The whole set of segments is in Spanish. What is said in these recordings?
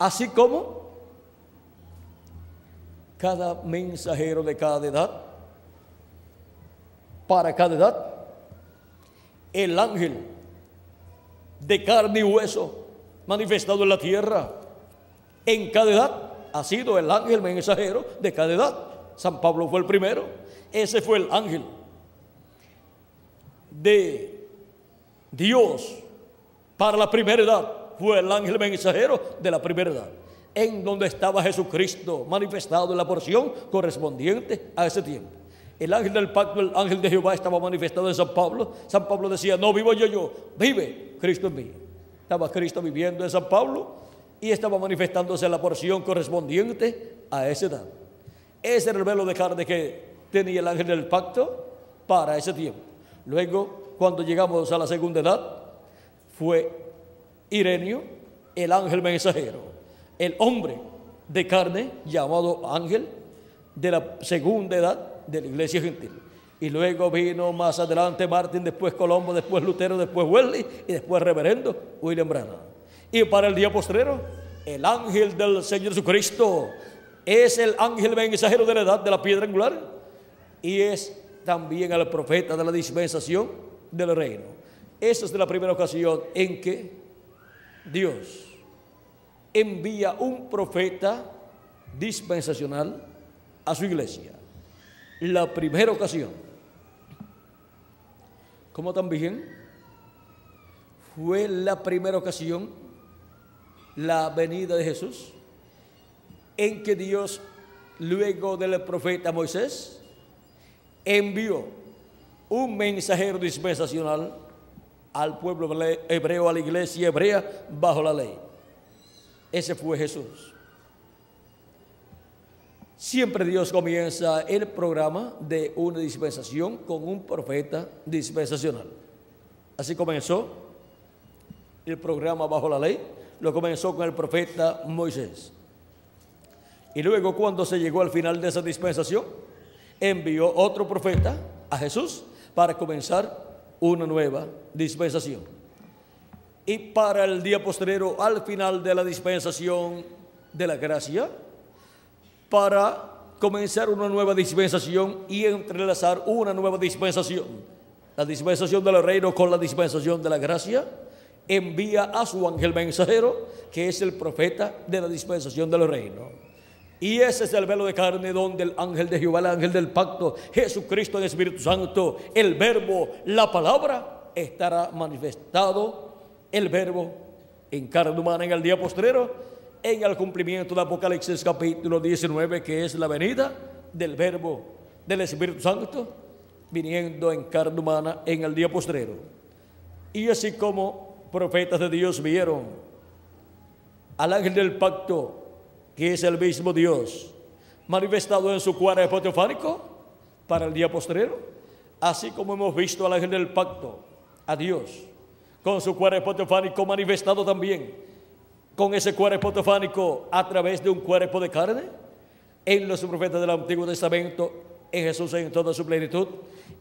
Así como cada mensajero de cada edad, para cada edad, el ángel de carne y hueso manifestado en la tierra, en cada edad, ha sido el ángel mensajero de cada edad. San Pablo fue el primero, ese fue el ángel de Dios para la primera edad, fue el ángel mensajero de la primera edad, en donde estaba Jesucristo manifestado en la porción correspondiente a ese tiempo. El ángel del pacto, el ángel de Jehová estaba manifestado en San Pablo. San Pablo decía, no vivo yo, yo, vive Cristo en mí. Estaba Cristo viviendo en San Pablo y estaba manifestándose la porción correspondiente a esa edad. Ese era de carne que tenía el ángel del pacto para ese tiempo. Luego, cuando llegamos a la segunda edad, fue Irenio, el ángel mensajero, el hombre de carne llamado ángel de la segunda edad de la iglesia gentil. Y luego vino más adelante Martín, después Colombo, después Lutero, después Wesley y después Reverendo William Branham. Y para el día postrero, el ángel del Señor Jesucristo es el ángel mensajero de la edad de la piedra angular y es también el profeta de la dispensación del reino. Esa es la primera ocasión en que Dios envía un profeta dispensacional a su iglesia. La primera ocasión. Como también fue la primera ocasión la venida de Jesús, en que Dios, luego del profeta Moisés, envió un mensajero dispensacional al pueblo hebreo, a la iglesia hebrea, bajo la ley. Ese fue Jesús. Siempre Dios comienza el programa de una dispensación con un profeta dispensacional. Así comenzó el programa bajo la ley lo comenzó con el profeta Moisés. Y luego cuando se llegó al final de esa dispensación, envió otro profeta a Jesús para comenzar una nueva dispensación. Y para el día posterior, al final de la dispensación de la gracia, para comenzar una nueva dispensación y entrelazar una nueva dispensación. La dispensación del reino con la dispensación de la gracia envía a su ángel mensajero, que es el profeta de la dispensación del reino. Y ese es el velo de carne donde el ángel de Jehová, el ángel del pacto, Jesucristo el Espíritu Santo, el verbo, la palabra, estará manifestado el verbo en carne humana en el día postrero, en el cumplimiento de Apocalipsis capítulo 19, que es la venida del verbo del Espíritu Santo, viniendo en carne humana en el día postrero. Y así como profetas de Dios vieron al ángel del pacto, que es el mismo Dios, manifestado en su cuerpo teofánico para el día postrero, así como hemos visto al ángel del pacto, a Dios, con su cuerpo teofánico manifestado también, con ese cuerpo teofánico a través de un cuerpo de carne, en los profetas del Antiguo Testamento, en Jesús en toda su plenitud,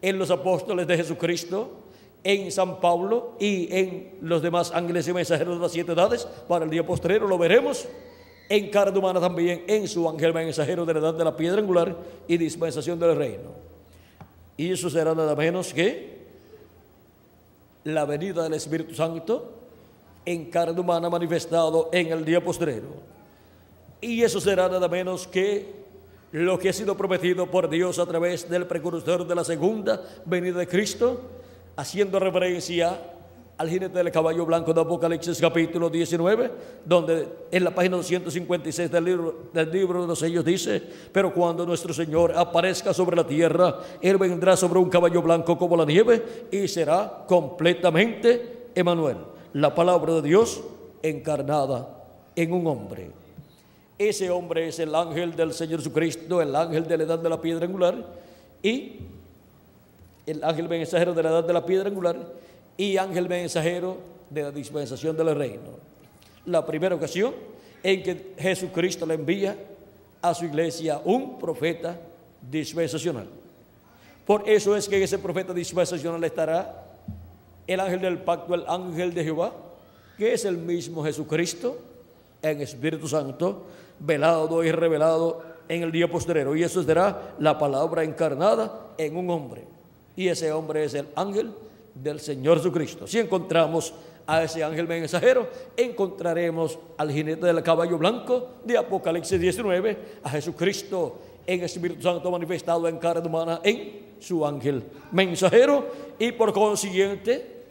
en los apóstoles de Jesucristo, en San Pablo y en los demás ángeles y mensajeros de las siete edades para el día postrero, lo veremos en carne humana también, en su ángel mensajero de la edad de la piedra angular y dispensación del reino. Y eso será nada menos que la venida del Espíritu Santo en carne humana manifestado en el día postrero. Y eso será nada menos que lo que ha sido prometido por Dios a través del precursor de la segunda venida de Cristo, haciendo referencia al jinete del caballo blanco de Apocalipsis capítulo 19, donde en la página 256 del libro, del libro de los sellos dice, pero cuando nuestro Señor aparezca sobre la tierra, Él vendrá sobre un caballo blanco como la nieve y será completamente Emanuel, la palabra de Dios encarnada en un hombre. Ese hombre es el ángel del Señor Jesucristo, el ángel de la edad de la piedra angular y el ángel mensajero de la edad de la piedra angular y ángel mensajero de la dispensación del reino. La primera ocasión en que Jesucristo le envía a su iglesia un profeta dispensacional. Por eso es que ese profeta dispensacional estará el ángel del pacto, el ángel de Jehová, que es el mismo Jesucristo, en Espíritu Santo, velado y revelado en el día postrero. Y eso será la palabra encarnada en un hombre. Y ese hombre es el ángel del Señor Jesucristo. Si encontramos a ese ángel mensajero, encontraremos al jinete del caballo blanco de Apocalipsis 19, a Jesucristo en Espíritu Santo manifestado en carne humana en su ángel mensajero y por consiguiente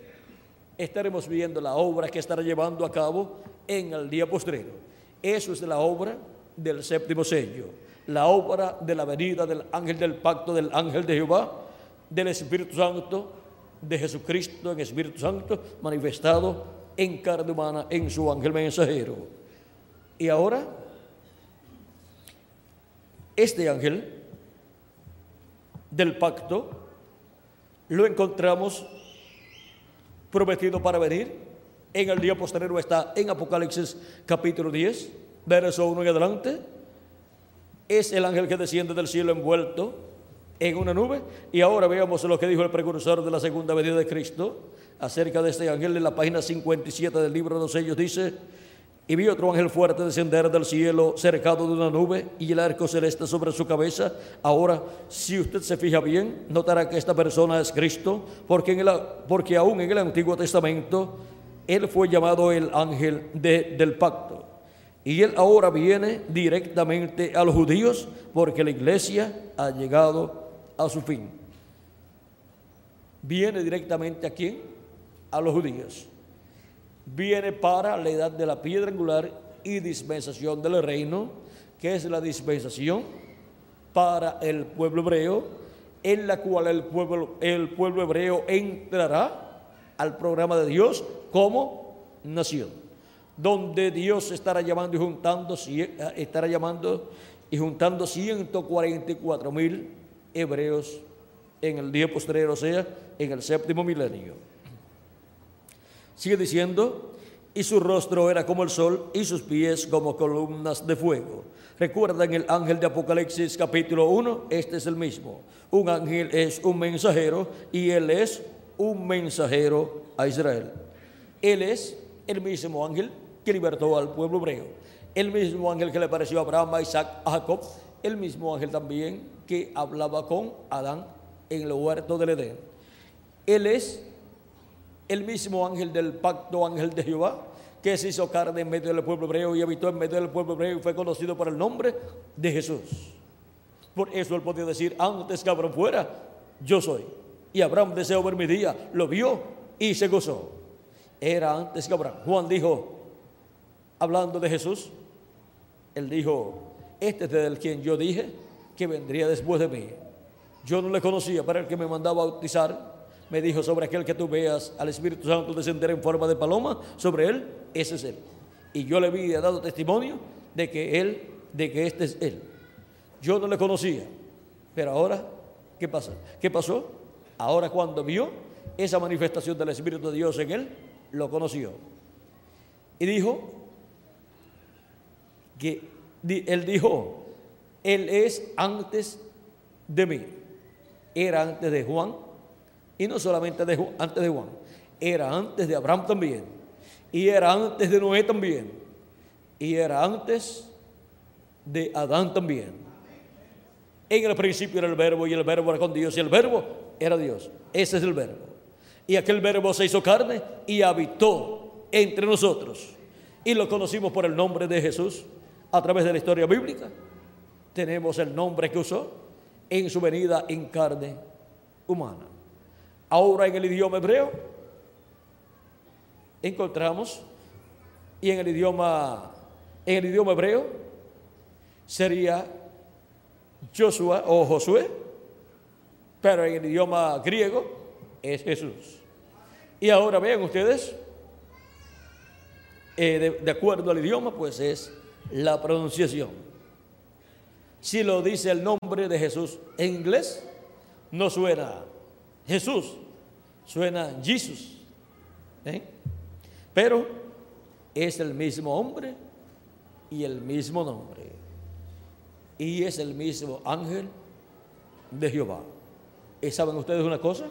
estaremos viendo la obra que estará llevando a cabo en el día postrero. Eso es la obra del séptimo sello, la obra de la venida del ángel del pacto, del ángel de Jehová, del Espíritu Santo, de Jesucristo en Espíritu Santo, manifestado en carne humana en su ángel mensajero. Y ahora, este ángel del pacto lo encontramos prometido para venir. En el día posterior está en Apocalipsis capítulo 10, verso 1 en adelante. Es el ángel que desciende del cielo envuelto en una nube. Y ahora veamos lo que dijo el precursor de la segunda venida de Cristo acerca de este ángel. En la página 57 del libro de los sellos dice, y vi otro ángel fuerte descender del cielo cercado de una nube y el arco celeste sobre su cabeza. Ahora, si usted se fija bien, notará que esta persona es Cristo, porque, en el, porque aún en el Antiguo Testamento él fue llamado el ángel del pacto. Y él ahora viene directamente a los judíos porque la iglesia ha llegado a su fin. Viene directamente a quién? A los judíos viene para la edad de la piedra angular y dispensación del reino, que es la dispensación para el pueblo hebreo, en la cual el pueblo, el pueblo hebreo entrará al programa de Dios como nación, donde Dios estará llamando y juntando, estará llamando y juntando 144 mil hebreos en el día posterior, o sea, en el séptimo milenio. Sigue diciendo, y su rostro era como el sol y sus pies como columnas de fuego. Recuerdan el ángel de Apocalipsis capítulo 1, este es el mismo. Un ángel es un mensajero y él es un mensajero a Israel. Él es el mismo ángel que libertó al pueblo hebreo. El mismo ángel que le pareció a Abraham, a Isaac, a Jacob. El mismo ángel también que hablaba con Adán en el huerto del Edén. Él es el mismo ángel del pacto, ángel de Jehová, que se hizo carne en medio del pueblo hebreo y habitó en medio del pueblo hebreo y fue conocido por el nombre de Jesús. Por eso él podía decir, antes que Abraham fuera, yo soy. Y Abraham deseó ver mi día, lo vio y se gozó. Era antes que Abraham. Juan dijo, hablando de Jesús, él dijo, este es del quien yo dije que vendría después de mí. Yo no le conocía, pero el que me mandaba a bautizar me dijo sobre aquel que tú veas al Espíritu Santo descender en forma de paloma, sobre él, ese es él. Y yo le había dado testimonio de que él, de que este es él. Yo no le conocía, pero ahora, ¿qué pasa? ¿Qué pasó? Ahora cuando vio esa manifestación del Espíritu de Dios en él, lo conoció. Y dijo que él dijo, él es antes de mí. Era antes de Juan, y no solamente antes de Juan, era antes de Abraham también. Y era antes de Noé también. Y era antes de Adán también. En el principio era el verbo y el verbo era con Dios y el verbo era Dios. Ese es el verbo. Y aquel verbo se hizo carne y habitó entre nosotros. Y lo conocimos por el nombre de Jesús a través de la historia bíblica. Tenemos el nombre que usó en su venida en carne humana. Ahora en el idioma hebreo encontramos y en el idioma en el idioma hebreo sería Joshua o Josué, pero en el idioma griego es Jesús. Y ahora vean ustedes, eh, de, de acuerdo al idioma, pues es la pronunciación. Si lo dice el nombre de Jesús en inglés, no suena Jesús, suena Jesús. ¿eh? Pero es el mismo hombre y el mismo nombre. Y es el mismo ángel de Jehová. ¿Y saben ustedes una cosa?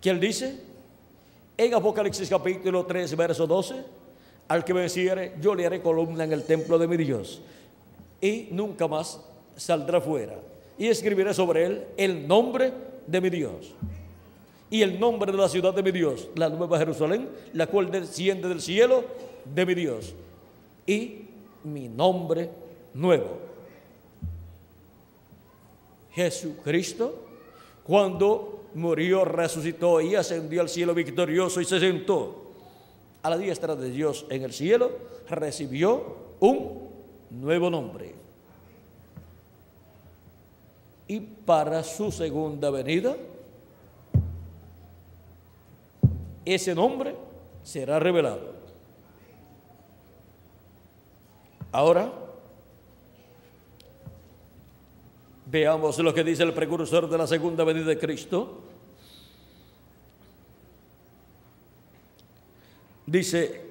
Que él dice en Apocalipsis capítulo 3, verso 12, Al que venciere, yo le haré columna en el templo de mi Dios, y nunca más saldrá fuera. Y escribiré sobre él el nombre de mi Dios y el nombre de la ciudad de mi Dios, la nueva Jerusalén, la cual desciende del cielo de mi Dios, y mi nombre nuevo. Jesucristo, cuando murió, resucitó y ascendió al cielo victorioso y se sentó a la diestra de Dios en el cielo, recibió un nuevo nombre. Y para su segunda venida, ese nombre será revelado. Ahora, veamos lo que dice el precursor de la segunda venida de Cristo. Dice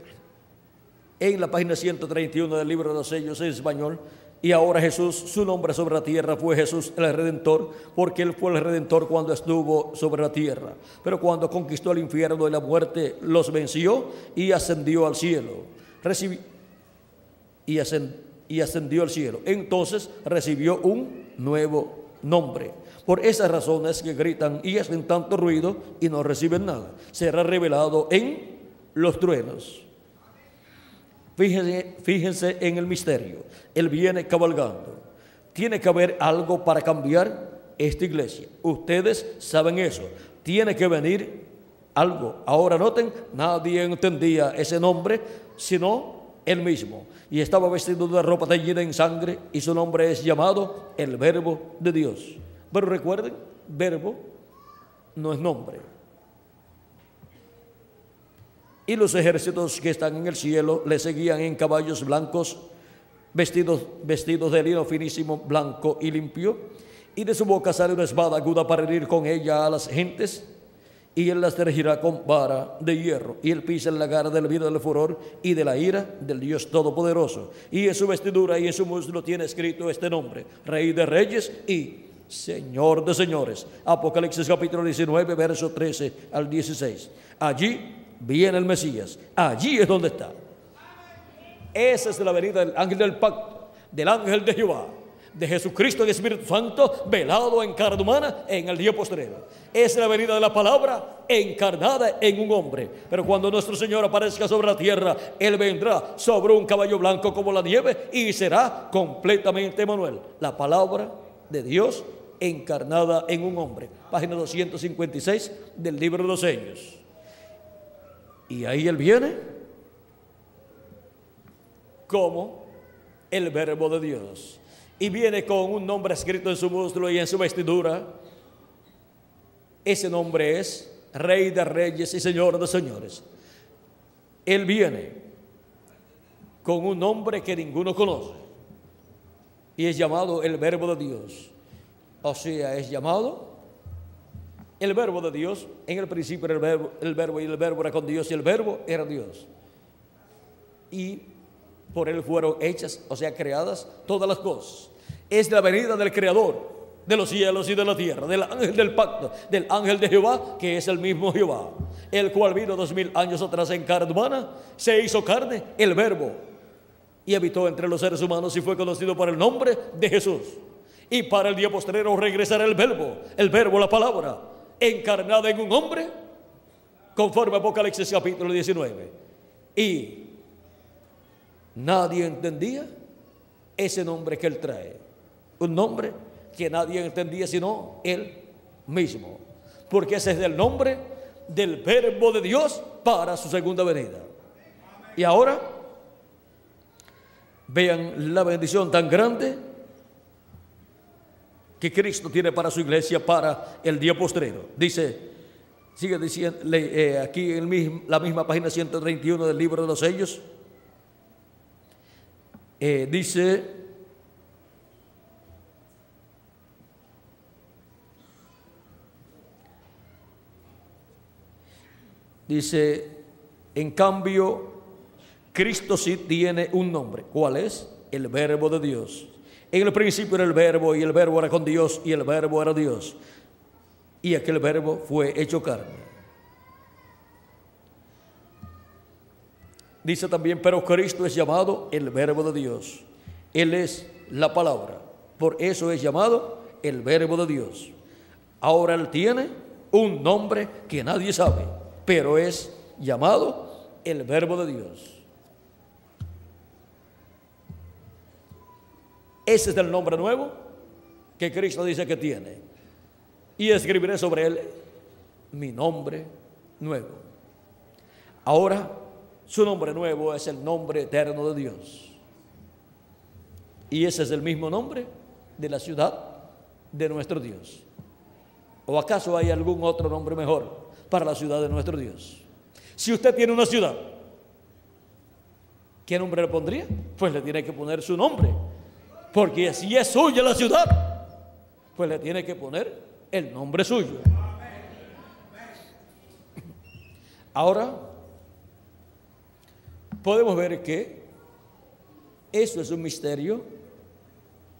en la página 131 del libro de los sellos en español, y ahora Jesús, su nombre sobre la tierra fue Jesús el Redentor, porque Él fue el Redentor cuando estuvo sobre la tierra. Pero cuando conquistó el infierno y la muerte, los venció y ascendió al cielo. y, y ascendió al cielo. Entonces recibió un nuevo nombre. Por esas razones que gritan y hacen tanto ruido y no reciben nada. Será revelado en los truenos. Fíjense, fíjense en el misterio. Él viene cabalgando. Tiene que haber algo para cambiar esta iglesia. Ustedes saben eso. Tiene que venir algo. Ahora noten, nadie entendía ese nombre sino él mismo. Y estaba vestido de ropa teñida en sangre y su nombre es llamado el Verbo de Dios. Pero recuerden, verbo no es nombre y los ejércitos que están en el cielo le seguían en caballos blancos, vestidos, vestidos de lino finísimo, blanco y limpio, y de su boca sale una espada aguda para herir con ella a las gentes, y él las dirigirá con vara de hierro, y él pisa en la gara del vino del furor y de la ira del Dios Todopoderoso. Y en su vestidura y en su muslo tiene escrito este nombre, Rey de Reyes y Señor de Señores. Apocalipsis capítulo 19, verso 13 al 16. Allí viene el Mesías. Allí es donde está. Esa es la venida del ángel del pacto, del ángel de Jehová, de Jesucristo en Espíritu Santo, velado en carne humana en el día posterior. Es la venida de la palabra encarnada en un hombre. Pero cuando nuestro Señor aparezca sobre la tierra, Él vendrá sobre un caballo blanco como la nieve y será completamente Emanuel. La palabra de Dios encarnada en un hombre. Página 256 del libro de los sellos. Y ahí Él viene como el verbo de Dios. Y viene con un nombre escrito en su muslo y en su vestidura. Ese nombre es Rey de Reyes y Señor de Señores. Él viene con un nombre que ninguno conoce. Y es llamado el verbo de Dios. O sea, es llamado el verbo de Dios, en el principio era el verbo, el verbo y el verbo era con Dios y el verbo era Dios. Y por él fueron hechas, o sea, creadas todas las cosas. Es la venida del Creador de los cielos y de la tierra, del ángel del pacto, del ángel de Jehová, que es el mismo Jehová, el cual vino dos mil años atrás en carne humana, se hizo carne, el verbo, y habitó entre los seres humanos y fue conocido por el nombre de Jesús. Y para el día postrero regresará el verbo, el verbo, la palabra, encarnada en un hombre, conforme a Apocalipsis capítulo 19. Y nadie entendía ese nombre que él trae. Un nombre que nadie entendía sino él mismo. Porque ese es el nombre del verbo de Dios para su segunda venida. Y ahora, vean la bendición tan grande que Cristo tiene para su iglesia para el día postrero. Dice, sigue diciendo eh, aquí en la misma página 131 del libro de los sellos, eh, dice, dice, en cambio, Cristo sí tiene un nombre. ¿Cuál es? El verbo de Dios. En el principio era el verbo y el verbo era con Dios y el verbo era Dios. Y aquel verbo fue hecho carne. Dice también, pero Cristo es llamado el verbo de Dios. Él es la palabra. Por eso es llamado el verbo de Dios. Ahora Él tiene un nombre que nadie sabe, pero es llamado el verbo de Dios. Ese es el nombre nuevo que Cristo dice que tiene. Y escribiré sobre él mi nombre nuevo. Ahora, su nombre nuevo es el nombre eterno de Dios. Y ese es el mismo nombre de la ciudad de nuestro Dios. ¿O acaso hay algún otro nombre mejor para la ciudad de nuestro Dios? Si usted tiene una ciudad, ¿qué nombre le pondría? Pues le tiene que poner su nombre. Porque si es suya la ciudad, pues le tiene que poner el nombre suyo. Ahora, podemos ver que eso es un misterio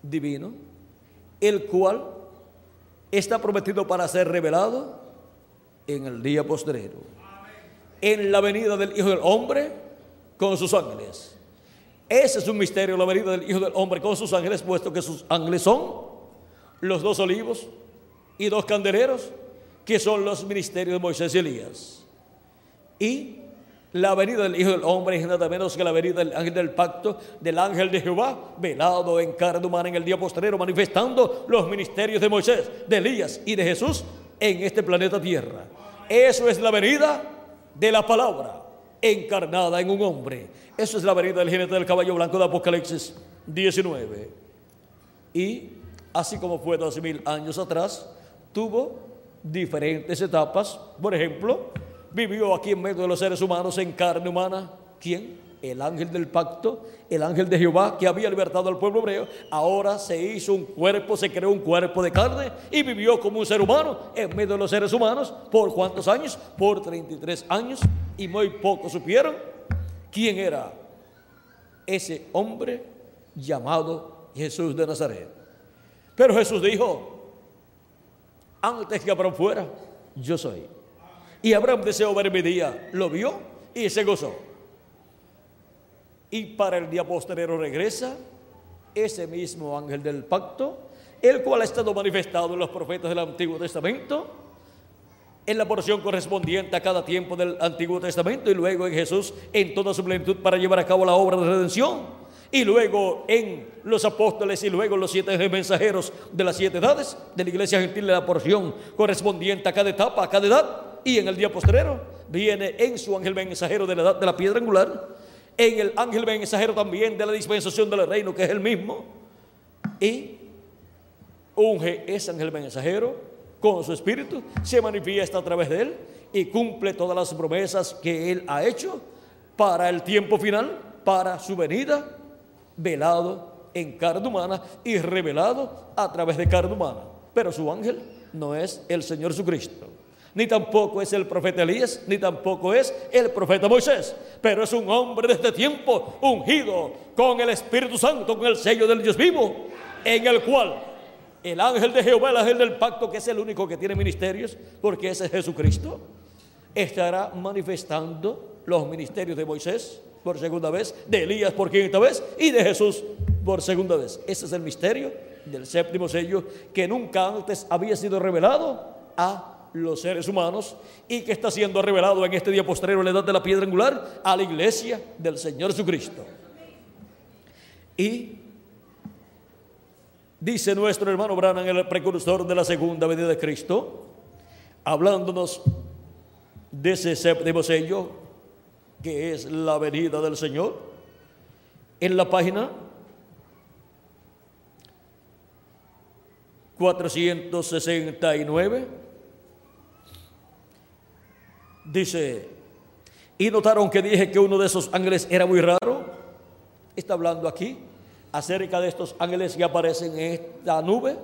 divino, el cual está prometido para ser revelado en el día postrero, en la venida del Hijo del Hombre con sus ángeles. Ese es un misterio, la venida del Hijo del Hombre con sus ángeles, puesto que sus ángeles son los dos olivos y dos candeleros, que son los ministerios de Moisés y Elías. Y la venida del Hijo del Hombre es nada menos que la venida del ángel del pacto, del ángel de Jehová, velado en carne humana en el día postrero, manifestando los ministerios de Moisés, de Elías y de Jesús en este planeta Tierra. Eso es la venida de la palabra encarnada en un hombre. Eso es la venida del jinete del caballo blanco de Apocalipsis 19. Y así como fue dos mil años atrás, tuvo diferentes etapas. Por ejemplo, vivió aquí en medio de los seres humanos en carne humana. ¿Quién? El ángel del pacto, el ángel de Jehová que había libertado al pueblo hebreo, ahora se hizo un cuerpo, se creó un cuerpo de carne y vivió como un ser humano en medio de los seres humanos. ¿Por cuántos años? Por 33 años y muy pocos supieron quién era ese hombre llamado Jesús de Nazaret. Pero Jesús dijo, antes que Abraham fuera, yo soy. Y Abraham deseó ver mi día, lo vio y se gozó. Y para el día posterior regresa ese mismo ángel del pacto, el cual ha estado manifestado en los profetas del Antiguo Testamento, en la porción correspondiente a cada tiempo del Antiguo Testamento y luego en Jesús en toda su plenitud para llevar a cabo la obra de redención. Y luego en los apóstoles y luego en los siete mensajeros de las siete edades de la iglesia gentil, la porción correspondiente a cada etapa, a cada edad. Y en el día postrero viene en su ángel mensajero de la edad de la piedra angular, en el ángel mensajero también de la dispensación del reino, que es el mismo, y unge ese ángel mensajero con su espíritu, se manifiesta a través de él y cumple todas las promesas que él ha hecho para el tiempo final, para su venida, velado en carne humana y revelado a través de carne humana. Pero su ángel no es el Señor Jesucristo, ni tampoco es el profeta Elías, ni tampoco es el profeta Moisés, pero es un hombre de este tiempo ungido con el Espíritu Santo, con el sello del Dios vivo, en el cual el ángel de Jehová, el ángel del pacto, que es el único que tiene ministerios, porque ese es Jesucristo, estará manifestando los ministerios de Moisés por segunda vez, de Elías por quinta vez y de Jesús por segunda vez. Ese es el misterio del séptimo sello que nunca antes había sido revelado a los seres humanos y que está siendo revelado en este día postrero, en la edad de la piedra angular, a la iglesia del Señor Jesucristo. Y Dice nuestro hermano Branham, el precursor de la segunda venida de Cristo, hablándonos de ese séptimo sello, que es la venida del Señor, en la página 469, dice, y notaron que dije que uno de esos ángeles era muy raro, está hablando aquí acerca de estos ángeles que aparecen en esta nube,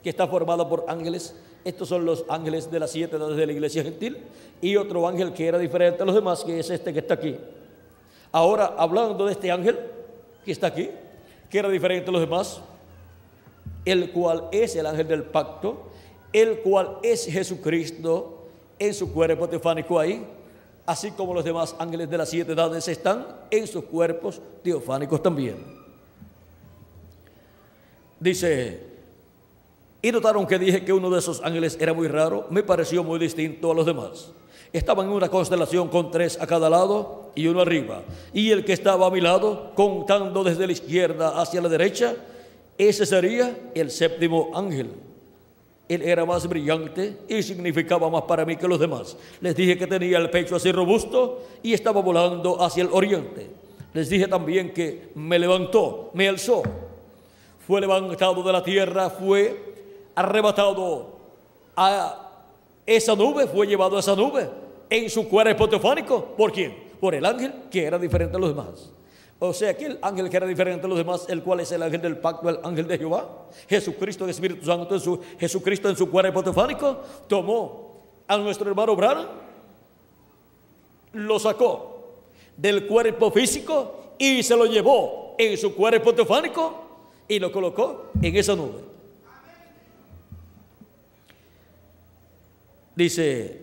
que está formada por ángeles. Estos son los ángeles de las siete edades de la iglesia gentil. Y otro ángel que era diferente a los demás, que es este que está aquí. Ahora, hablando de este ángel que está aquí, que era diferente a los demás, el cual es el ángel del pacto, el cual es Jesucristo en su cuerpo tefánico ahí, así como los demás ángeles de las siete edades están en sus cuerpos teofánicos también. Dice, y notaron que dije que uno de esos ángeles era muy raro, me pareció muy distinto a los demás. Estaba en una constelación con tres a cada lado y uno arriba. Y el que estaba a mi lado, contando desde la izquierda hacia la derecha, ese sería el séptimo ángel. Él era más brillante y significaba más para mí que los demás. Les dije que tenía el pecho así robusto y estaba volando hacia el oriente. Les dije también que me levantó, me alzó. Fue levantado de la tierra, fue arrebatado a esa nube, fue llevado a esa nube en su cuerpo teofánico. ¿Por quién? Por el ángel que era diferente a los demás. O sea, que el ángel que era diferente a los demás, el cual es el ángel del pacto, el ángel de Jehová, Jesucristo, el Espíritu Santo, en su, Jesucristo en su cuerpo teofánico, tomó a nuestro hermano Abraham, lo sacó del cuerpo físico y se lo llevó en su cuerpo teofánico y lo colocó en esa nube. Dice,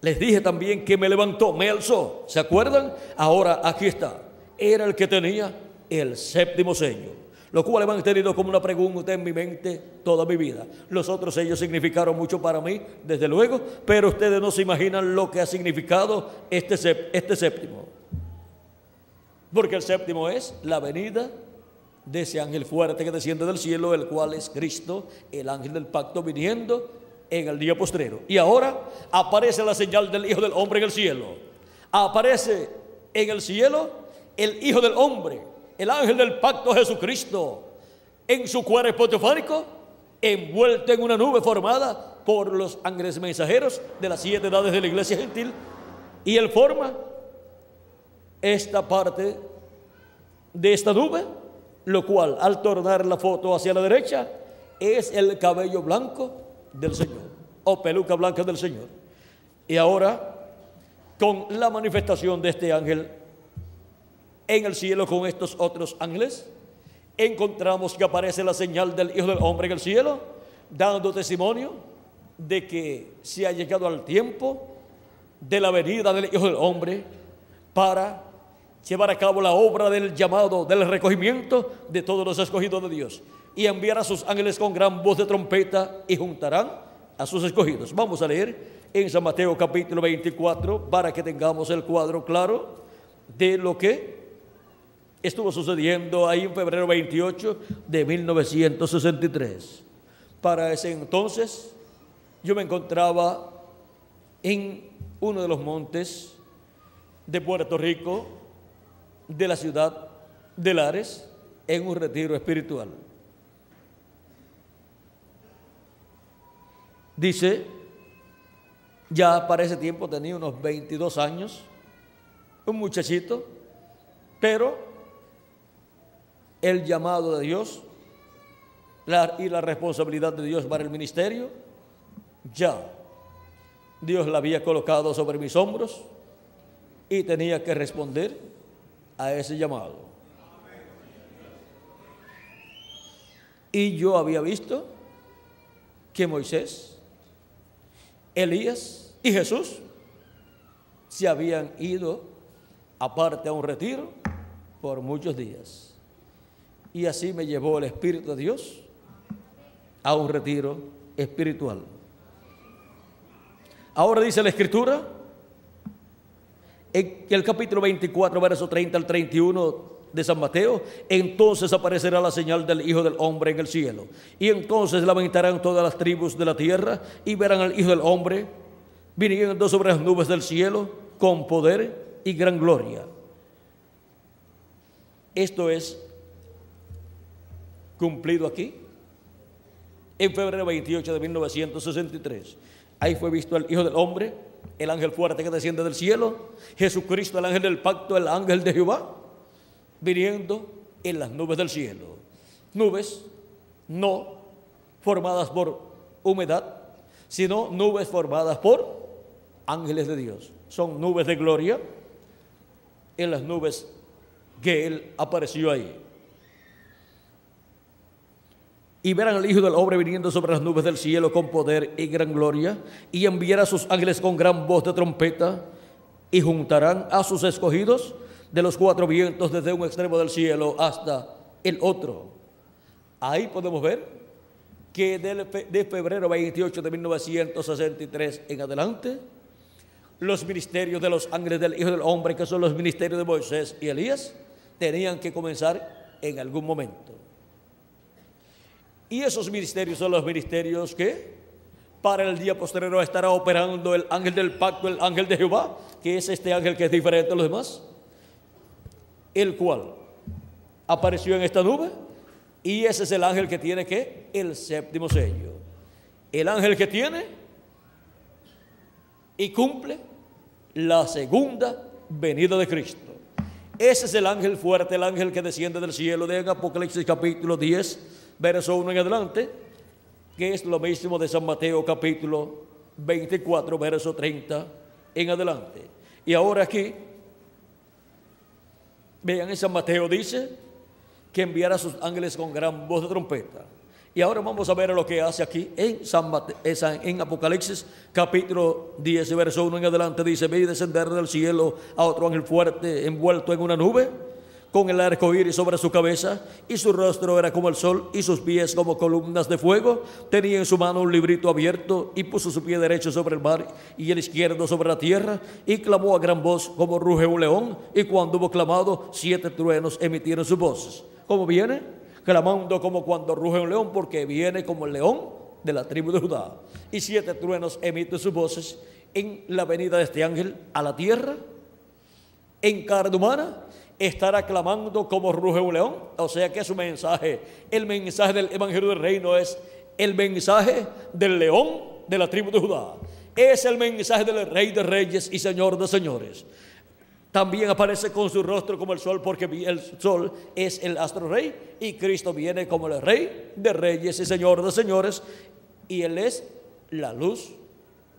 les dije también que me levantó, me alzó. ¿Se acuerdan? Ahora aquí está. Era el que tenía el séptimo sello. Lo cual he mantenido como una pregunta en mi mente toda mi vida. Los otros sellos significaron mucho para mí, desde luego, pero ustedes no se imaginan lo que ha significado este, este séptimo. Porque el séptimo es la venida de ese ángel fuerte que desciende del cielo, el cual es Cristo, el ángel del pacto viniendo en el día postrero. Y ahora aparece la señal del Hijo del Hombre en el cielo. Aparece en el cielo el Hijo del Hombre, el ángel del pacto Jesucristo, en su cuerpo teofánico, envuelto en una nube formada por los ángeles mensajeros de las siete edades de la iglesia gentil. Y él forma esta parte de esta nube, lo cual al tornar la foto hacia la derecha es el cabello blanco del Señor, o peluca blanca del Señor. Y ahora, con la manifestación de este ángel en el cielo con estos otros ángeles, encontramos que aparece la señal del Hijo del Hombre en el cielo, dando testimonio de que se ha llegado al tiempo de la venida del Hijo del Hombre para llevar a cabo la obra del llamado, del recogimiento de todos los escogidos de Dios y enviar a sus ángeles con gran voz de trompeta y juntarán a sus escogidos. Vamos a leer en San Mateo capítulo 24 para que tengamos el cuadro claro de lo que estuvo sucediendo ahí en febrero 28 de 1963. Para ese entonces yo me encontraba en uno de los montes de Puerto Rico, de la ciudad de Lares, en un retiro espiritual. Dice, ya para ese tiempo tenía unos 22 años, un muchachito, pero el llamado de Dios y la responsabilidad de Dios para el ministerio, ya Dios la había colocado sobre mis hombros y tenía que responder a ese llamado. Y yo había visto que Moisés Elías y Jesús se habían ido aparte a un retiro por muchos días. Y así me llevó el Espíritu de Dios a un retiro espiritual. Ahora dice la Escritura, en el capítulo 24, verso 30 al 31, de San Mateo, entonces aparecerá la señal del Hijo del Hombre en el cielo. Y entonces lamentarán todas las tribus de la tierra y verán al Hijo del Hombre viniendo sobre las nubes del cielo con poder y gran gloria. Esto es cumplido aquí en febrero 28 de 1963. Ahí fue visto el Hijo del Hombre, el ángel fuerte que desciende del cielo, Jesucristo, el ángel del pacto, el ángel de Jehová viniendo en las nubes del cielo. Nubes no formadas por humedad, sino nubes formadas por ángeles de Dios. Son nubes de gloria en las nubes que Él apareció ahí. Y verán al Hijo del Hombre viniendo sobre las nubes del cielo con poder y gran gloria, y enviará a sus ángeles con gran voz de trompeta, y juntarán a sus escogidos de los cuatro vientos desde un extremo del cielo hasta el otro. Ahí podemos ver que de febrero 28 de 1963 en adelante, los ministerios de los ángeles del Hijo del Hombre, que son los ministerios de Moisés y Elías, tenían que comenzar en algún momento. Y esos ministerios son los ministerios que para el día posterior estará operando el ángel del pacto, el ángel de Jehová, que es este ángel que es diferente a los demás, el cual apareció en esta nube y ese es el ángel que tiene que el séptimo sello. El ángel que tiene y cumple la segunda venida de Cristo. Ese es el ángel fuerte, el ángel que desciende del cielo de Apocalipsis capítulo 10, verso 1 en adelante, que es lo mismo de San Mateo capítulo 24, verso 30 en adelante. Y ahora aquí, vean, en San Mateo dice, que enviará a sus ángeles con gran voz de trompeta. Y ahora vamos a ver lo que hace aquí en, San en Apocalipsis capítulo 10, verso 1 en adelante. Dice, y descender del cielo a otro ángel fuerte envuelto en una nube con el arco iris sobre su cabeza, y su rostro era como el sol, y sus pies como columnas de fuego. Tenía en su mano un librito abierto, y puso su pie derecho sobre el mar y el izquierdo sobre la tierra, y clamó a gran voz como ruge un león, y cuando hubo clamado, siete truenos emitieron sus voces. ¿Cómo viene? Clamando como cuando ruge un león, porque viene como el león de la tribu de Judá. Y siete truenos emiten sus voces en la venida de este ángel a la tierra, en carne humana, estará clamando como ruge un león. O sea que su mensaje, el mensaje del Evangelio del Reino es el mensaje del león de la tribu de Judá. Es el mensaje del Rey de Reyes y Señor de Señores. También aparece con su rostro como el sol, porque el sol es el astro rey y Cristo viene como el Rey de Reyes y Señor de Señores y Él es la luz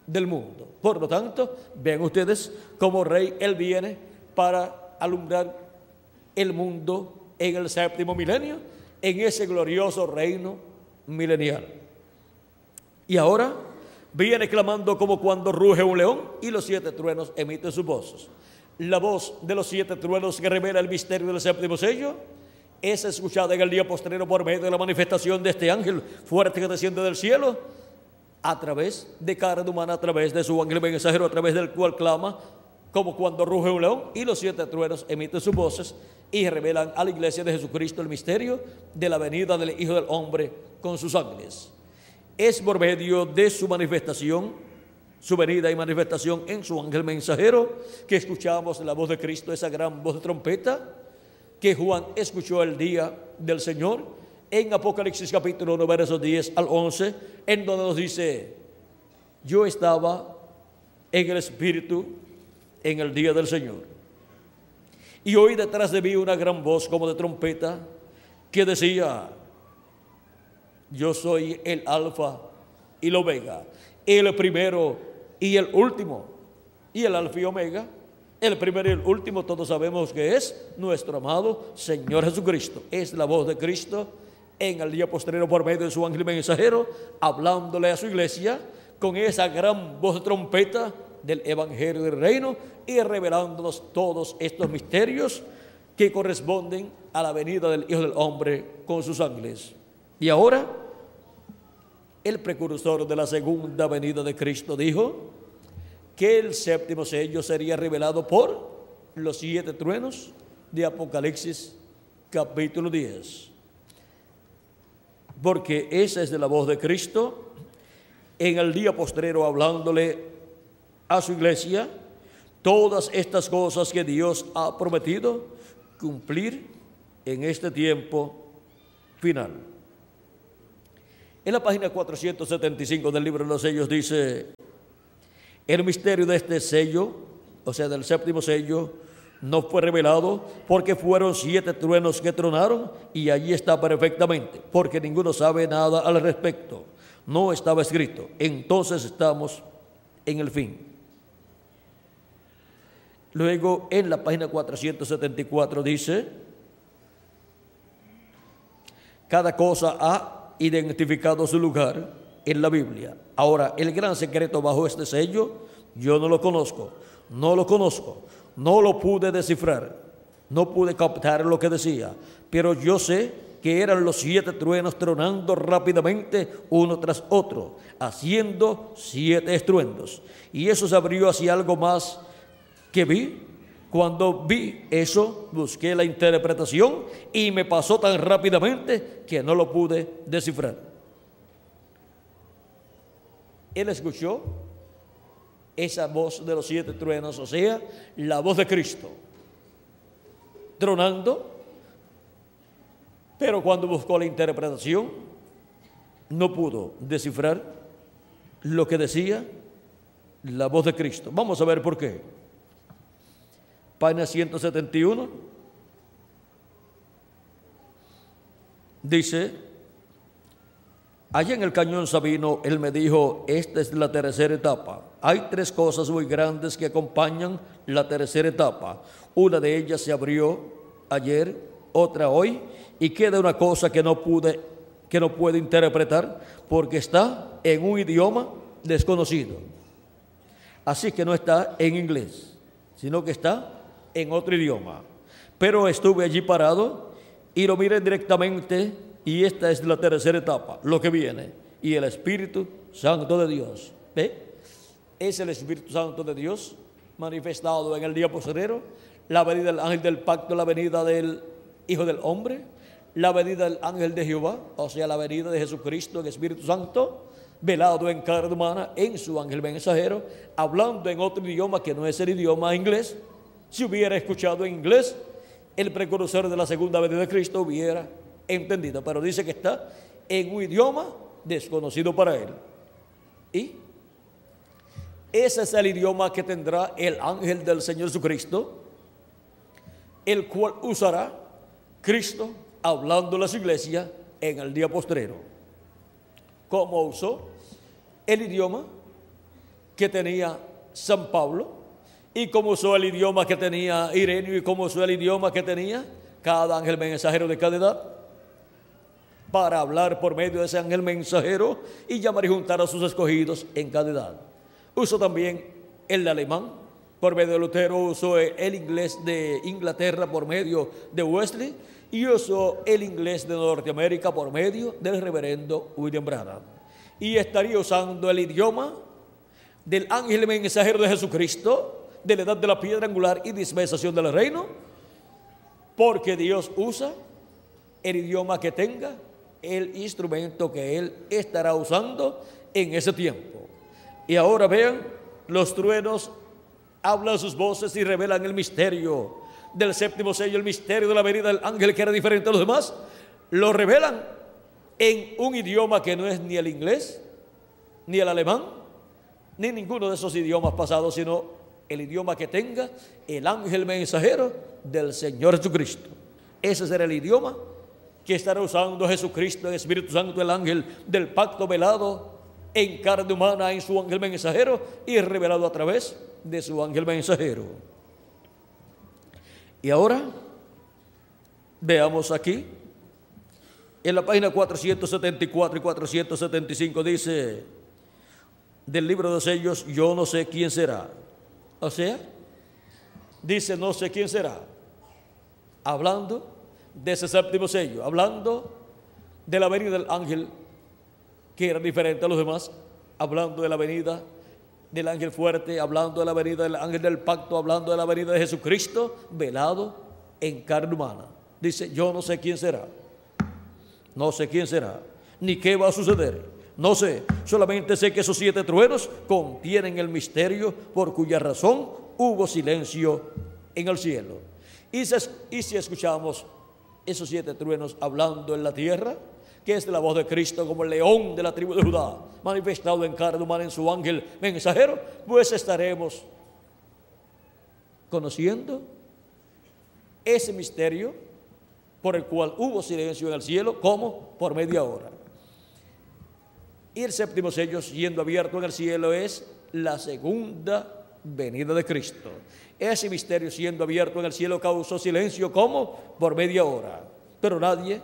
del mundo. Por lo tanto, ven ustedes como Rey, Él viene para alumbrar el mundo en el séptimo milenio, en ese glorioso reino milenial. Y ahora viene clamando como cuando ruge un león y los siete truenos emiten sus voces. La voz de los siete truenos que revela el misterio del séptimo sello es escuchada en el día posterior por medio de la manifestación de este ángel fuerte que desciende del cielo a través de carne humana, a través de su ángel mensajero, a través del cual clama como cuando ruge un león y los siete truenos emiten sus voces y revelan a la iglesia de Jesucristo el misterio de la venida del Hijo del Hombre con sus ángeles. Es por medio de su manifestación, su venida y manifestación en su ángel mensajero, que escuchamos la voz de Cristo, esa gran voz de trompeta, que Juan escuchó el día del Señor en Apocalipsis capítulo 1, versos 10 al 11, en donde nos dice, yo estaba en el Espíritu en el día del Señor. Y oí detrás de mí una gran voz como de trompeta que decía, yo soy el alfa y el omega, el primero y el último. Y el alfa y omega, el primero y el último, todos sabemos que es nuestro amado Señor Jesucristo. Es la voz de Cristo en el día posterior por medio de su ángel mensajero, hablándole a su iglesia con esa gran voz de trompeta del Evangelio del Reino y revelándonos todos estos misterios que corresponden a la venida del Hijo del Hombre con sus ángeles. Y ahora, el precursor de la segunda venida de Cristo dijo que el séptimo sello sería revelado por los siete truenos de Apocalipsis capítulo 10. Porque esa es de la voz de Cristo en el día postrero hablándole a su iglesia todas estas cosas que Dios ha prometido cumplir en este tiempo final. En la página 475 del libro de los sellos dice, el misterio de este sello, o sea, del séptimo sello, no fue revelado porque fueron siete truenos que tronaron y allí está perfectamente, porque ninguno sabe nada al respecto. No estaba escrito. Entonces estamos en el fin. Luego en la página 474 dice, cada cosa ha identificado su lugar en la Biblia. Ahora, el gran secreto bajo este sello, yo no lo conozco. no lo conozco, no lo pude descifrar, no pude captar lo que decía, pero yo sé que eran los siete truenos tronando rápidamente uno tras otro, haciendo siete estruendos. Y eso se abrió hacia algo más que vi. Cuando vi eso, busqué la interpretación y me pasó tan rápidamente que no lo pude descifrar. Él escuchó esa voz de los siete truenos, o sea, la voz de Cristo, tronando, pero cuando buscó la interpretación, no pudo descifrar lo que decía la voz de Cristo. Vamos a ver por qué. Página 171 dice, allá en el cañón Sabino, él me dijo, esta es la tercera etapa. Hay tres cosas muy grandes que acompañan la tercera etapa. Una de ellas se abrió ayer, otra hoy, y queda una cosa que no pude, que no puedo interpretar, porque está en un idioma desconocido. Así que no está en inglés, sino que está en otro idioma. Pero estuve allí parado y lo miré directamente y esta es la tercera etapa, lo que viene. Y el Espíritu Santo de Dios. ¿Ve? es el Espíritu Santo de Dios manifestado en el día postrero, la venida del ángel del pacto, la venida del Hijo del Hombre, la venida del ángel de Jehová, o sea, la venida de Jesucristo, el Espíritu Santo, velado en carne humana, en su ángel mensajero, hablando en otro idioma que no es el idioma inglés. Si hubiera escuchado en inglés, el precursor de la segunda venida de Cristo hubiera entendido, pero dice que está en un idioma desconocido para él. Y ese es el idioma que tendrá el ángel del Señor Jesucristo, el cual usará Cristo hablando a las iglesias en el día postrero. Como usó el idioma que tenía San Pablo y como usó el idioma que tenía Irenio y como usó el idioma que tenía cada ángel mensajero de cada edad para hablar por medio de ese ángel mensajero y llamar y juntar a sus escogidos en cada edad. Uso también el alemán por medio de Lutero, usó el inglés de Inglaterra por medio de Wesley y usó el inglés de Norteamérica por medio del reverendo William Branham. Y estaría usando el idioma del ángel mensajero de Jesucristo, de la edad de la piedra angular y dispensación del reino, porque Dios usa el idioma que tenga el instrumento que Él estará usando en ese tiempo. Y ahora vean, los truenos hablan sus voces y revelan el misterio del séptimo sello, el misterio de la venida del ángel que era diferente a los demás. Lo revelan en un idioma que no es ni el inglés, ni el alemán, ni ninguno de esos idiomas pasados, sino el idioma que tenga el ángel mensajero del Señor Jesucristo. Ese será el idioma que estará usando Jesucristo, el Espíritu Santo, el ángel del pacto velado en carne humana en su ángel mensajero y revelado a través de su ángel mensajero. Y ahora veamos aquí, en la página 474 y 475 dice, del libro de sellos, yo no sé quién será. O sea, dice, no sé quién será. Hablando de ese séptimo sello, hablando de la venida del ángel que era diferente a los demás, hablando de la venida del ángel fuerte, hablando de la venida del ángel del pacto, hablando de la venida de Jesucristo, velado en carne humana. Dice, yo no sé quién será, no sé quién será, ni qué va a suceder, no sé, solamente sé que esos siete truenos contienen el misterio por cuya razón hubo silencio en el cielo. Y, si escuchamos esos siete truenos hablando en la tierra, que es la voz de Cristo como el león de la tribu de Judá, manifestado en carne humana en su ángel mensajero, pues estaremos conociendo ese misterio por el cual hubo silencio en el cielo, como por media hora. Y el séptimo sello siendo abierto en el cielo es la segunda venida de Cristo. Ese misterio siendo abierto en el cielo causó silencio como por media hora, pero nadie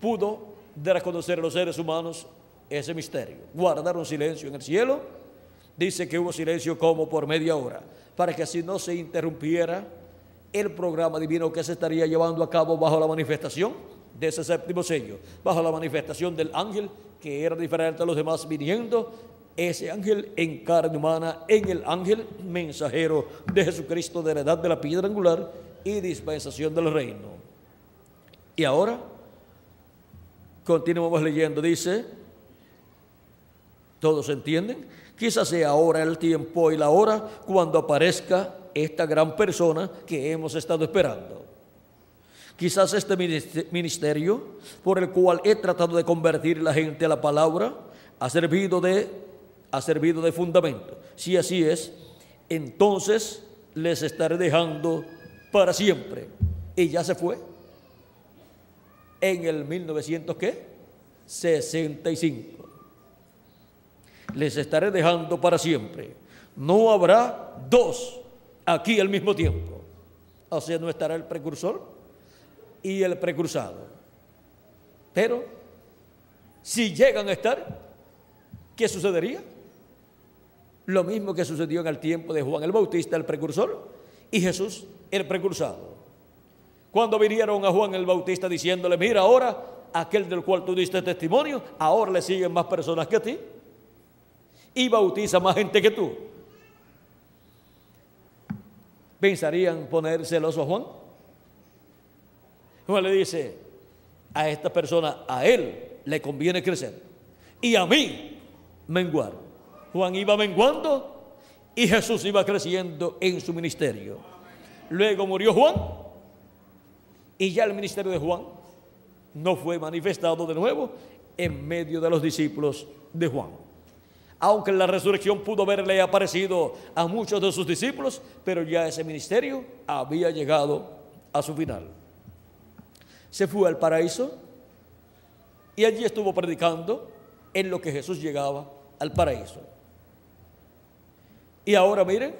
pudo dar a conocer a los seres humanos ese misterio. Guardaron silencio en el cielo. Dice que hubo silencio como por media hora, para que así no se interrumpiera el programa divino que se estaría llevando a cabo bajo la manifestación de ese séptimo sello, bajo la manifestación del ángel que era diferente a los demás viniendo, ese ángel en carne humana, en el ángel mensajero de Jesucristo de la edad de la piedra angular y dispensación del reino. Y ahora, continuamos leyendo, dice, ¿todos entienden? Quizás sea ahora el tiempo y la hora cuando aparezca esta gran persona que hemos estado esperando. Quizás este ministerio por el cual he tratado de convertir la gente a la palabra ha servido de, ha servido de fundamento. Si así es, entonces les estaré dejando para siempre. Y ya se fue. En el 1965. Les estaré dejando para siempre. No habrá dos aquí al mismo tiempo. O sea, no estará el precursor y el precursado. Pero, si llegan a estar, ¿qué sucedería? Lo mismo que sucedió en el tiempo de Juan el Bautista, el precursor, y Jesús, el precursado. Cuando vinieron a Juan el Bautista diciéndole, mira ahora, aquel del cual tú diste testimonio, ahora le siguen más personas que a ti y bautiza más gente que tú. ¿Pensarían poner celoso a Juan? Juan le dice a esta persona, a él le conviene crecer y a mí menguar. Juan iba menguando y Jesús iba creciendo en su ministerio. Luego murió Juan y ya el ministerio de Juan no fue manifestado de nuevo en medio de los discípulos de Juan aunque la resurrección pudo haberle aparecido a muchos de sus discípulos, pero ya ese ministerio había llegado a su final. Se fue al paraíso y allí estuvo predicando en lo que Jesús llegaba al paraíso. Y ahora miren,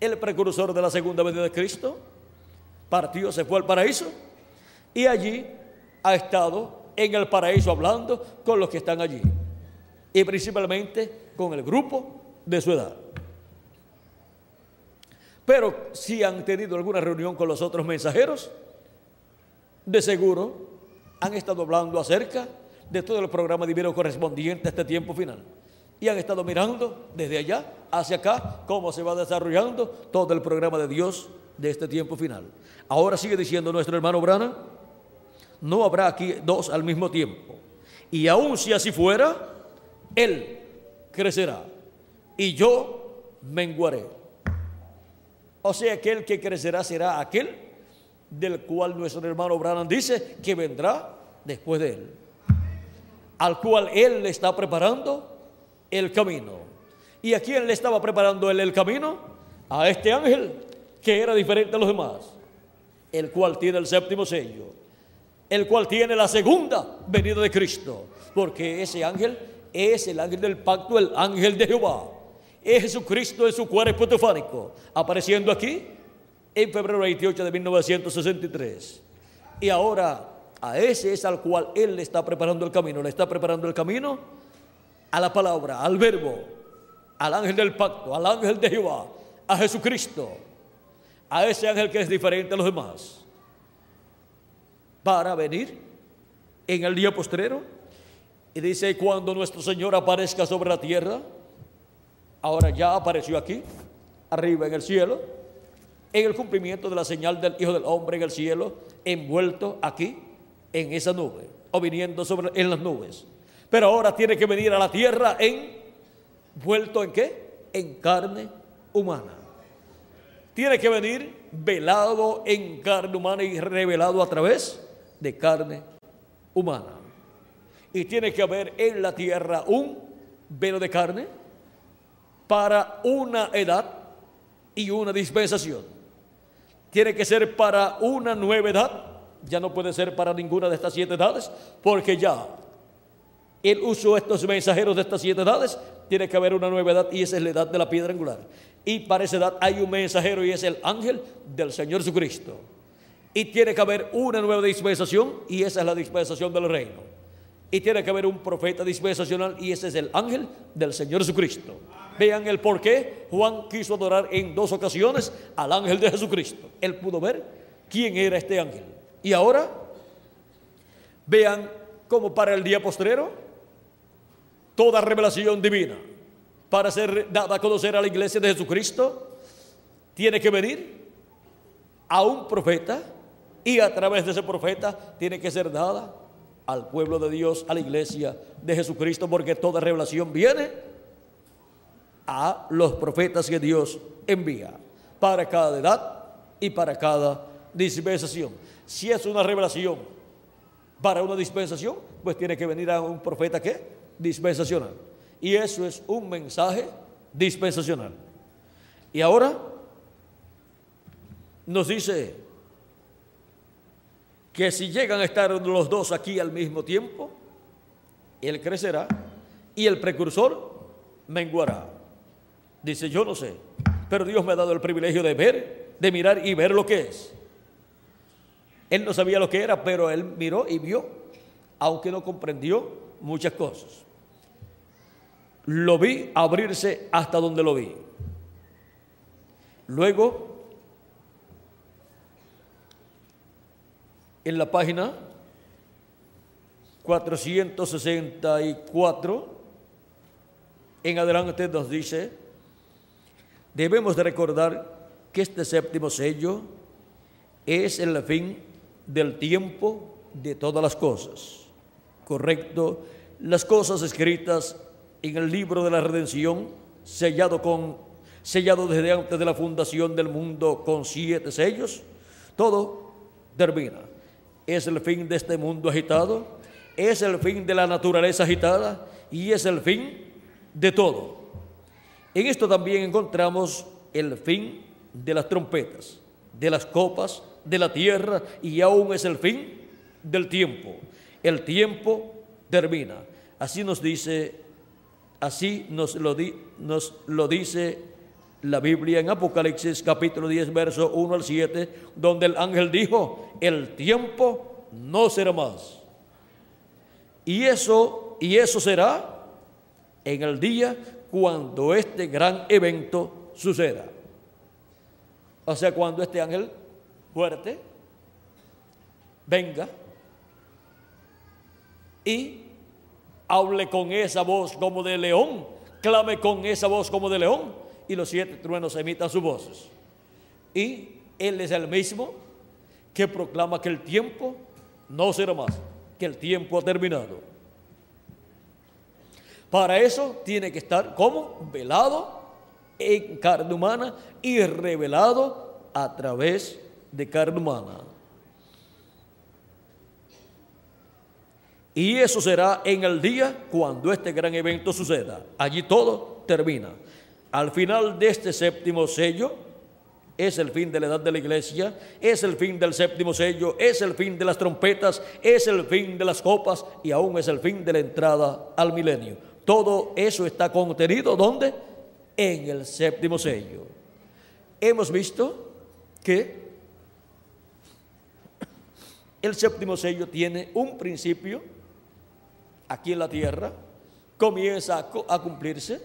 el precursor de la segunda venida de Cristo partió, se fue al paraíso y allí ha estado en el paraíso hablando con los que están allí y principalmente con el grupo de su edad. Pero si han tenido alguna reunión con los otros mensajeros, de seguro han estado hablando acerca de todo el programa divino correspondiente a este tiempo final. Y han estado mirando desde allá hacia acá cómo se va desarrollando todo el programa de Dios de este tiempo final. Ahora sigue diciendo nuestro hermano Brana, no habrá aquí dos al mismo tiempo. Y aun si así fuera, él crecerá y yo menguaré. O sea que el que crecerá será aquel del cual nuestro hermano Branham dice que vendrá después de él, al cual él le está preparando el camino. ¿Y a quién le estaba preparando él el camino? A este ángel que era diferente a los demás, el cual tiene el séptimo sello, el cual tiene la segunda venida de Cristo, porque ese ángel es el ángel del pacto, el ángel de Jehová. Es Jesucristo en su cuerpo teofánico, apareciendo aquí en febrero 28 de 1963. Y ahora a ese es al cual Él le está preparando el camino. Le está preparando el camino a la palabra, al verbo, al ángel del pacto, al ángel de Jehová, a Jesucristo, a ese ángel que es diferente a los demás, para venir en el día postrero y dice, cuando nuestro Señor aparezca sobre la tierra, ahora ya apareció aquí, arriba en el cielo, en el cumplimiento de la señal del Hijo del Hombre en el cielo, envuelto aquí en esa nube, o viniendo sobre en las nubes. Pero ahora tiene que venir a la tierra en vuelto en qué? En carne humana. Tiene que venir velado en carne humana y revelado a través de carne humana y tiene que haber en la tierra un velo de carne para una edad y una dispensación. Tiene que ser para una nueva edad, ya no puede ser para ninguna de estas siete edades, porque ya el uso de estos mensajeros de estas siete edades tiene que haber una nueva edad y esa es la edad de la piedra angular. Y para esa edad hay un mensajero y es el ángel del Señor Jesucristo. Y tiene que haber una nueva dispensación y esa es la dispensación del reino Y tiene que haber un profeta dispensacional y ese es el ángel del Señor Jesucristo. Vean el por qué Juan quiso adorar en dos ocasiones al ángel de Jesucristo. Él pudo ver quién era este ángel. Y ahora, vean cómo para el día postrero, toda revelación divina para ser dada a conocer a la iglesia de Jesucristo, tiene que venir a un profeta y a través de ese profeta tiene que ser dada al pueblo de Dios, a la iglesia de Jesucristo, porque toda revelación viene a los profetas que Dios envía para cada edad y para cada dispensación. Si es una revelación para una dispensación, pues tiene que venir a un profeta que dispensacional. Y eso es un mensaje dispensacional. Y ahora nos dice que si llegan a estar los dos aquí al mismo tiempo, él crecerá y el precursor menguará. Dice, yo no sé, pero Dios me ha dado el privilegio de ver, de mirar y ver lo que es. Él no sabía lo que era, pero él miró y vio, aunque no comprendió muchas cosas. Lo vi abrirse hasta donde lo vi. Luego, en la página 464, en adelante nos dice, debemos de recordar que este séptimo sello es el fin del tiempo de todas las cosas. Correcto, las cosas escritas en el libro de la redención, sellado con sellado desde antes de la fundación del mundo con siete sellos, todo termina. Es el fin de este mundo agitado, es el fin de la naturaleza agitada y es el fin de todo. En esto también encontramos el fin de las trompetas, de las copas, de la tierra y aún es el fin del tiempo. El tiempo termina. Así nos dice, así nos lo, nos lo dice la Biblia en Apocalipsis capítulo 10, verso 1 al 7, donde el ángel dijo, el tiempo no será más. Y eso, y eso será en el día cuando este gran evento suceda. O sea, cuando este ángel fuerte venga y hable con esa voz como de león, clame con esa voz como de león, y los siete truenos emitan sus voces. Y Él es el mismo que proclama que el tiempo no será más, que el tiempo ha terminado. Para eso tiene que estar como velado en carne humana y revelado a través de carne humana. Y eso será en el día cuando este gran evento suceda. Allí todo termina. Al final de este séptimo sello, es el fin de la edad de la iglesia, es el fin del séptimo sello, es el fin de las trompetas, es el fin de las copas y aún es el fin de la entrada al milenio. Todo eso está contenido ¿dónde? En el séptimo sello. Hemos visto que el séptimo sello tiene un principio aquí en la tierra, comienza a, cumplirse,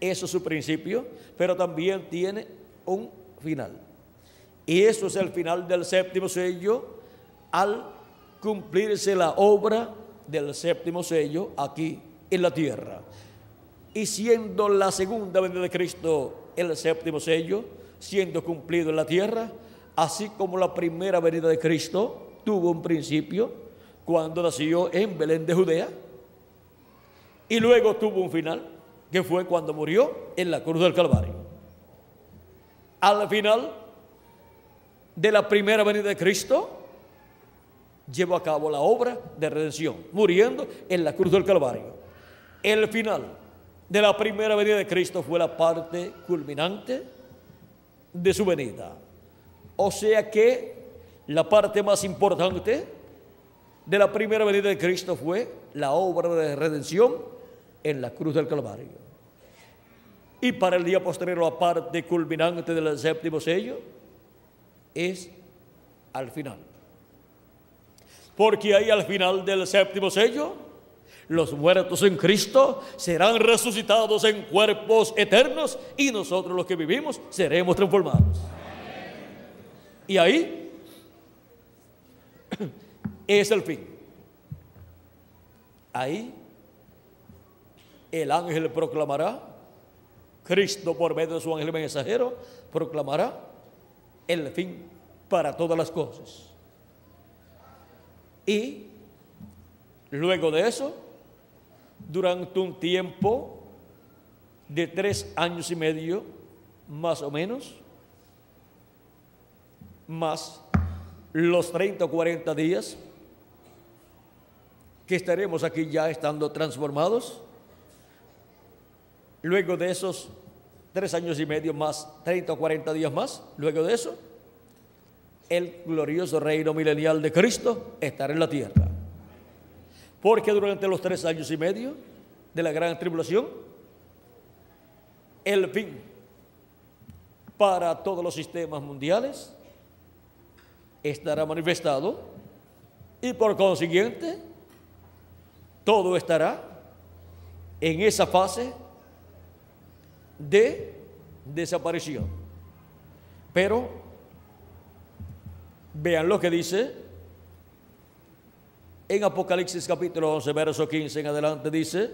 eso es su principio, pero también tiene un final. Y eso es el final del séptimo sello al cumplirse la obra del séptimo sello aquí en la tierra. Y siendo la segunda venida de Cristo el séptimo sello, siendo cumplido en la tierra, así como la primera venida de Cristo tuvo un principio cuando nació en Belén de Judea, y luego tuvo un final, que fue cuando murió en la cruz del Calvario. Al final de la primera venida de Cristo, llevó a cabo la obra de redención, muriendo en la cruz del Calvario. El final de la primera venida de Cristo fue la parte culminante de su venida. O sea que la parte más importante de la primera venida de Cristo fue la obra de redención en la cruz del Calvario. Y para el día posterior, la parte culminante del séptimo sello es al final. Porque ahí al final del séptimo sello Los muertos en Cristo serán resucitados en cuerpos eternos y nosotros los que vivimos seremos transformados. Y ahí es el fin. Ahí el ángel proclamará, Cristo por medio de su ángel mensajero proclamará el fin para todas las cosas. Y luego de eso, durante un tiempo de tres años y medio, más o menos, más los 30 o 40 días que estaremos aquí ya estando transformados, luego de esos tres años y medio más, 30 o 40 días más, luego de eso, el glorioso reino milenial de Cristo estará en la tierra. Porque durante los tres años y medio de la gran tribulación, el fin para todos los sistemas mundiales estará manifestado y por consiguiente todo estará en esa fase de desaparición. Pero vean lo que dice en Apocalipsis capítulo 11, verso 15 en adelante, dice,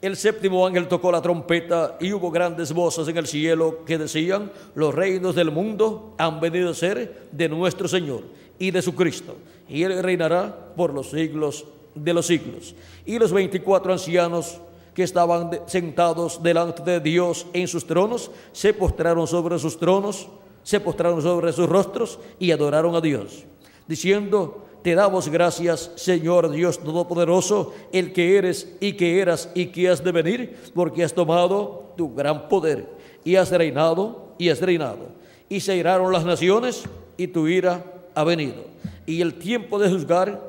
El séptimo ángel tocó la trompeta y hubo grandes voces en el cielo que decían, los reinos del mundo han venido a ser de nuestro Señor y de su Cristo, y Él reinará por los siglos de los siglos. Y los veinticuatro ancianos que estaban sentados delante de Dios en sus tronos, se postraron sobre sus tronos, se postraron sobre sus rostros y adoraron a Dios, diciendo, te damos gracias, Señor Dios Todopoderoso, el que eres y que eras y que has de venir, porque has tomado tu gran poder y has reinado y has reinado. Y se iraron las naciones y tu ira ha venido. Y el tiempo de juzgar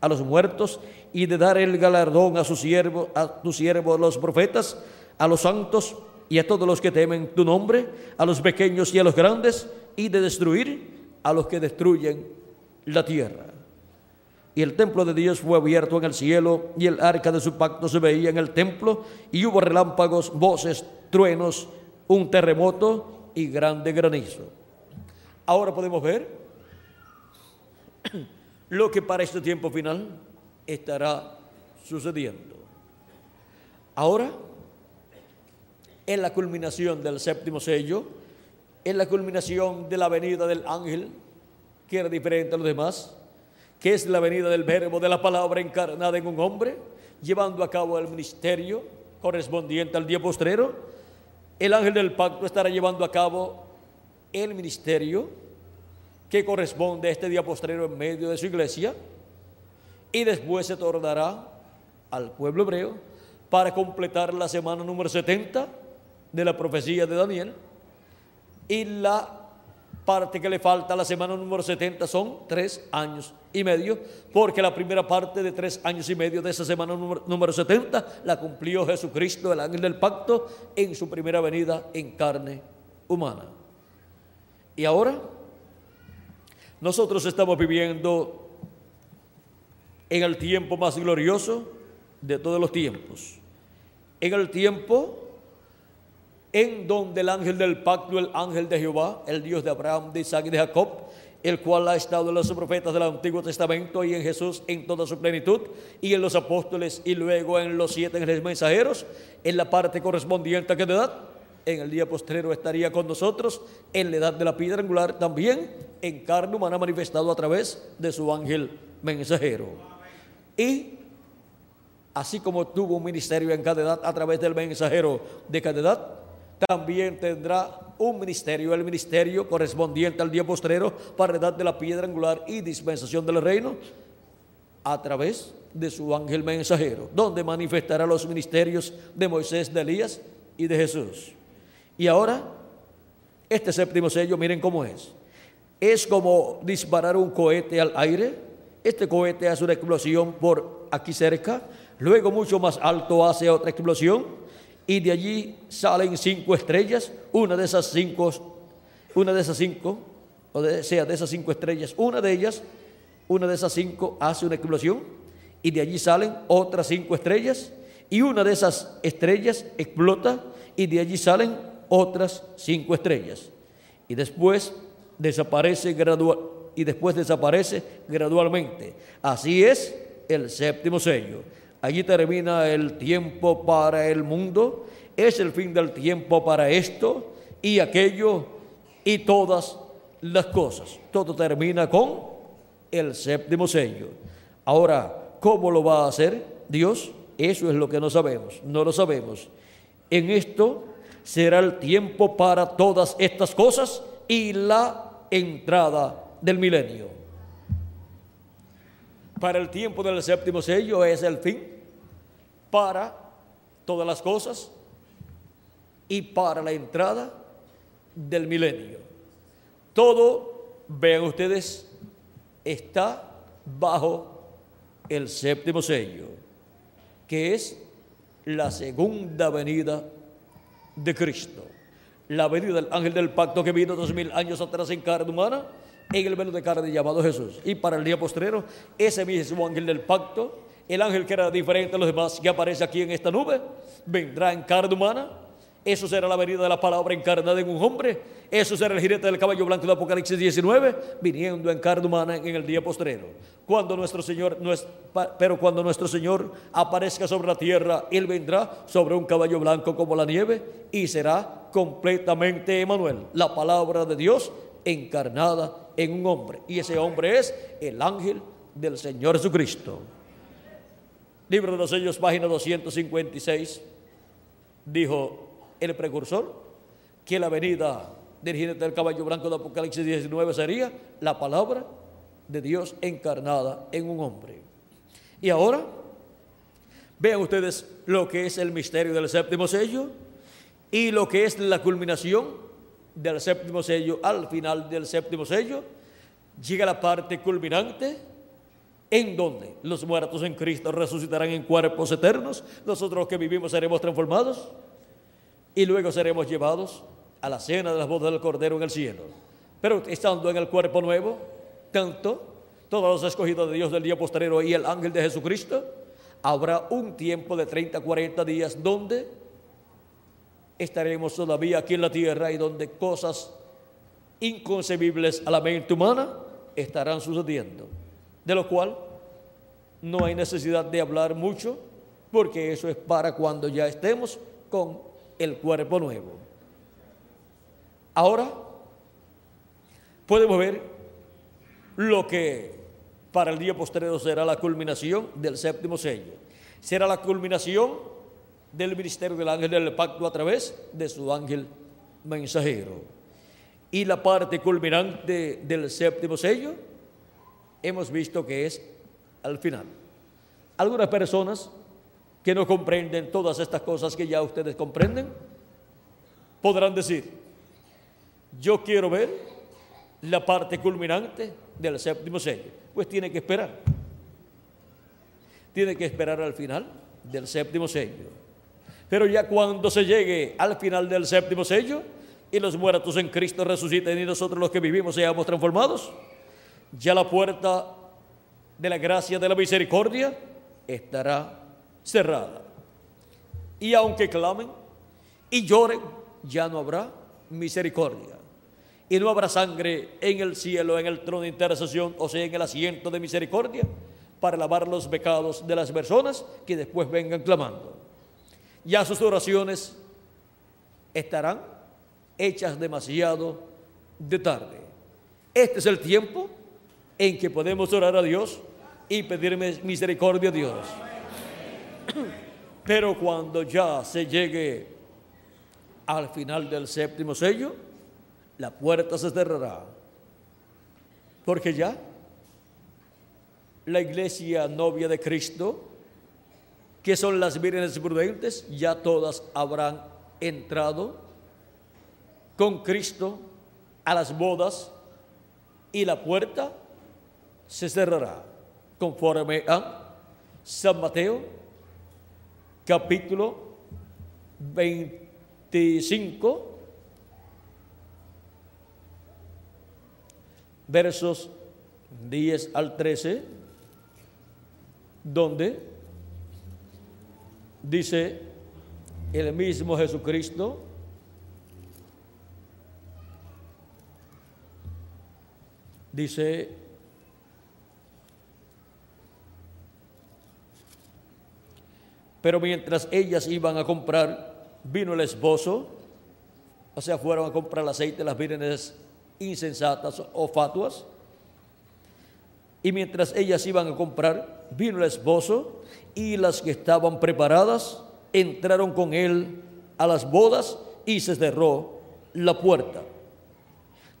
a los muertos y de dar el galardón a su siervo, a tu siervo, los profetas, a los santos y a todos los que temen tu nombre, a los pequeños y a los grandes, y de destruir a los que destruyen la tierra. Y el templo de Dios fue abierto en el cielo y el arca de su pacto se veía en el templo y hubo relámpagos, voces, truenos, un terremoto y grande granizo. Ahora podemos ver lo que para este tiempo final estará sucediendo. Ahora, en la culminación del séptimo sello, en la culminación de la venida del ángel, que era diferente a los demás, que es la venida del verbo de la palabra encarnada en un hombre, llevando a cabo el ministerio correspondiente al día postrero. El ángel del pacto estará llevando a cabo el ministerio que corresponde a este día postrero en medio de su iglesia y después se tornará al pueblo hebreo para completar la semana número 70 de la profecía de Daniel y la parte que le falta a la semana número 70 son tres años y medio, porque la primera parte de tres años y medio de esa semana número, 70 la cumplió Jesucristo, el ángel del pacto, en su primera venida en carne humana. Y ahora nosotros estamos viviendo en el tiempo más glorioso de todos los tiempos, en el tiempo en donde el ángel del pacto, el ángel de Jehová, el Dios de Abraham, de Isaac y de Jacob, el cual ha estado en los profetas del Antiguo Testamento y en Jesús en toda su plenitud, y en los apóstoles y luego en los siete ángeles mensajeros, en la parte correspondiente a cada edad, en el día postrero estaría con nosotros, en la edad de la piedra angular también, en carne humana manifestado a través de su ángel mensajero. Y así como tuvo un ministerio en cada edad a través del mensajero de cada edad, también tendrá un ministerio, el ministerio correspondiente al día postrero para edad de la piedra angular y dispensación del reino, a través de su ángel mensajero, donde manifestará los ministerios de Moisés, de Elías y de Jesús. Y ahora, este séptimo sello, miren cómo es. Es como disparar un cohete al aire. Este cohete hace una explosión por aquí cerca, luego mucho más alto hace otra explosión y de allí salen cinco estrellas, una de esas cinco, una de esas cinco, o sea, de esas cinco estrellas, una de ellas una de esas cinco hace una explosión y de allí salen otras cinco estrellas y una de esas estrellas explota y de allí salen otras cinco estrellas. Y después desaparece gradual y después desaparece gradualmente. Así es el séptimo sello. Allí termina el tiempo para el mundo, es el fin del tiempo para esto y aquello y todas las cosas. Todo termina con el séptimo sello. Ahora, ¿cómo lo va a hacer Dios? Eso es lo que no sabemos, no lo sabemos. En esto será el tiempo para todas estas cosas y la entrada del milenio. Para el tiempo del séptimo sello es el fin para todas las cosas y para la entrada del milenio. Todo, vean ustedes, está bajo el séptimo sello, que es la segunda venida de Cristo. La venida del ángel del pacto que vino dos mil años atrás en carne humana, en el velo de carne llamado Jesús. Y para el día postrero, ese mismo ángel del pacto, el ángel que era diferente a los demás, que aparece aquí en esta nube, vendrá en carne humana. Eso será la venida de la palabra encarnada en un hombre. Eso será el jinete del caballo blanco de Apocalipsis 19, viniendo en carne humana en el día postrero. Cuando nuestro Señor, pero cuando nuestro Señor aparezca sobre la tierra, Él vendrá sobre un caballo blanco como la nieve y será completamente Emanuel, la palabra de Dios encarnada en un hombre. Y ese hombre es el ángel del Señor Jesucristo. Libro de los Sellos, página 256, dijo el precursor que la venida del jinete del caballo blanco de Apocalipsis 19 sería la palabra de Dios encarnada en un hombre. Y ahora, vean ustedes lo que es el misterio del séptimo sello y lo que es la culminación del séptimo sello, al final del séptimo sello, llega la parte culminante en donde los muertos en Cristo resucitarán en cuerpos eternos, nosotros que vivimos seremos transformados y luego seremos llevados a la cena de las bodas del Cordero en el cielo. Pero estando en el cuerpo nuevo, tanto todos los escogidos de Dios del día posterior y el ángel de Jesucristo, habrá un tiempo de 30, 40 días donde estaremos todavía aquí en la tierra y donde cosas inconcebibles a la mente humana estarán sucediendo. De lo cual no hay necesidad de hablar mucho porque eso es para cuando ya estemos con el cuerpo nuevo. Ahora podemos ver lo que para el día posterior será la culminación del séptimo sello. Será la culminación del ministerio del ángel del pacto a través de su ángel mensajero. Y la parte culminante del séptimo sello, hemos visto que es al final. Algunas personas que no comprenden todas estas cosas que ya ustedes comprenden, podrán decir, yo quiero ver la parte culminante del séptimo sello. Pues tiene que esperar. Tiene que esperar al final del séptimo sello. Pero ya cuando se llegue al final del séptimo sello y los muertos en Cristo resuciten y nosotros los que vivimos seamos transformados, ya la puerta de la gracia de la misericordia estará cerrada. Y aunque clamen y lloren, ya no habrá misericordia. Y no habrá sangre en el cielo, en el trono de intercesión, o sea, en el asiento de misericordia, para lavar los pecados de las personas que después vengan clamando ya sus oraciones estarán hechas demasiado de tarde. Este es el tiempo en que podemos orar a Dios y pedirme misericordia a Dios. Pero cuando ya se llegue al final del séptimo sello, la puerta se cerrará. Porque ya la iglesia novia de Cristo que son las vírgenes prudentes, ya todas habrán entrado con Cristo a las bodas y la puerta se cerrará, conforme a San Mateo, capítulo 25, versos 10 al 13, donde dice el mismo Jesucristo, dice, pero mientras ellas iban a comprar, vino el esposo, o sea, fueron a comprar el aceite, las vírgenes insensatas o fatuas, y mientras ellas iban a comprar, vino el esposo y las que estaban preparadas entraron con él a las bodas y se cerró la puerta.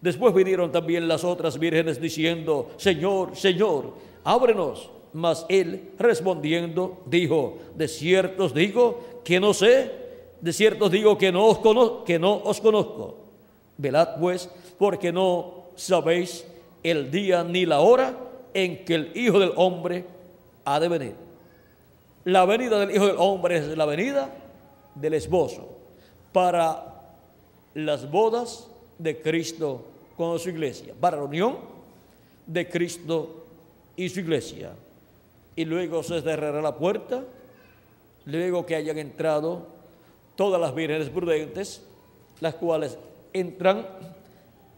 Después vinieron también las otras vírgenes diciendo, Señor, Señor, ábrenos. Mas él respondiendo dijo, de cierto os digo que no sé, de cierto os digo que no os conozco, que no os conozco. Velad pues, porque no sabéis el día ni la hora en que el Hijo del Hombre ha de venir. La venida del Hijo del Hombre es la venida del esposo para las bodas de Cristo con su iglesia, para la unión de Cristo y su iglesia. Y luego se cerrará la puerta, luego que hayan entrado todas las vírgenes prudentes, las cuales entran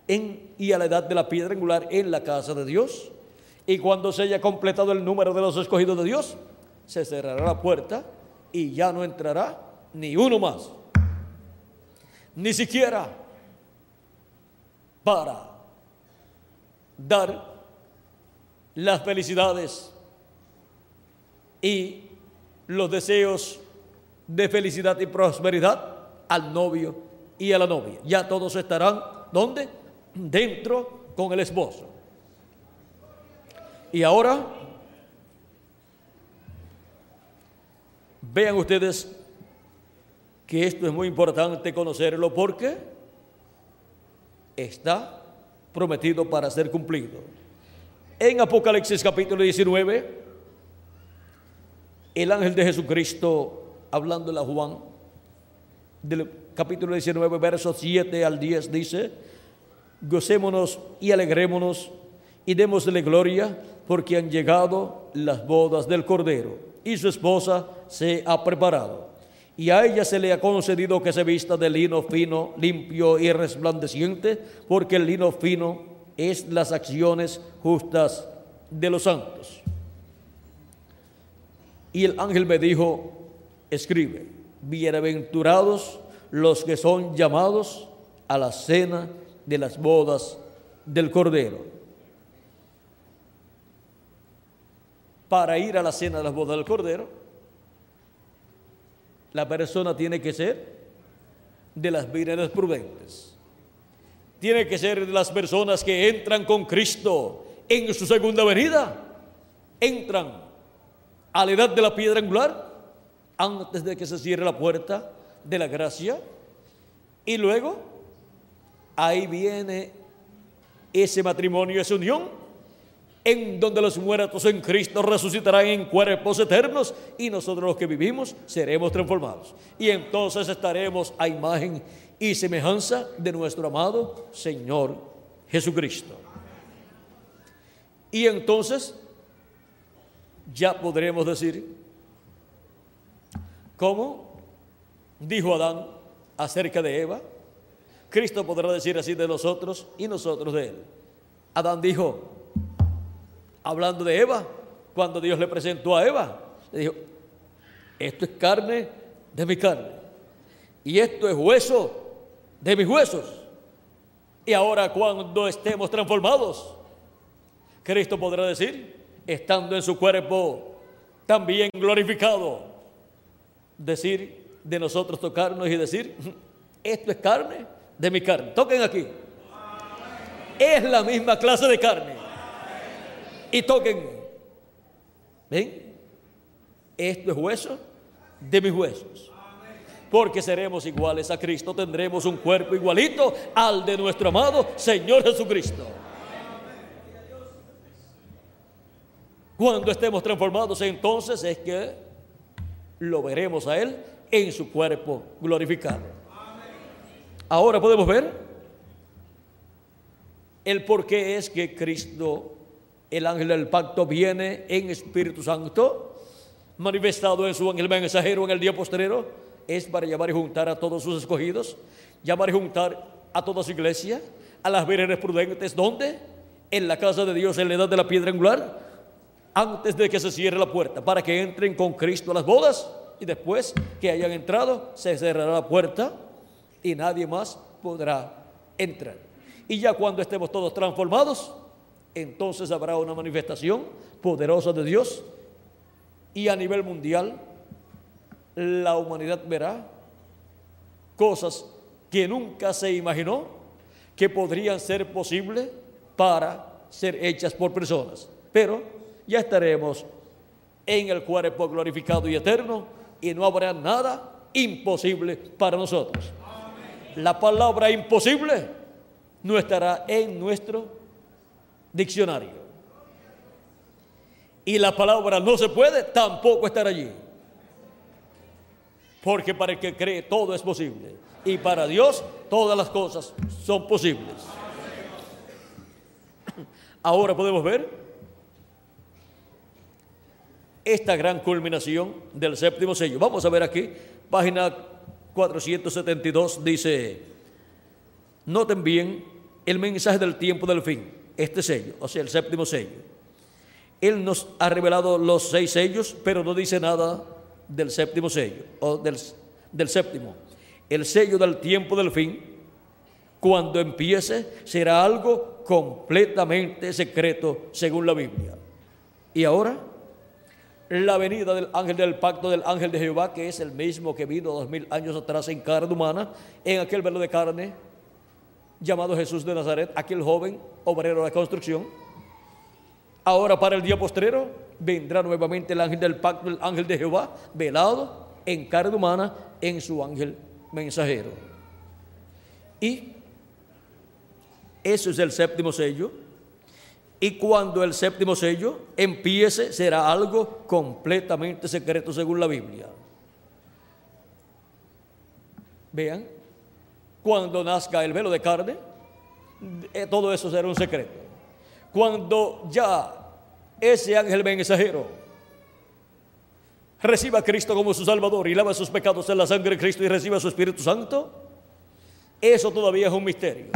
en y a la edad de la piedra angular en la casa de Dios. Y cuando se haya completado el número de los escogidos de Dios, se cerrará la puerta y ya no entrará ni uno más. Ni siquiera para dar las felicidades y los deseos de felicidad y prosperidad al novio y a la novia. Ya todos estarán, ¿dónde? Dentro con el esposo. Y ahora, vean ustedes que esto es muy importante conocerlo porque está prometido para ser cumplido. En Apocalipsis capítulo 19, el ángel de Jesucristo, hablando a Juan, del capítulo 19, versos 7 al 10, dice, gocémonos y alegrémonos y démosle gloria porque han llegado las bodas del Cordero y su esposa se ha preparado y a ella se le ha concedido que se vista de lino fino, limpio y resplandeciente, porque el lino fino es las acciones justas de los santos. Y el ángel me dijo, escribe, bienaventurados los que son llamados a la cena de las bodas del Cordero. Para ir a la cena de las bodas del Cordero, la persona tiene que ser de las vírgenes prudentes. Tiene que ser de las personas que entran con Cristo en su segunda venida. Entran a la edad de la piedra angular antes de que se cierre la puerta de la gracia. Y luego ahí viene ese matrimonio, esa unión en donde los muertos en Cristo resucitarán en cuerpos eternos y nosotros los que vivimos seremos transformados. Y entonces estaremos a imagen y semejanza de nuestro amado Señor Jesucristo. Y entonces ya podremos decir, ¿cómo dijo Adán acerca de Eva? Cristo podrá decir así de nosotros y nosotros de él. Adán dijo, hablando de Eva, cuando Dios le presentó a Eva, le dijo, esto es carne de mi carne y esto es hueso de mis huesos. Y ahora cuando estemos transformados, Cristo podrá decir, estando en su cuerpo también glorificado, decir de nosotros tocarnos y decir, esto es carne de mi carne. Toquen aquí. Es la misma clase de carne y toquen. ¿Ven? Esto es hueso de mis huesos. Porque seremos iguales a Cristo, tendremos un cuerpo igualito al de nuestro amado Señor Jesucristo. Cuando estemos transformados, entonces es que lo veremos a Él en su cuerpo glorificado. Ahora podemos ver el por qué es que Cristo el ángel del pacto viene en Espíritu Santo, manifestado en su ángel mensajero en el día postrero, es para llamar y juntar a todos sus escogidos, llamar y juntar a toda su iglesia, a las vírgenes prudentes, ¿dónde? En la casa de Dios, en la edad de la piedra angular, antes de que se cierre la puerta, para que entren con Cristo a las bodas y después que hayan entrado, se cerrará la puerta y nadie más podrá entrar. Y ya cuando estemos todos transformados, entonces habrá una manifestación poderosa de Dios y a nivel mundial la humanidad verá cosas que nunca se imaginó que podrían ser posibles para ser hechas por personas. Pero ya estaremos en el cuerpo glorificado y eterno y no habrá nada imposible para nosotros. La palabra imposible no estará en nuestro diccionario. Y la palabra no se puede tampoco estar allí. Porque para el que cree todo es posible. Y para Dios todas las cosas son posibles. Ahora podemos ver esta gran culminación del séptimo sello. Vamos a ver aquí, página 472 dice, noten bien el mensaje del tiempo del fin, este sello, o sea, el séptimo sello. Él nos ha revelado los seis sellos, pero no dice nada del séptimo sello, o del, del séptimo. El sello del tiempo del fin, cuando empiece, será algo completamente secreto según la Biblia. Y ahora, la venida del ángel del pacto del ángel de Jehová, que es el mismo que vino dos mil años atrás en carne humana, en aquel velo de carne llamado Jesús de Nazaret, aquel joven obrero de construcción. Ahora para el día postrero vendrá nuevamente el ángel del pacto, el ángel de Jehová, velado en carne humana en su ángel mensajero. Y eso es el séptimo sello. Y cuando el séptimo sello empiece, será algo completamente secreto según la Biblia. Vean, cuando nazca el velo de carne, eh, todo eso será un secreto. Cuando ya ese ángel mensajero reciba a Cristo como su Salvador y lava sus pecados en la sangre de Cristo y reciba su Espíritu Santo, eso todavía es un misterio.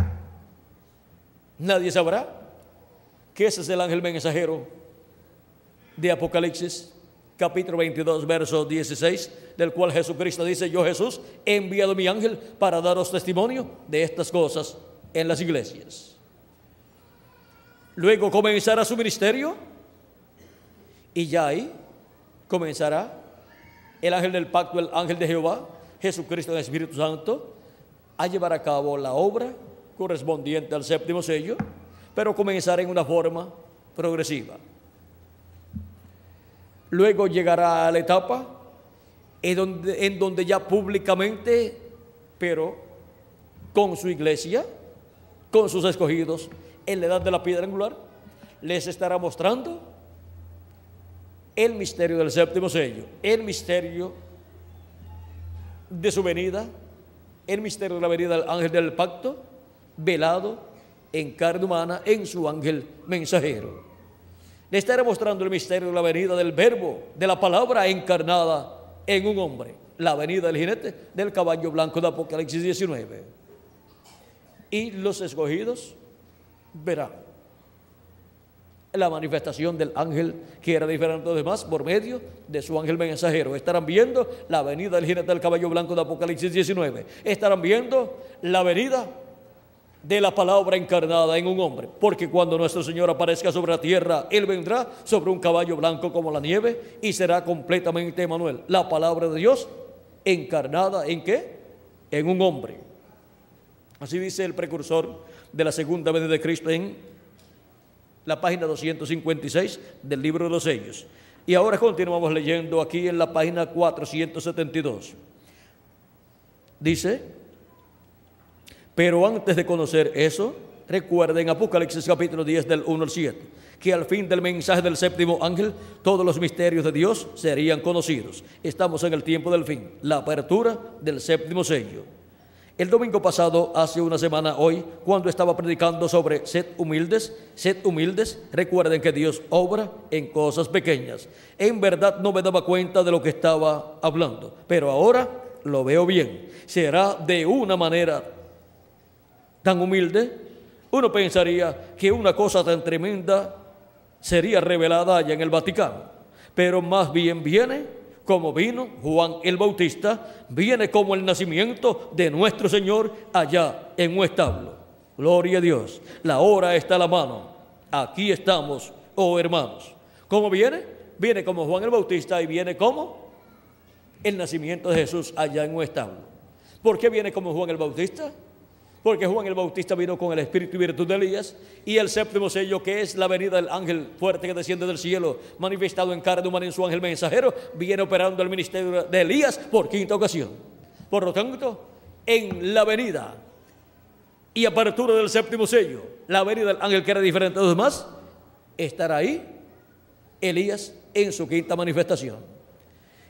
Nadie sabrá que ese es el ángel mensajero de Apocalipsis, capítulo 22, verso 16, del cual Jesucristo dice, yo Jesús he enviado mi ángel para daros testimonio de estas cosas en las iglesias. Luego comenzará su ministerio y ya ahí comenzará el ángel del pacto, el ángel de Jehová, Jesucristo el Espíritu Santo, a llevar a cabo la obra correspondiente al séptimo sello pero comenzará en una forma progresiva. Luego llegará a la etapa en donde, en donde ya públicamente, pero con su iglesia, con sus escogidos, en la edad de la piedra angular, les estará mostrando el misterio del séptimo sello, el misterio de su venida, el misterio de la venida del ángel del pacto, velado en carne humana en su ángel mensajero. Le estará mostrando el misterio de la venida del verbo, de la palabra encarnada en un hombre, la venida del jinete del caballo blanco de Apocalipsis 19. Y los escogidos verán la manifestación del ángel que era diferente de los demás por medio de su ángel mensajero. Estarán viendo la venida del jinete del caballo blanco de Apocalipsis 19. Estarán viendo la venida de la palabra encarnada en un hombre, porque cuando nuestro Señor aparezca sobre la tierra, Él vendrá sobre un caballo blanco como la nieve y será completamente Emanuel, la palabra de Dios encarnada en qué? En un hombre. Así dice el precursor de la segunda venida de Cristo en la página 256 del libro de los sellos. Y ahora continuamos leyendo aquí en la página 472. Dice, pero antes de conocer eso, recuerden Apocalipsis capítulo 10 del 1 al 7, que al fin del mensaje del séptimo ángel, todos los misterios de Dios serían conocidos. Estamos en el tiempo del fin, la apertura del séptimo sello. El domingo pasado, hace una semana hoy, cuando estaba predicando sobre sed humildes, sed humildes, recuerden que Dios obra en cosas pequeñas. En verdad no me daba cuenta de lo que estaba hablando, pero ahora lo veo bien. Será de una manera tan humilde, uno pensaría que una cosa tan tremenda sería revelada allá en el Vaticano, pero más bien viene como vino Juan el Bautista, viene como el nacimiento de nuestro Señor allá en un establo. Gloria a Dios. La hora está a la mano. Aquí estamos, oh hermanos. ¿Cómo viene? Viene como Juan el Bautista y viene como el nacimiento de Jesús allá en un establo. ¿Por qué viene como Juan el Bautista? Porque Juan el Bautista vino con el espíritu y virtud de Elías, y el séptimo sello, que es la venida del ángel fuerte que desciende del cielo, manifestado en carne humana en su ángel mensajero, viene operando el ministerio de Elías por quinta ocasión. Por lo tanto, en la venida y apertura del séptimo sello, la venida del ángel que era diferente de los demás, estará ahí Elías en su quinta manifestación.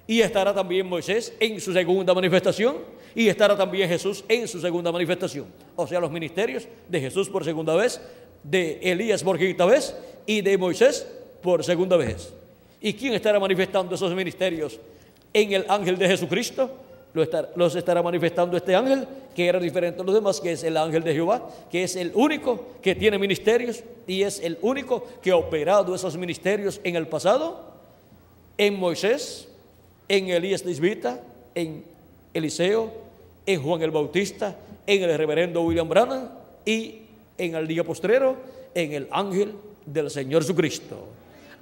Y estará también Moisés en su segunda manifestación y estará también Jesús en su segunda manifestación. O sea, los ministerios de Jesús por segunda vez, de Elías por quinta vez y de Moisés por segunda vez. ¿Y quién estará manifestando esos ministerios en el ángel de Jesucristo? Los estará manifestando este ángel, que era diferente a los demás, que es el ángel de Jehová, que es el único que tiene ministerios y es el único que ha operado esos ministerios en el pasado, en Moisés, en Elías Lisbita, en Eliseo, en Juan el Bautista, en el reverendo William Branham y en el día postrero en el ángel del Señor Jesucristo.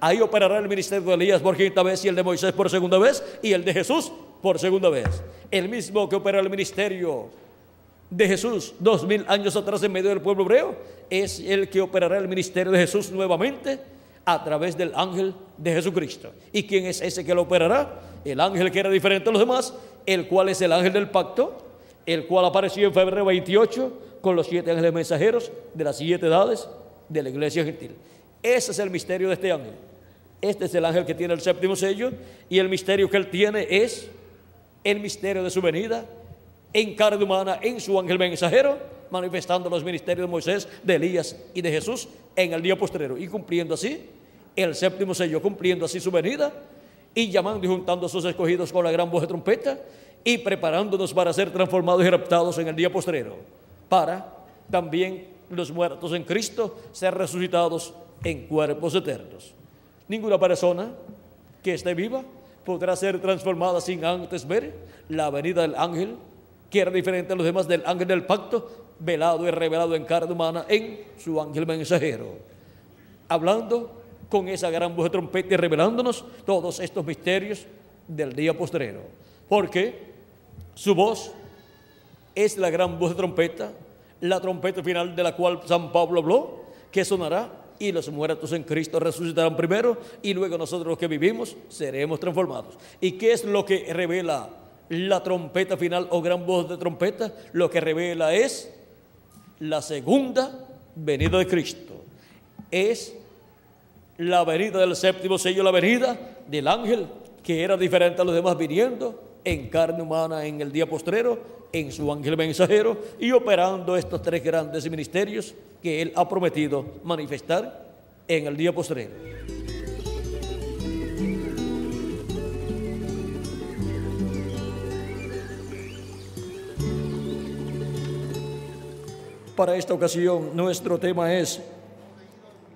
Ahí operará el ministerio de Elías por quinta vez y el de Moisés por segunda vez y el de Jesús por segunda vez. El mismo que opera el ministerio de Jesús dos mil años atrás en medio del pueblo hebreo es el que operará el ministerio de Jesús nuevamente a través del ángel de Jesucristo. ¿Y quién es ese que lo operará? El ángel que era diferente a los demás, el cual es el ángel del pacto, el cual apareció en febrero 28 con los siete ángeles mensajeros de las siete edades de la iglesia gentil. Ese es el misterio de este ángel. Este es el ángel que tiene el séptimo sello y el misterio que él tiene es el misterio de su venida en carne humana, en su ángel mensajero, manifestando los ministerios de Moisés, de Elías y de Jesús en el día postrero y cumpliendo así el séptimo sello, cumpliendo así su venida y llamando y juntando a sus escogidos con la gran voz de trompeta y preparándonos para ser transformados y raptados en el día postrero, para también los muertos en Cristo ser resucitados en cuerpos eternos. Ninguna persona que esté viva podrá ser transformada sin antes ver la venida del ángel, que era diferente a los demás del ángel del pacto, velado y revelado en carne humana en su ángel mensajero, hablando con esa gran voz de trompeta y revelándonos todos estos misterios del día postrero. Porque su voz es la gran voz de trompeta, la trompeta final de la cual San Pablo habló, que sonará y los muertos en Cristo resucitarán primero y luego nosotros los que vivimos seremos transformados. ¿Y qué es lo que revela la trompeta final o gran voz de trompeta? Lo que revela es la segunda venida de Cristo. Es la venida del séptimo sello, la venida del ángel que era diferente a los demás viniendo en carne humana en el día postrero, en su ángel mensajero y operando estos tres grandes ministerios que Él ha prometido manifestar en el día postrero. Para esta ocasión nuestro tema es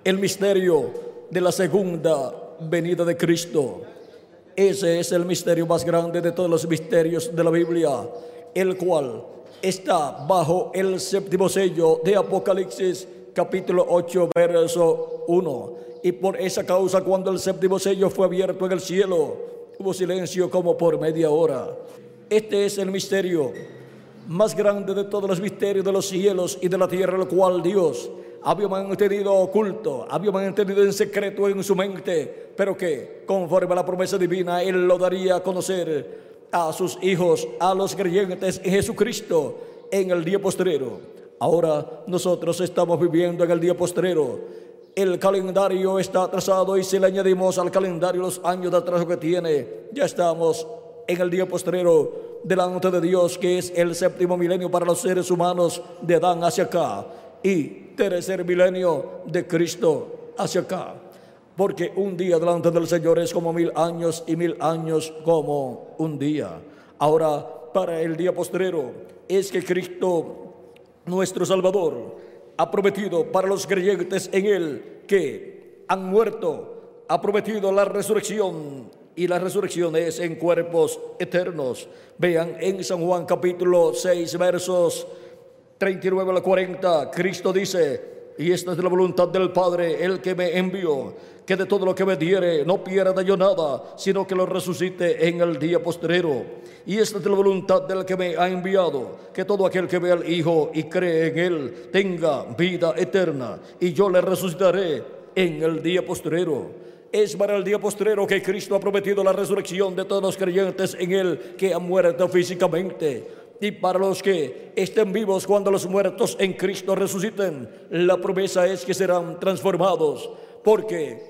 el misterio de la segunda venida de Cristo. Ese es el misterio más grande de todos los misterios de la Biblia, el cual está bajo el séptimo sello de Apocalipsis capítulo 8 verso 1. Y por esa causa cuando el séptimo sello fue abierto en el cielo, hubo silencio como por media hora. Este es el misterio más grande de todos los misterios de los cielos y de la tierra, el cual Dios había mantenido oculto, había mantenido en secreto en su mente, pero que conforme a la promesa divina, Él lo daría a conocer a sus hijos, a los creyentes en Jesucristo en el día postrero. Ahora nosotros estamos viviendo en el día postrero. El calendario está atrasado y si le añadimos al calendario los años de atraso que tiene, ya estamos en el día postrero delante de Dios, que es el séptimo milenio para los seres humanos de Adán hacia acá y tercer milenio de Cristo hacia acá. Porque un día delante del Señor es como mil años y mil años como un día. Ahora, para el día postrero, es que Cristo, nuestro Salvador, ha prometido para los creyentes en Él que han muerto, ha prometido la resurrección y la resurrección es en cuerpos eternos. Vean en San Juan capítulo 6 versos 39 al 40, Cristo dice, y esta es la voluntad del Padre, el que me envió, que de todo lo que me diere no pierda yo nada, sino que lo resucite en el día postrero. Y esta es la voluntad del que me ha enviado, que todo aquel que ve al Hijo y cree en Él tenga vida eterna, y yo le resucitaré en el día postrero. Es para el día postrero que Cristo ha prometido la resurrección de todos los creyentes en Él que han muerto físicamente. Y para los que estén vivos cuando los muertos en Cristo resuciten, la promesa es que serán transformados. Porque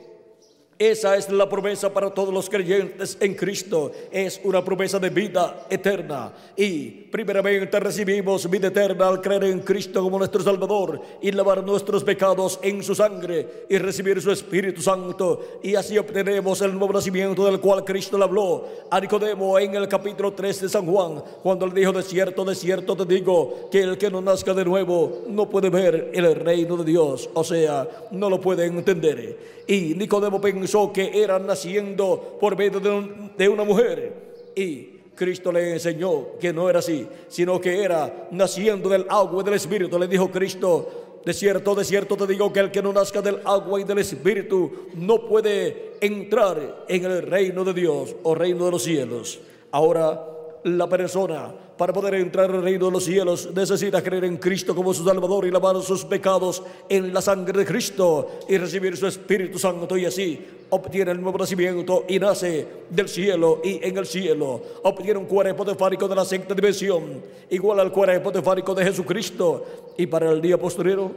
esa es la promesa para todos los creyentes en Cristo. Es una promesa de vida eterna. Y primeramente recibimos vida eterna al creer en Cristo como nuestro Salvador y lavar nuestros pecados en su sangre y recibir su Espíritu Santo. Y así obtenemos el nuevo nacimiento del cual Cristo le habló a Nicodemo en el capítulo 3 de San Juan, cuando le dijo, de cierto, de cierto te digo, que el que no nazca de nuevo no puede ver el reino de Dios. O sea, no lo puede entender. Y Nicodemo pensó que era naciendo por medio de, una mujer. Y Cristo le enseñó que no era así, sino que era naciendo del agua y del Espíritu. Le dijo Cristo, de cierto, de cierto te digo que el que no nazca del agua y del Espíritu no puede entrar en el reino de Dios o reino de los cielos. Ahora la persona para poder entrar al reino de los cielos necesita creer en Cristo como su Salvador y lavar sus pecados en la sangre de Cristo y recibir su Espíritu Santo. Y así obtiene el nuevo nacimiento y nace del cielo y en el cielo. Obtiene un cuerpo tefárico de la sexta dimensión igual al cuerpo tefárico de Jesucristo. Y para el día posterior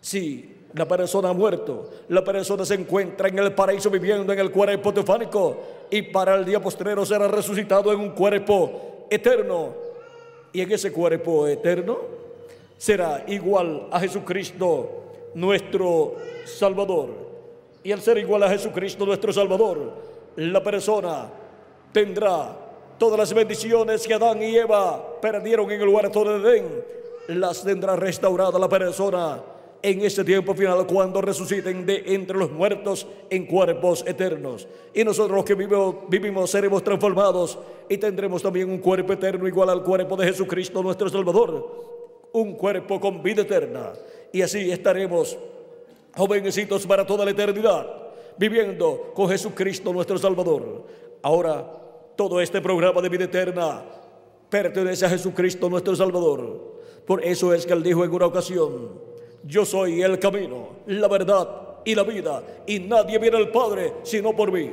sí la persona ha muerto, la persona se encuentra en el paraíso viviendo en el cuerpo tefánico y para el día postrero será resucitado en un cuerpo eterno. Y en ese cuerpo eterno será igual a Jesucristo nuestro Salvador. Y al ser igual a Jesucristo nuestro Salvador, la persona tendrá todas las bendiciones que Adán y Eva perdieron en el huerto de Edén, las tendrá restaurada la persona en ese tiempo final cuando resuciten de entre los muertos en cuerpos eternos. Y nosotros que vivimos, vivimos seremos transformados y tendremos también un cuerpo eterno igual al cuerpo de Jesucristo nuestro Salvador, un cuerpo con vida eterna. Y así estaremos jovencitos para toda la eternidad, viviendo con Jesucristo nuestro Salvador. Ahora, todo este programa de vida eterna pertenece a Jesucristo nuestro Salvador. Por eso es que él dijo en una ocasión, yo soy el camino, la verdad y la vida, y nadie viene al Padre sino por mí.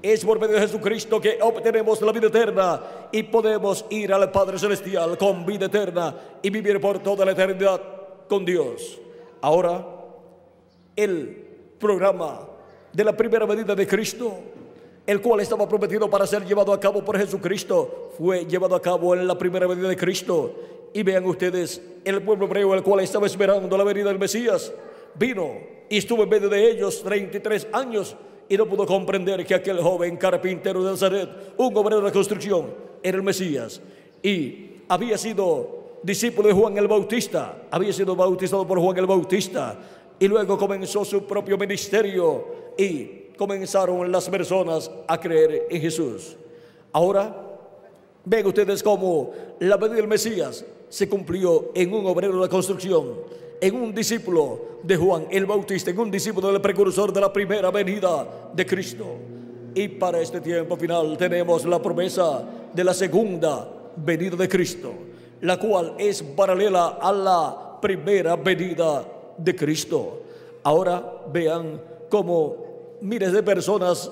Es por medio de Jesucristo que obtenemos la vida eterna y podemos ir al Padre Celestial con vida eterna y vivir por toda la eternidad con Dios. Ahora, el programa de la primera medida de Cristo, el cual estaba prometido para ser llevado a cabo por Jesucristo, fue llevado a cabo en la primera medida de Cristo y vean ustedes, el pueblo hebreo, el cual estaba esperando la venida del Mesías, vino y estuvo en medio de ellos 33 años y no pudo comprender que aquel joven carpintero de Nazaret, un obrero de construcción, era el Mesías. Y había sido discípulo de Juan el Bautista, había sido bautizado por Juan el Bautista. Y luego comenzó su propio ministerio y comenzaron las personas a creer en Jesús. Ahora, ven ustedes cómo la venida del Mesías se cumplió en un obrero de construcción, en un discípulo de Juan el Bautista, en un discípulo del precursor de la primera venida de Cristo. Y para este tiempo final tenemos la promesa de la segunda venida de Cristo, la cual es paralela a la primera venida de Cristo. Ahora vean cómo miles de personas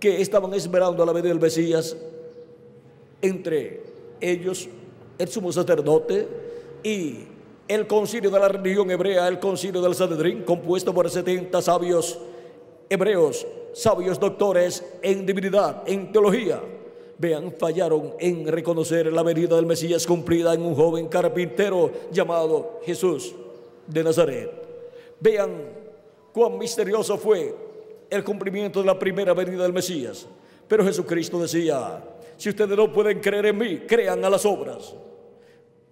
que estaban esperando la venida del Mesías, entre ellos el sumo sacerdote y el concilio de la religión hebrea, el concilio del Sanedrín, compuesto por 70 sabios hebreos, sabios doctores en divinidad, en teología. vean, fallaron en reconocer la venida del Mesías cumplida en un joven carpintero llamado Jesús de Nazaret. Vean cuán misterioso fue el cumplimiento de la primera venida del Mesías. Pero Jesucristo decía, si ustedes no pueden creer en mí, crean a las obras.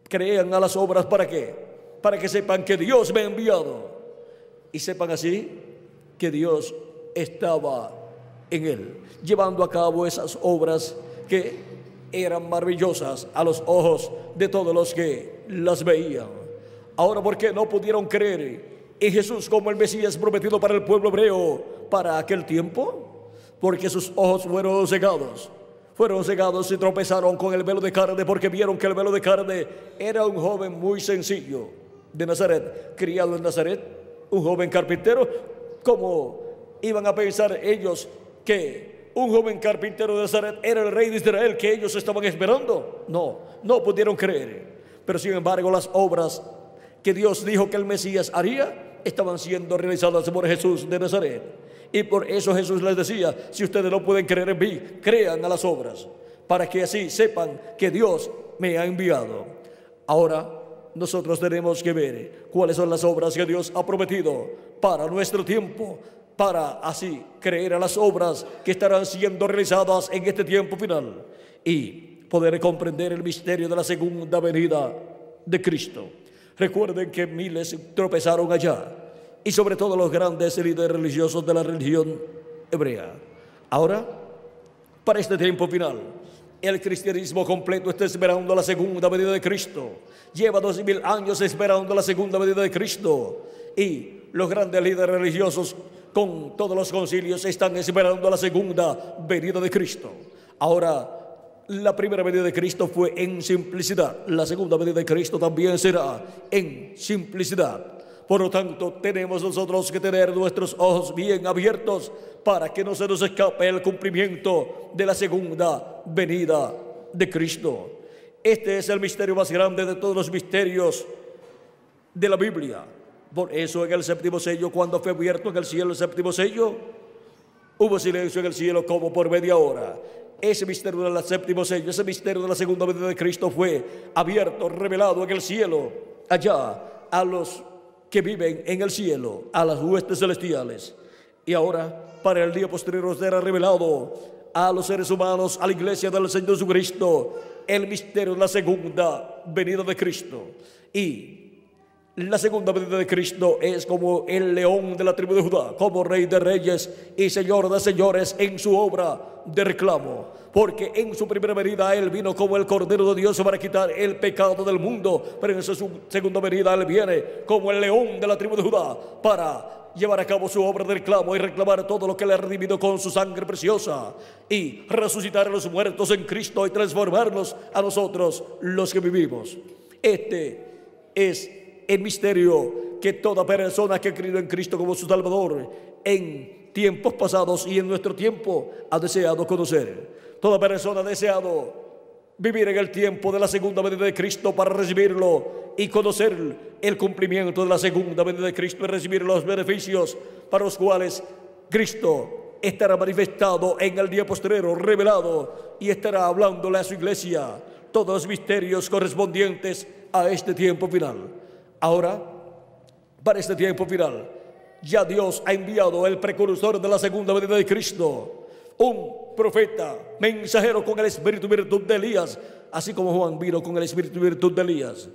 Crean a las obras para qué? Para que sepan que Dios me ha enviado. Y sepan así que Dios estaba en él, llevando a cabo esas obras que eran maravillosas a los ojos de todos los que las veían. Ahora, ¿por qué no pudieron creer en Jesús como el Mesías prometido para el pueblo hebreo para aquel tiempo? Porque sus ojos fueron cegados. Fueron cegados y tropezaron con el velo de carne porque vieron que el velo de carne era un joven muy sencillo de Nazaret, criado en Nazaret, un joven carpintero. ¿Cómo iban a pensar ellos que un joven carpintero de Nazaret era el rey de Israel que ellos estaban esperando? No, no pudieron creer. Pero sin embargo las obras que Dios dijo que el Mesías haría estaban siendo realizadas por Jesús de Nazaret. Y por eso Jesús les decía, si ustedes no pueden creer en mí, crean a las obras, para que así sepan que Dios me ha enviado. Ahora nosotros tenemos que ver cuáles son las obras que Dios ha prometido para nuestro tiempo, para así creer a las obras que estarán siendo realizadas en este tiempo final y poder comprender el misterio de la segunda venida de Cristo. Recuerden que miles tropezaron allá y sobre todo los grandes líderes religiosos de la religión hebrea. Ahora, para este tiempo final, el cristianismo completo está esperando la segunda venida de Cristo. Lleva dos mil años esperando la segunda venida de Cristo. Y los grandes líderes religiosos con todos los concilios están esperando la segunda venida de Cristo. Ahora, la primera venida de Cristo fue en simplicidad. La segunda venida de Cristo también será en simplicidad. Por lo tanto, tenemos nosotros que tener nuestros ojos bien abiertos para que no se nos escape el cumplimiento de la segunda venida de Cristo. Este es el misterio más grande de todos los misterios de la Biblia. Por eso en el séptimo sello, cuando fue abierto en el cielo el séptimo sello, hubo silencio en el cielo como por media hora. Ese misterio del séptimo sello, ese misterio de la segunda venida de Cristo fue abierto, revelado en el cielo, allá a los que viven en el cielo, a las huestes celestiales. Y ahora, para el día posterior, será revelado a los seres humanos, a la iglesia del Señor Jesucristo, el misterio de la segunda venida de Cristo. Y la segunda venida de Cristo es como el león de la tribu de Judá, como rey de reyes y señor de señores en su obra de reclamo. Porque en su primera venida Él vino como el Cordero de Dios para quitar el pecado del mundo. Pero en su segunda venida Él viene como el león de la tribu de Judá para llevar a cabo su obra de reclamo y reclamar todo lo que le ha redimido con su sangre preciosa y resucitar a los muertos en Cristo y transformarnos a nosotros los que vivimos. Este es el misterio que toda persona que ha creído en Cristo como su Salvador en tiempos pasados y en nuestro tiempo ha deseado conocer. Toda persona ha deseado vivir en el tiempo de la segunda venida de Cristo para recibirlo y conocer el cumplimiento de la segunda venida de Cristo y recibir los beneficios para los cuales Cristo estará manifestado en el día posterior, revelado y estará hablándole a su iglesia todos los misterios correspondientes a este tiempo final. Ahora, para este tiempo final, ya Dios ha enviado el precursor de la segunda venida de Cristo, un profeta, mensajero con el espíritu y virtud de Elías, así como Juan vino con el espíritu y virtud de Elías,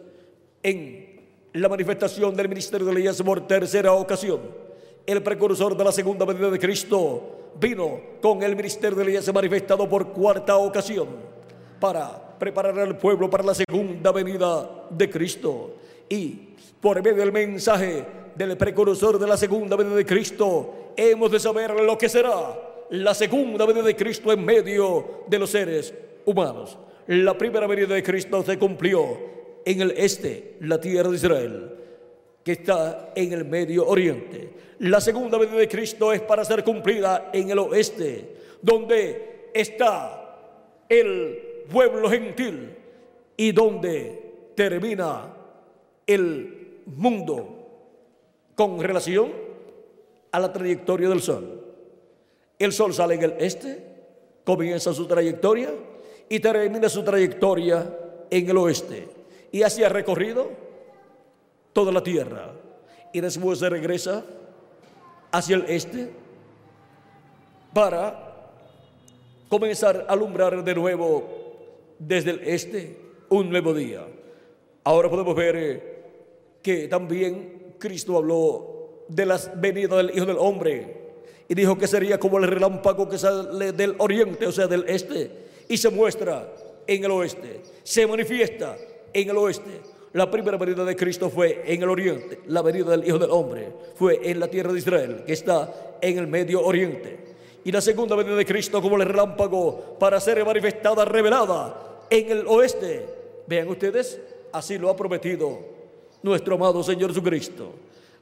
en la manifestación del ministerio de Elías por tercera ocasión. El precursor de la segunda venida de Cristo vino con el ministerio de Elías manifestado por cuarta ocasión para preparar al pueblo para la segunda venida de Cristo. Y por medio del mensaje del precursor de la segunda venida de Cristo, hemos de saber lo que será la segunda venida de Cristo en medio de los seres humanos. La primera venida de Cristo se cumplió en el este, la tierra de Israel, que está en el medio oriente. La segunda venida de Cristo es para ser cumplida en el oeste, donde está el pueblo gentil y donde termina el mundo con relación a la trayectoria del Sol. El Sol sale en el este, comienza su trayectoria y termina su trayectoria en el oeste. Y así ha recorrido toda la tierra. Y después se regresa hacia el este para comenzar a alumbrar de nuevo desde el este un nuevo día. Ahora podemos ver eh, que también Cristo habló de la venida del Hijo del Hombre y dijo que sería como el relámpago que sale del oriente, o sea, del este, y se muestra en el oeste, se manifiesta en el oeste. La primera venida de Cristo fue en el oriente, la venida del Hijo del Hombre fue en la tierra de Israel, que está en el medio oriente y la segunda venida de Cristo como el relámpago para ser manifestada, revelada en el oeste. Vean ustedes, así lo ha prometido nuestro amado Señor Jesucristo.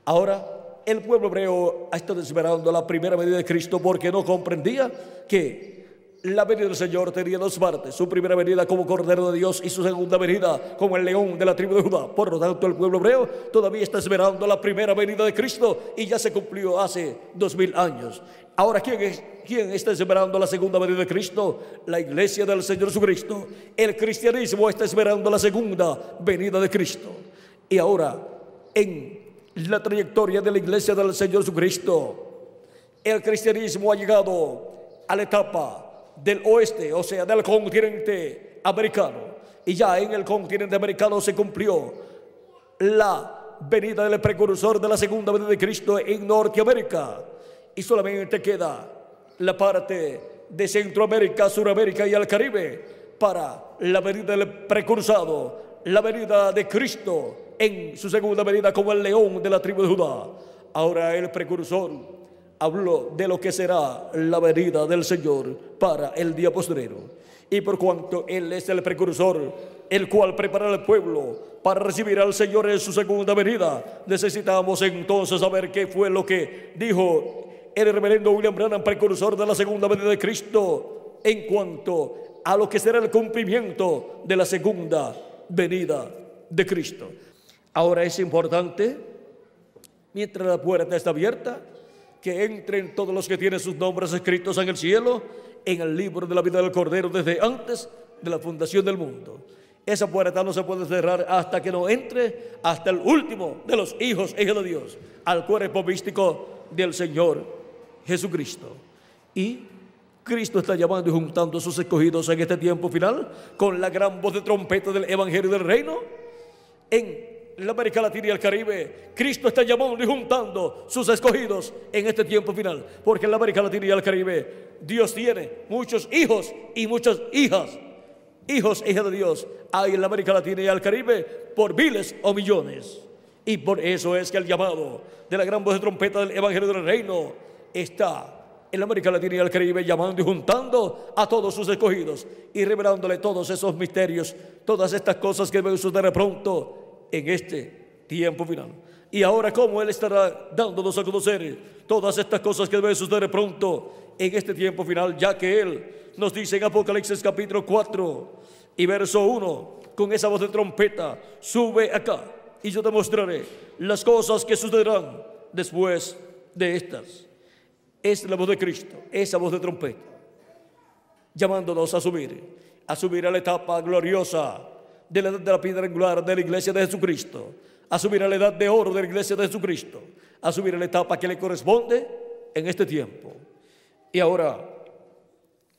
Ahora, el pueblo hebreo ha estado esperando la primera venida de Cristo porque no comprendía que la venida del Señor tenía dos partes, su primera venida como Cordero de Dios y su segunda venida como el león de la tribu de Judá. Por lo tanto, el pueblo hebreo todavía está esperando la primera venida de Cristo y ya se cumplió hace dos mil años. Ahora, ¿quién, ¿quién está esperando la segunda venida de Cristo? La iglesia del Señor Jesucristo. El cristianismo está esperando la segunda venida de Cristo. Y ahora, en la trayectoria de la iglesia del Señor Jesucristo, el cristianismo ha llegado a la etapa del oeste, o sea, del continente americano. Y ya en el continente americano se cumplió la venida del precursor de la segunda venida de Cristo en Norteamérica. Y solamente queda la parte de Centroamérica, Suramérica y el Caribe para la venida del precursado, la venida de Cristo en su segunda venida como el león de la tribu de Judá. Ahora el precursor habló de lo que será la venida del Señor para el día postrero. Y por cuanto Él es el precursor, el cual prepara al pueblo para recibir al Señor en su segunda venida, necesitamos entonces saber qué fue lo que dijo el reverendo William Branham, precursor de la segunda venida de Cristo, en cuanto a lo que será el cumplimiento de la segunda venida de Cristo. Ahora es importante, mientras la puerta está abierta, que entren todos los que tienen sus nombres escritos en el cielo, en el libro de la vida del Cordero desde antes de la fundación del mundo. Esa puerta no se puede cerrar hasta que no entre hasta el último de los hijos e hijas de Dios, al cuerpo místico del Señor Jesucristo. Y Cristo está llamando y juntando a sus escogidos en este tiempo final con la gran voz de trompeta del Evangelio del Reino en la América Latina y el Caribe, Cristo está llamando y juntando sus escogidos en este tiempo final. Porque en la América Latina y el Caribe Dios tiene muchos hijos y muchas hijas. Hijos hijas de Dios hay en la América Latina y el Caribe por miles o millones. Y por eso es que el llamado de la gran voz de trompeta del Evangelio del Reino está en América Latina y el Caribe llamando y juntando a todos sus escogidos y revelándole todos esos misterios, todas estas cosas que deben suceder pronto en este tiempo final. Y ahora, ¿cómo Él estará dándonos a conocer todas estas cosas que deben suceder pronto en este tiempo final? Ya que Él nos dice en Apocalipsis capítulo 4 y verso 1, con esa voz de trompeta, sube acá y yo te mostraré las cosas que sucederán después de estas. Es la voz de Cristo, esa voz de trompeta, llamándonos a subir, a subir a la etapa gloriosa de la edad de la piedra angular de la iglesia de Jesucristo, a subir a la edad de oro de la iglesia de Jesucristo, a subir a la etapa que le corresponde en este tiempo. Y ahora,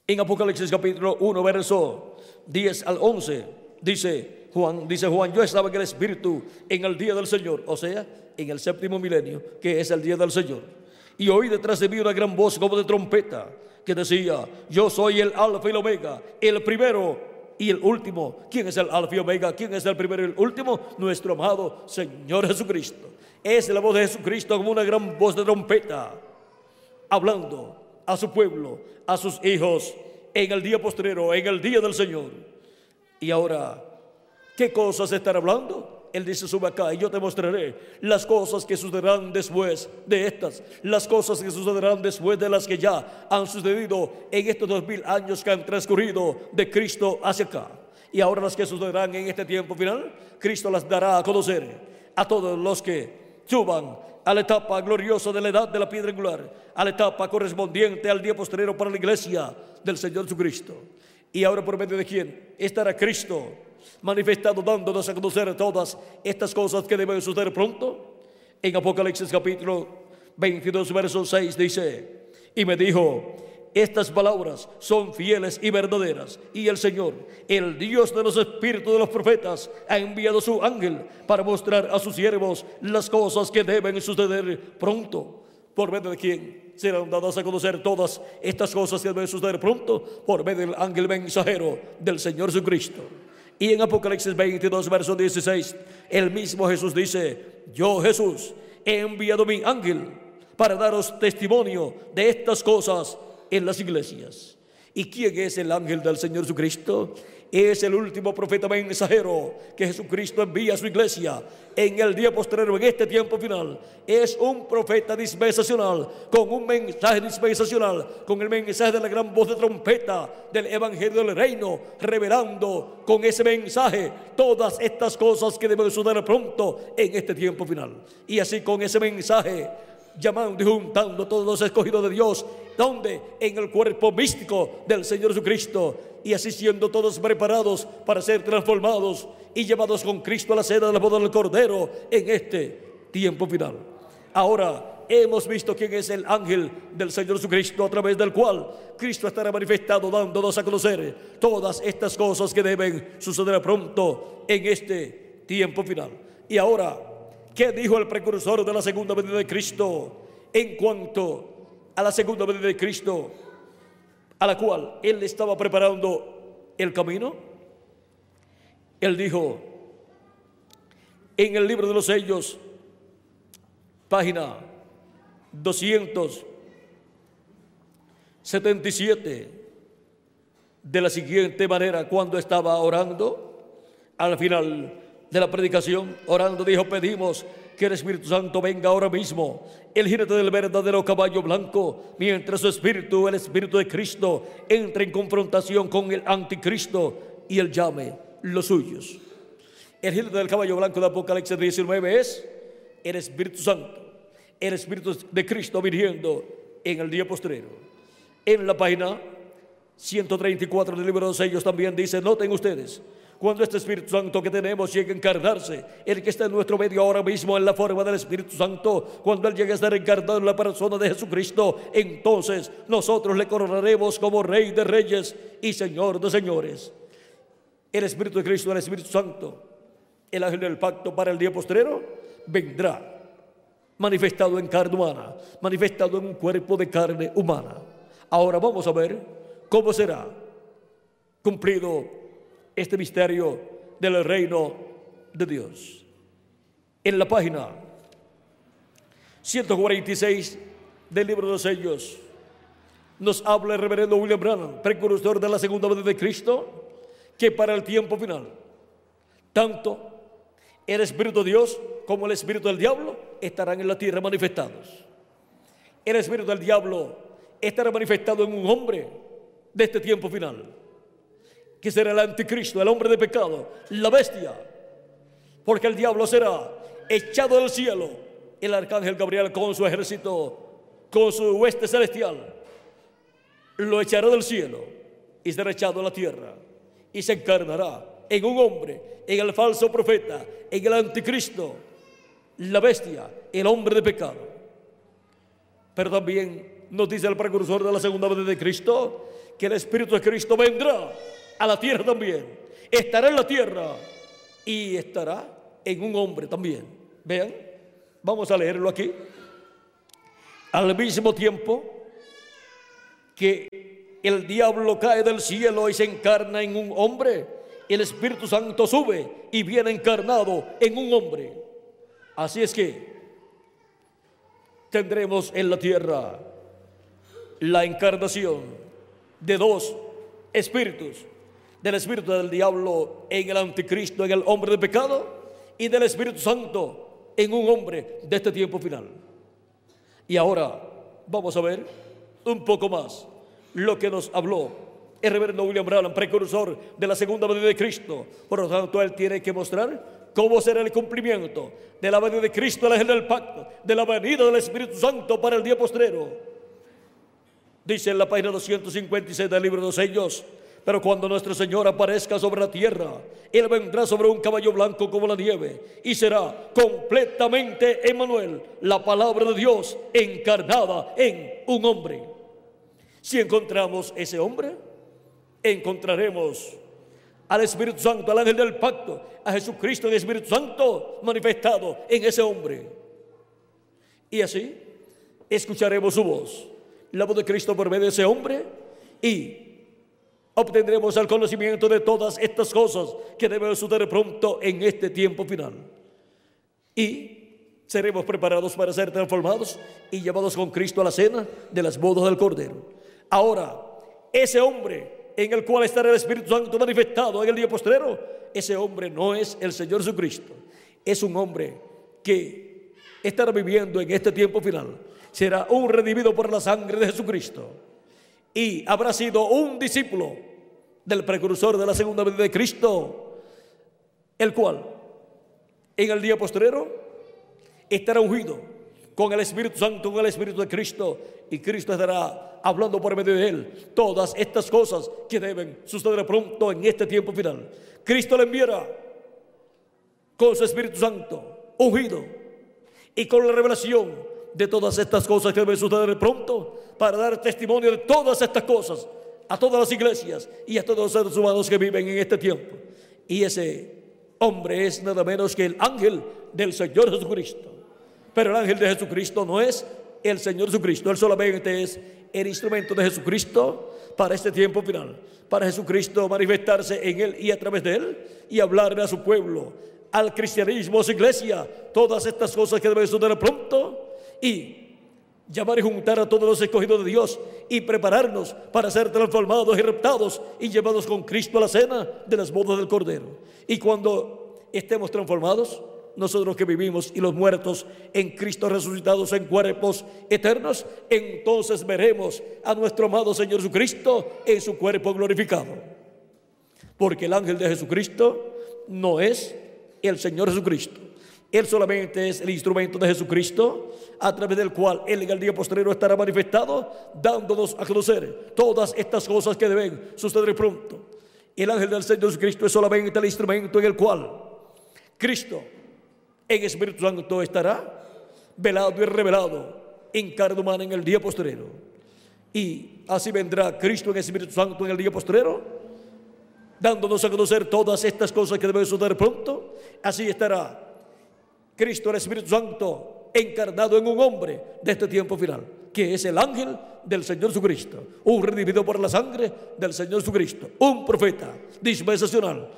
en Apocalipsis capítulo 1, verso 10 al 11, dice Juan, dice Juan, yo estaba en el Espíritu en el día del Señor, o sea, en el séptimo milenio, que es el día del Señor. Y oí detrás de mí una gran voz como de trompeta que decía, yo soy el alfa y el omega, el primero y el último. ¿Quién es el alfa y omega? ¿Quién es el primero y el último? Nuestro amado Señor Jesucristo. Es la voz de Jesucristo como una gran voz de trompeta, hablando a su pueblo, a sus hijos, en el día postrero, en el día del Señor. Y ahora, ¿qué cosas están hablando? Él dice, sube acá y yo te mostraré las cosas que sucederán después de estas, las cosas que sucederán después de las que ya han sucedido en estos dos mil años que han transcurrido de Cristo hacia acá. Y ahora las que sucederán en este tiempo final, Cristo las dará a conocer a todos los que suban a la etapa gloriosa de la edad de la piedra angular, a la etapa correspondiente al día posterior para la iglesia del Señor Jesucristo. Y ahora por medio de quién estará Cristo manifestado dándonos a conocer todas estas cosas que deben suceder pronto. En Apocalipsis capítulo 22, verso 6 dice, y me dijo, estas palabras son fieles y verdaderas. Y el Señor, el Dios de los espíritus de los profetas, ha enviado su ángel para mostrar a sus siervos las cosas que deben suceder pronto. ¿Por medio de quién serán dadas a conocer todas estas cosas que deben suceder pronto? Por medio del ángel mensajero del Señor Jesucristo. Y en Apocalipsis 22, verso 16, el mismo Jesús dice, yo Jesús he enviado mi ángel para daros testimonio de estas cosas en las iglesias. ¿Y quién es el ángel del Señor Jesucristo? Es el último profeta mensajero que Jesucristo envía a su iglesia en el día postrero, en este tiempo final. Es un profeta dispensacional, con un mensaje dispensacional, con el mensaje de la gran voz de trompeta del Evangelio del Reino, revelando con ese mensaje todas estas cosas que deben suceder pronto en este tiempo final. Y así con ese mensaje llamando y juntando todos los escogidos de Dios, donde en el cuerpo místico del Señor Jesucristo, y así siendo todos preparados para ser transformados y llevados con Cristo a la cena de la boda del Cordero en este tiempo final. Ahora hemos visto quién es el ángel del Señor Jesucristo a través del cual Cristo estará manifestado dándonos a conocer todas estas cosas que deben suceder pronto en este tiempo final. Y ahora ¿Qué dijo el precursor de la segunda venida de Cristo en cuanto a la segunda venida de Cristo, a la cual él estaba preparando el camino? Él dijo en el libro de los sellos, página 277, de la siguiente manera, cuando estaba orando, al final de la predicación, orando, dijo, pedimos que el Espíritu Santo venga ahora mismo, el jinete del verdadero caballo blanco, mientras su espíritu, el espíritu de Cristo, entre en confrontación con el anticristo y él llame los suyos. El jinete del caballo blanco de Apocalipsis 19 es el Espíritu Santo, el Espíritu de Cristo viniendo en el día postrero. En la página 134 del libro de los sellos también dice, noten ustedes, cuando este Espíritu Santo que tenemos llegue a encarnarse, el que está en nuestro medio ahora mismo en la forma del Espíritu Santo, cuando Él llegue a estar encarnado en la persona de Jesucristo, entonces nosotros le coronaremos como Rey de Reyes y Señor de Señores. El Espíritu de Cristo, el Espíritu Santo, el ángel del pacto para el día postrero, vendrá manifestado en carne humana, manifestado en un cuerpo de carne humana. Ahora vamos a ver cómo será cumplido este misterio del reino de Dios. En la página 146 del libro de los sellos nos habla el reverendo William Branham, precursor de la segunda vez de Cristo, que para el tiempo final, tanto el Espíritu de Dios como el Espíritu del diablo estarán en la tierra manifestados. El Espíritu del diablo estará manifestado en un hombre de este tiempo final que será el anticristo, el hombre de pecado, la bestia, porque el diablo será echado del cielo, el arcángel Gabriel con su ejército, con su hueste celestial, lo echará del cielo y será echado a la tierra. Y se encarnará en un hombre, en el falso profeta, en el anticristo, la bestia, el hombre de pecado. Pero también nos dice el precursor de la segunda vez de Cristo que el Espíritu de Cristo vendrá a la tierra también. Estará en la tierra y estará en un hombre también. Vean, vamos a leerlo aquí. Al mismo tiempo que el diablo cae del cielo y se encarna en un hombre, el Espíritu Santo sube y viene encarnado en un hombre. Así es que tendremos en la tierra la encarnación de dos espíritus del espíritu del diablo en el anticristo, en el hombre de pecado, y del Espíritu Santo en un hombre de este tiempo final. Y ahora vamos a ver un poco más lo que nos habló el reverendo William Branham, precursor de la segunda venida de Cristo. Por lo tanto, él tiene que mostrar cómo será el cumplimiento de la venida de Cristo, el ángel del pacto, de la venida del Espíritu Santo para el día postrero. Dice en la página 256 del libro de los sellos, Pero cuando nuestro Señor aparezca sobre la tierra, Él vendrá sobre un caballo blanco como la nieve y será completamente Emmanuel, la palabra de Dios encarnada en un hombre. Si encontramos ese hombre, encontraremos al Espíritu Santo, al ángel del pacto, a Jesucristo, el Espíritu Santo manifestado en ese hombre. Y así escucharemos su voz, la voz de Cristo por medio de ese hombre y obtendremos el conocimiento de todas estas cosas que deben suceder pronto en este tiempo final. Y seremos preparados para ser transformados y llevados con Cristo a la cena de las bodas del Cordero. Ahora, ese hombre en el cual estará el Espíritu Santo manifestado en el día postrero, ese hombre no es el Señor Jesucristo, es un hombre que estará viviendo en este tiempo final. Será un redimido por la sangre de Jesucristo y habrá sido un discípulo del precursor de la segunda venida de Cristo, el cual en el día postrero estará ungido con el Espíritu Santo, con el Espíritu de Cristo, y Cristo estará hablando por medio de él todas estas cosas que deben suceder pronto en este tiempo final. Cristo le enviará con su Espíritu Santo, ungido, y con la revelación de todas estas cosas que deben suceder pronto, para dar testimonio de todas estas cosas a todas las iglesias y a todos los seres humanos que viven en este tiempo. Y ese hombre es nada menos que el ángel del Señor Jesucristo. Pero el ángel de Jesucristo no es el Señor Jesucristo, él solamente es el instrumento de Jesucristo para este tiempo final, para Jesucristo manifestarse en él y a través de él y hablarle a su pueblo, al cristianismo, a su iglesia, todas estas cosas que deben suceder pronto y llamar y juntar a todos los escogidos de Dios y prepararnos para ser transformados y reptados y llevados con Cristo a la cena de las bodas del Cordero. Y cuando estemos transformados, nosotros que vivimos y los muertos en Cristo resucitados en cuerpos eternos, entonces veremos a nuestro amado Señor Jesucristo en su cuerpo glorificado. Porque el ángel de Jesucristo no es el Señor Jesucristo. Él solamente es el instrumento de Jesucristo a través del cual Él en el día posterior estará manifestado, dándonos a conocer todas estas cosas que deben suceder pronto. El ángel del Señor Jesucristo es solamente el instrumento en el cual Cristo en Espíritu Santo estará velado y revelado en carne humana en el día posterior. Y así vendrá Cristo en Espíritu Santo en el día posterior, dándonos a conocer todas estas cosas que deben suceder pronto. Así estará Cristo, el Espíritu Santo, encarnado en un hombre de este tiempo final, que es el ángel del Señor Jesucristo, un redimido por la sangre del Señor Jesucristo, un profeta dispensacional,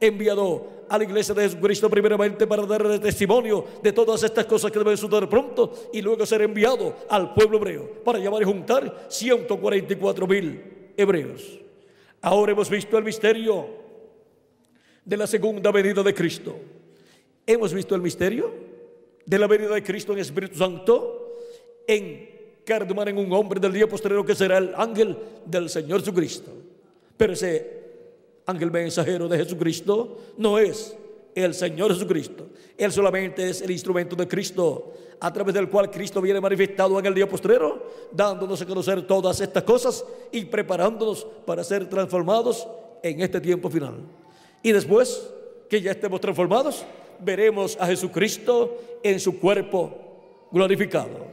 enviado a la iglesia de Jesucristo primeramente para darle testimonio de todas estas cosas que deben suceder pronto y luego ser enviado al pueblo hebreo para llamar y juntar 144 mil hebreos. Ahora hemos visto el misterio de la segunda venida de Cristo. Hemos visto el misterio de la venida de Cristo en Espíritu Santo en carne en un hombre del día posterior que será el ángel del Señor Jesucristo. Pero ese ángel mensajero de Jesucristo no es el Señor Jesucristo. Él solamente es el instrumento de Cristo a través del cual Cristo viene manifestado en el día posterior, dándonos a conocer todas estas cosas y preparándonos para ser transformados en este tiempo final. Y después que ya estemos transformados, veremos a Jesucristo en su cuerpo glorificado.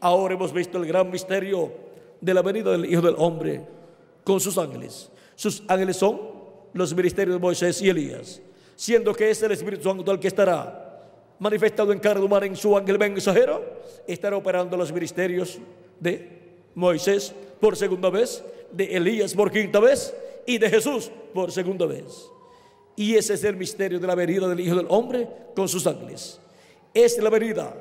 Ahora hemos visto el gran misterio de la venida del Hijo del Hombre con sus ángeles. Sus ángeles son los ministerios de Moisés y Elías, siendo que es el Espíritu Santo el que estará manifestado en carne humana en su ángel mensajero, estará operando los ministerios de Moisés por segunda vez, de Elías por quinta vez y de Jesús por segunda vez. Y ese es el misterio de la venida del Hijo del Hombre con sus ángeles. Es la venida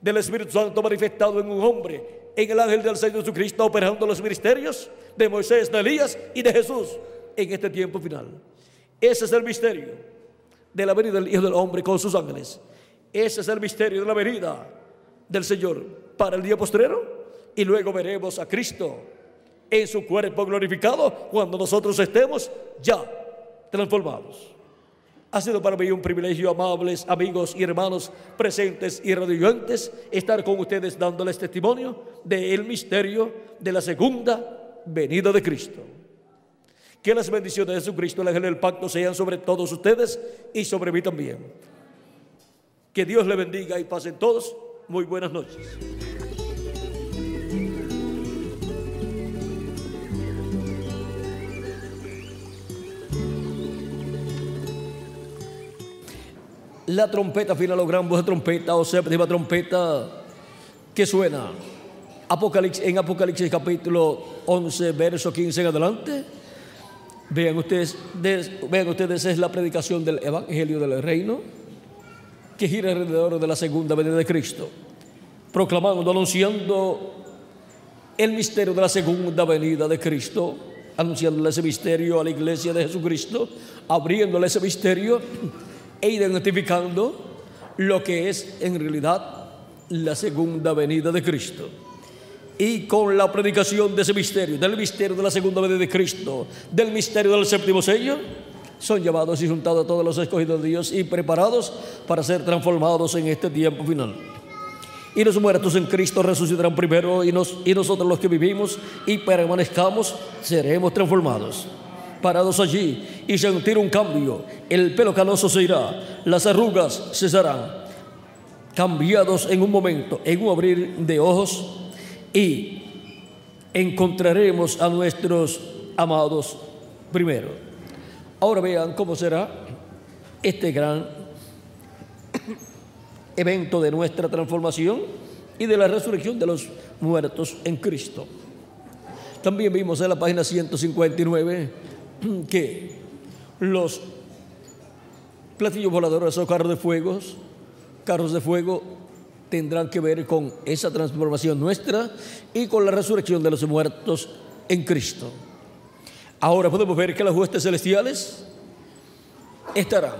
del Espíritu Santo manifestado en un hombre, en el ángel del Señor Jesucristo, operando los ministerios de Moisés, de Elías y de Jesús en este tiempo final. Ese es el misterio de la venida del Hijo del Hombre con sus ángeles. Ese es el misterio de la venida del Señor para el día postrero. Y luego veremos a Cristo en su cuerpo glorificado cuando nosotros estemos ya transformados. Ha sido para mí un privilegio, amables amigos y hermanos presentes y radioyentes, estar con ustedes dándoles testimonio del misterio de la segunda venida de Cristo. Que las bendiciones de Jesucristo, el ángel del pacto, sean sobre todos ustedes y sobre mí también. Que Dios le bendiga y pasen todos muy buenas noches. La trompeta final o gran voz de trompeta o séptima trompeta que suena Apocalipsis, en Apocalipsis capítulo 11, verso 15 en adelante. Vean ustedes, vean ustedes, es la predicación del Evangelio del Reino que gira alrededor de la segunda venida de Cristo, proclamando, anunciando el misterio de la segunda venida de Cristo, anunciándole ese misterio a la iglesia de Jesucristo, abriéndole ese misterio e identificando lo que es en realidad la segunda venida de Cristo y con la predicación de ese misterio, del misterio de la segunda venida de Cristo, del misterio del séptimo sello, son llevados y juntados todos los escogidos de Dios y preparados para ser transformados en este tiempo final. Y los muertos en Cristo resucitarán primero y, nos, y nosotros los que vivimos y permanezcamos seremos transformados. Parados allí y sentir un cambio, el pelo canoso se irá, las arrugas cesarán, cambiados en un momento, en un abrir de ojos y encontraremos a nuestros amados primero. Ahora vean cómo será este gran evento de nuestra transformación y de la resurrección de los muertos en Cristo. También vimos en la página 159 que los platillos voladores o carros de fuego, carros de fuego tendrán que ver con esa transformación nuestra y con la resurrección de los muertos en Cristo. Ahora podemos ver que las huestes celestiales estarán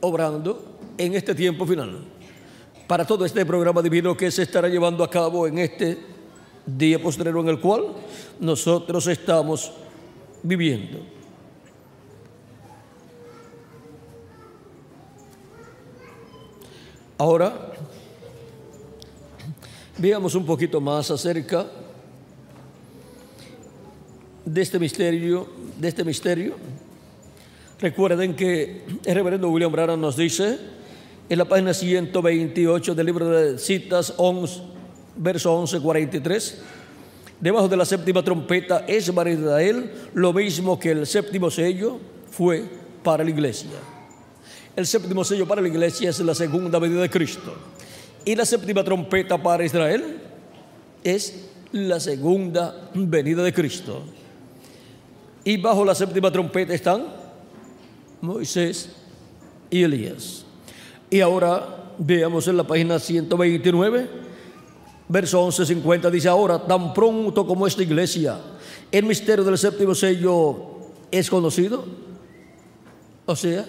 obrando en este tiempo final. Para todo este programa divino que se estará llevando a cabo en este día posterior en el cual nosotros estamos viviendo. Ahora Veamos un poquito más acerca de este misterio, de este misterio. Recuerden que el reverendo William Branham nos dice en la página 128 del libro de citas 11, verso 11, 43, debajo de la séptima trompeta es para Israel lo mismo que el séptimo sello fue para la iglesia. El séptimo sello para la iglesia es la segunda venida de Cristo. Y la séptima trompeta para Israel es la segunda venida de Cristo. Y bajo la séptima trompeta están Moisés y Elías. Y ahora veamos en la página 129, verso 1150, dice, ahora tan pronto como esta iglesia, el misterio del séptimo sello es conocido, o sea,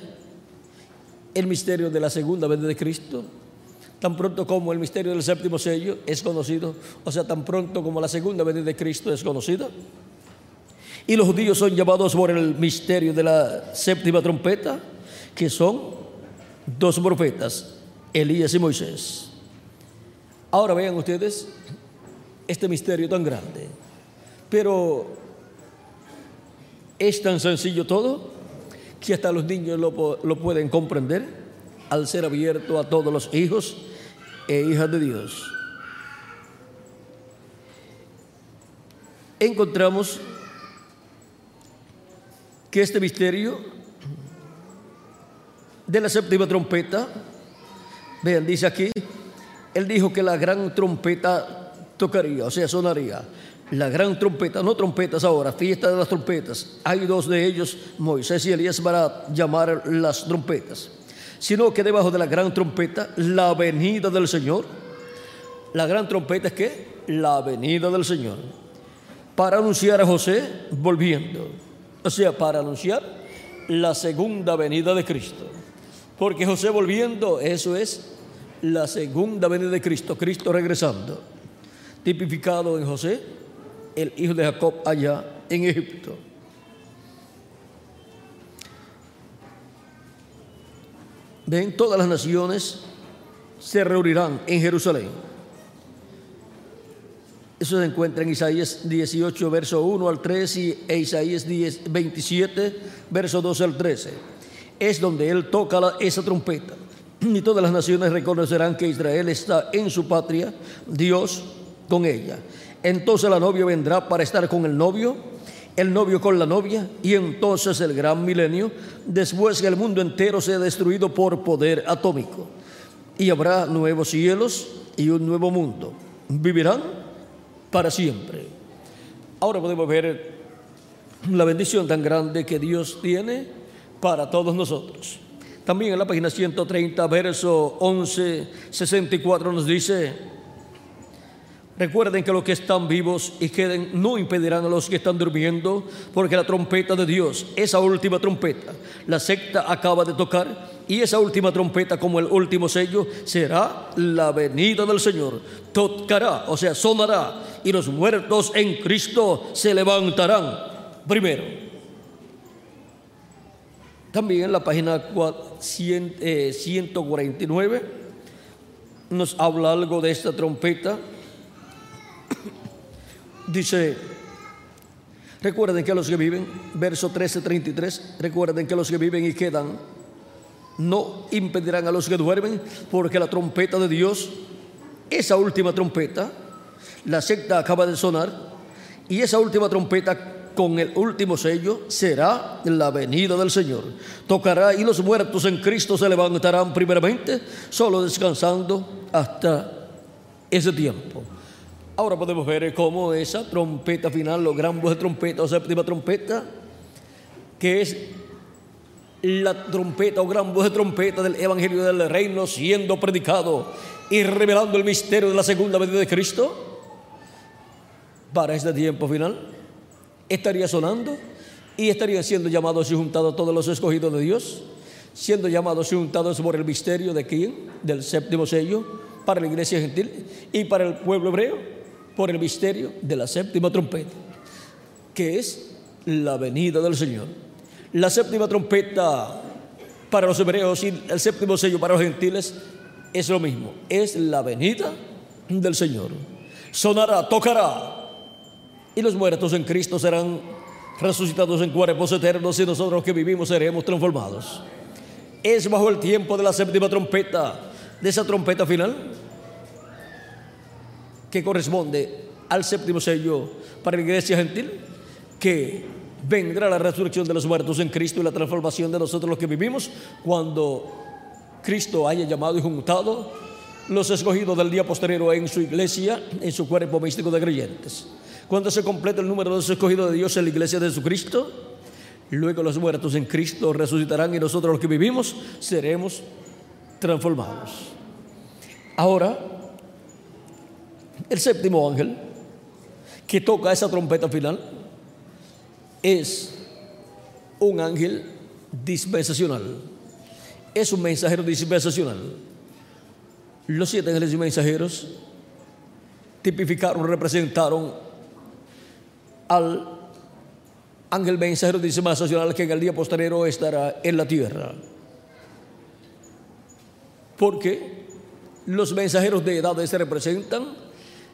el misterio de la segunda venida de Cristo, tan pronto como el misterio del séptimo sello es conocido, o sea, tan pronto como la segunda venida de Cristo es conocida. Y los judíos son llamados por el misterio de la séptima trompeta, que son dos profetas, Elías y Moisés. Ahora vean ustedes este misterio tan grande, pero es tan sencillo todo que hasta los niños lo, lo pueden comprender al ser abierto a todos los hijos e hijas de Dios. Encontramos que este misterio de la séptima trompeta, vean, dice aquí, él dijo que la gran trompeta tocaría, o sea, sonaría. La gran trompeta, no trompetas ahora, fiesta de las trompetas. Hay dos de ellos, Moisés y Elías, para llamar las trompetas sino que debajo de la gran trompeta, la venida del Señor. La gran trompeta es que la venida del Señor. Para anunciar a José volviendo. O sea, para anunciar la segunda venida de Cristo. Porque José volviendo, eso es la segunda venida de Cristo, Cristo regresando. Tipificado en José, el hijo de Jacob allá en Egipto. Ven, todas las naciones se reunirán en Jerusalén. Eso se encuentra en Isaías 18, verso 1 al 3 y e Isaías 10, 27, verso 12 al 13. Es donde él toca esa trompeta. Y todas las naciones reconocerán que Israel está en su patria, Dios con ella. Entonces la novia vendrá para estar con el novio, el novio con la novia, y entonces el gran milenio, después que el mundo entero sea destruido por poder atómico. Y habrá nuevos cielos y un nuevo mundo. Vivirán para siempre. Ahora podemos ver la bendición tan grande que Dios tiene para todos nosotros. También en la página 130, verso 11, 64 nos dice, recuerden que los que están vivos y queden no impedirán a los que están durmiendo, porque la trompeta de Dios, esa última trompeta, la secta acaba de tocar y esa última trompeta como el último sello será la venida del Señor. Tocará, o sea, sonará y los muertos en Cristo se levantarán primero. También en la página 149 eh, nos habla algo de esta trompeta. Dice, recuerden que los que viven, verso 13-33, recuerden que los que viven y quedan no impedirán a los que duermen, porque la trompeta de Dios, esa última trompeta, la secta acaba de sonar, y esa última trompeta con el último sello será la venida del Señor. Tocará y los muertos en Cristo se levantarán primeramente, solo descansando hasta ese tiempo. Ahora podemos ver cómo esa trompeta final, los gran voz de trompeta o séptima trompeta, que es la trompeta o gran voz de trompeta del Evangelio del Reino siendo predicado y revelando el misterio de la segunda venida de Cristo, para este tiempo final, estaría sonando y estarían siendo llamados y juntados todos los escogidos de Dios, siendo llamados y juntados por el misterio de quién, del séptimo sello, para la iglesia gentil y para el pueblo hebreo, por el misterio de la séptima trompeta, que es la venida del Señor. La séptima trompeta para los hebreos y el séptimo sello para los gentiles es lo mismo, es la venida del Señor. Sonará, tocará, y los muertos en Cristo serán resucitados en cuerpos eternos y nosotros que vivimos seremos transformados. Es bajo el tiempo de la séptima trompeta, de esa trompeta final, que corresponde al séptimo sello para la iglesia gentil, que vendrá la resurrección de los muertos en Cristo y la transformación de nosotros los que vivimos cuando Cristo haya llamado y juntado los escogidos del día posterior en su iglesia, en su cuerpo místico de creyentes. Cuando se complete el número de los escogidos de Dios en la iglesia de Jesucristo, luego los muertos en Cristo resucitarán y nosotros los que vivimos seremos transformados. Ahora, el séptimo ángel que toca esa trompeta final, es un ángel dispensacional. Es un mensajero dispensacional. Los siete ángeles y mensajeros tipificaron, representaron al ángel mensajero dispensacional que en el día posterior estará en la tierra. Porque los mensajeros de edades representan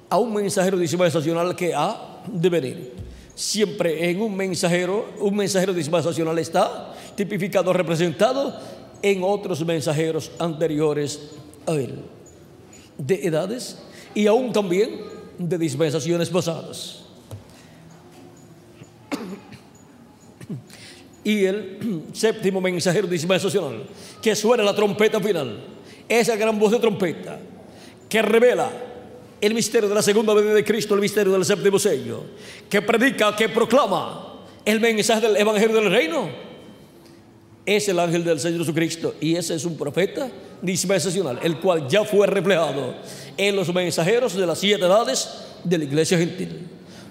a un mensajero dispensacional que ha de venir siempre en un mensajero, un mensajero dispensacional está tipificado, representado en otros mensajeros anteriores a él, de edades y aún también de dispensaciones pasadas. Y el séptimo mensajero dispensacional, que suena la trompeta final, esa gran voz de trompeta que revela el misterio de la segunda venida de Cristo, el misterio del séptimo sello, que predica, que proclama el mensaje del Evangelio del Reino. Es el ángel del Señor Jesucristo y ese es un profeta dispensacional, el cual ya fue reflejado en los mensajeros de las siete edades de la iglesia gentil.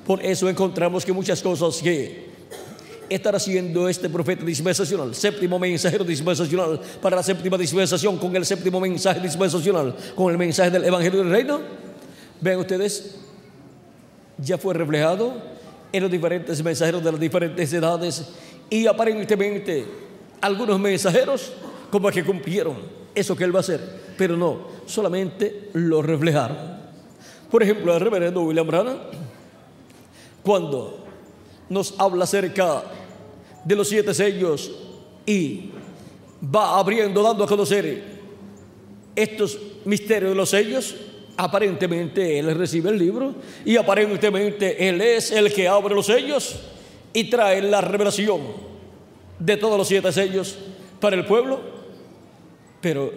Por eso encontramos que muchas cosas que estará haciendo este profeta dispensacional, séptimo mensajero dispensacional para la séptima dispensación, con el séptimo mensaje dispensacional, con el mensaje del Evangelio del Reino, Vean ustedes, ya fue reflejado en los diferentes mensajeros de las diferentes edades y aparentemente algunos mensajeros como que cumplieron eso que él va a hacer, pero no, solamente lo reflejaron. Por ejemplo, el reverendo William Branham, cuando nos habla acerca de los siete sellos y va abriendo, dando a conocer estos misterios de los sellos, aparentemente él recibe el libro y aparentemente él es el que abre los sellos y trae la revelación de todos los siete sellos para el pueblo, pero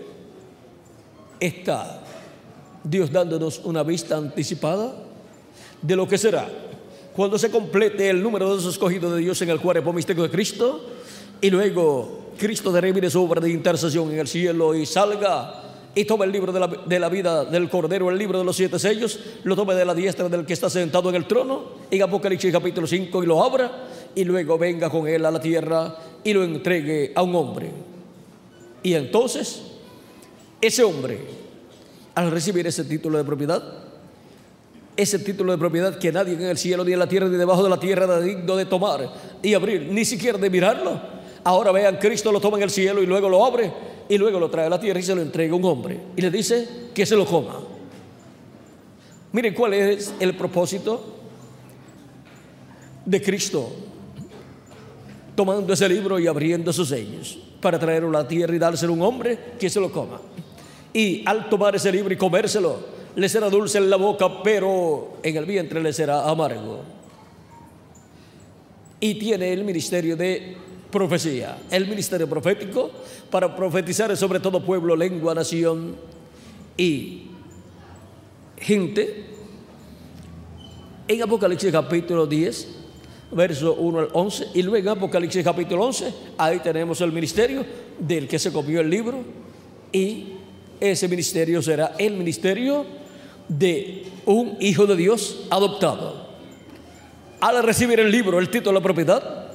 está Dios dándonos una vista anticipada de lo que será cuando se complete el número de los escogidos de Dios en el cuerpo místico de Cristo y luego Cristo derribe su obra de intercesión en el cielo y salga y tome el libro de la, de la, vida del Cordero, el libro de los siete sellos, lo tome de la diestra del que está sentado en el trono, en Apocalipsis capítulo 5 y lo abra, y luego venga con él a la tierra y lo entregue a un hombre. Y entonces, ese hombre, al recibir ese título de propiedad, ese título de propiedad que nadie en el cielo, ni en la tierra, ni debajo de la tierra era digno de tomar y abrir, ni siquiera de mirarlo. Ahora vean, Cristo lo toma en el cielo y luego lo abre y luego lo trae a la tierra y se lo entrega a un hombre y le dice que se lo coma. Miren cuál es el propósito de Cristo tomando ese libro y abriendo sus sellos para traerlo a la tierra y dárselo a un hombre que se lo coma. Y al tomar ese libro y comérselo, le será dulce en la boca, pero en el vientre le será amargo. Y tiene el ministerio de profecía, el ministerio profético para profetizar sobre todo pueblo, lengua, nación y gente. En Apocalipsis capítulo 10, verso 1 al 11, y luego en Apocalipsis capítulo 11, ahí tenemos el ministerio del que se copió el libro y ese ministerio será el ministerio de un hijo de Dios adoptado. Al recibir el libro, el título de la propiedad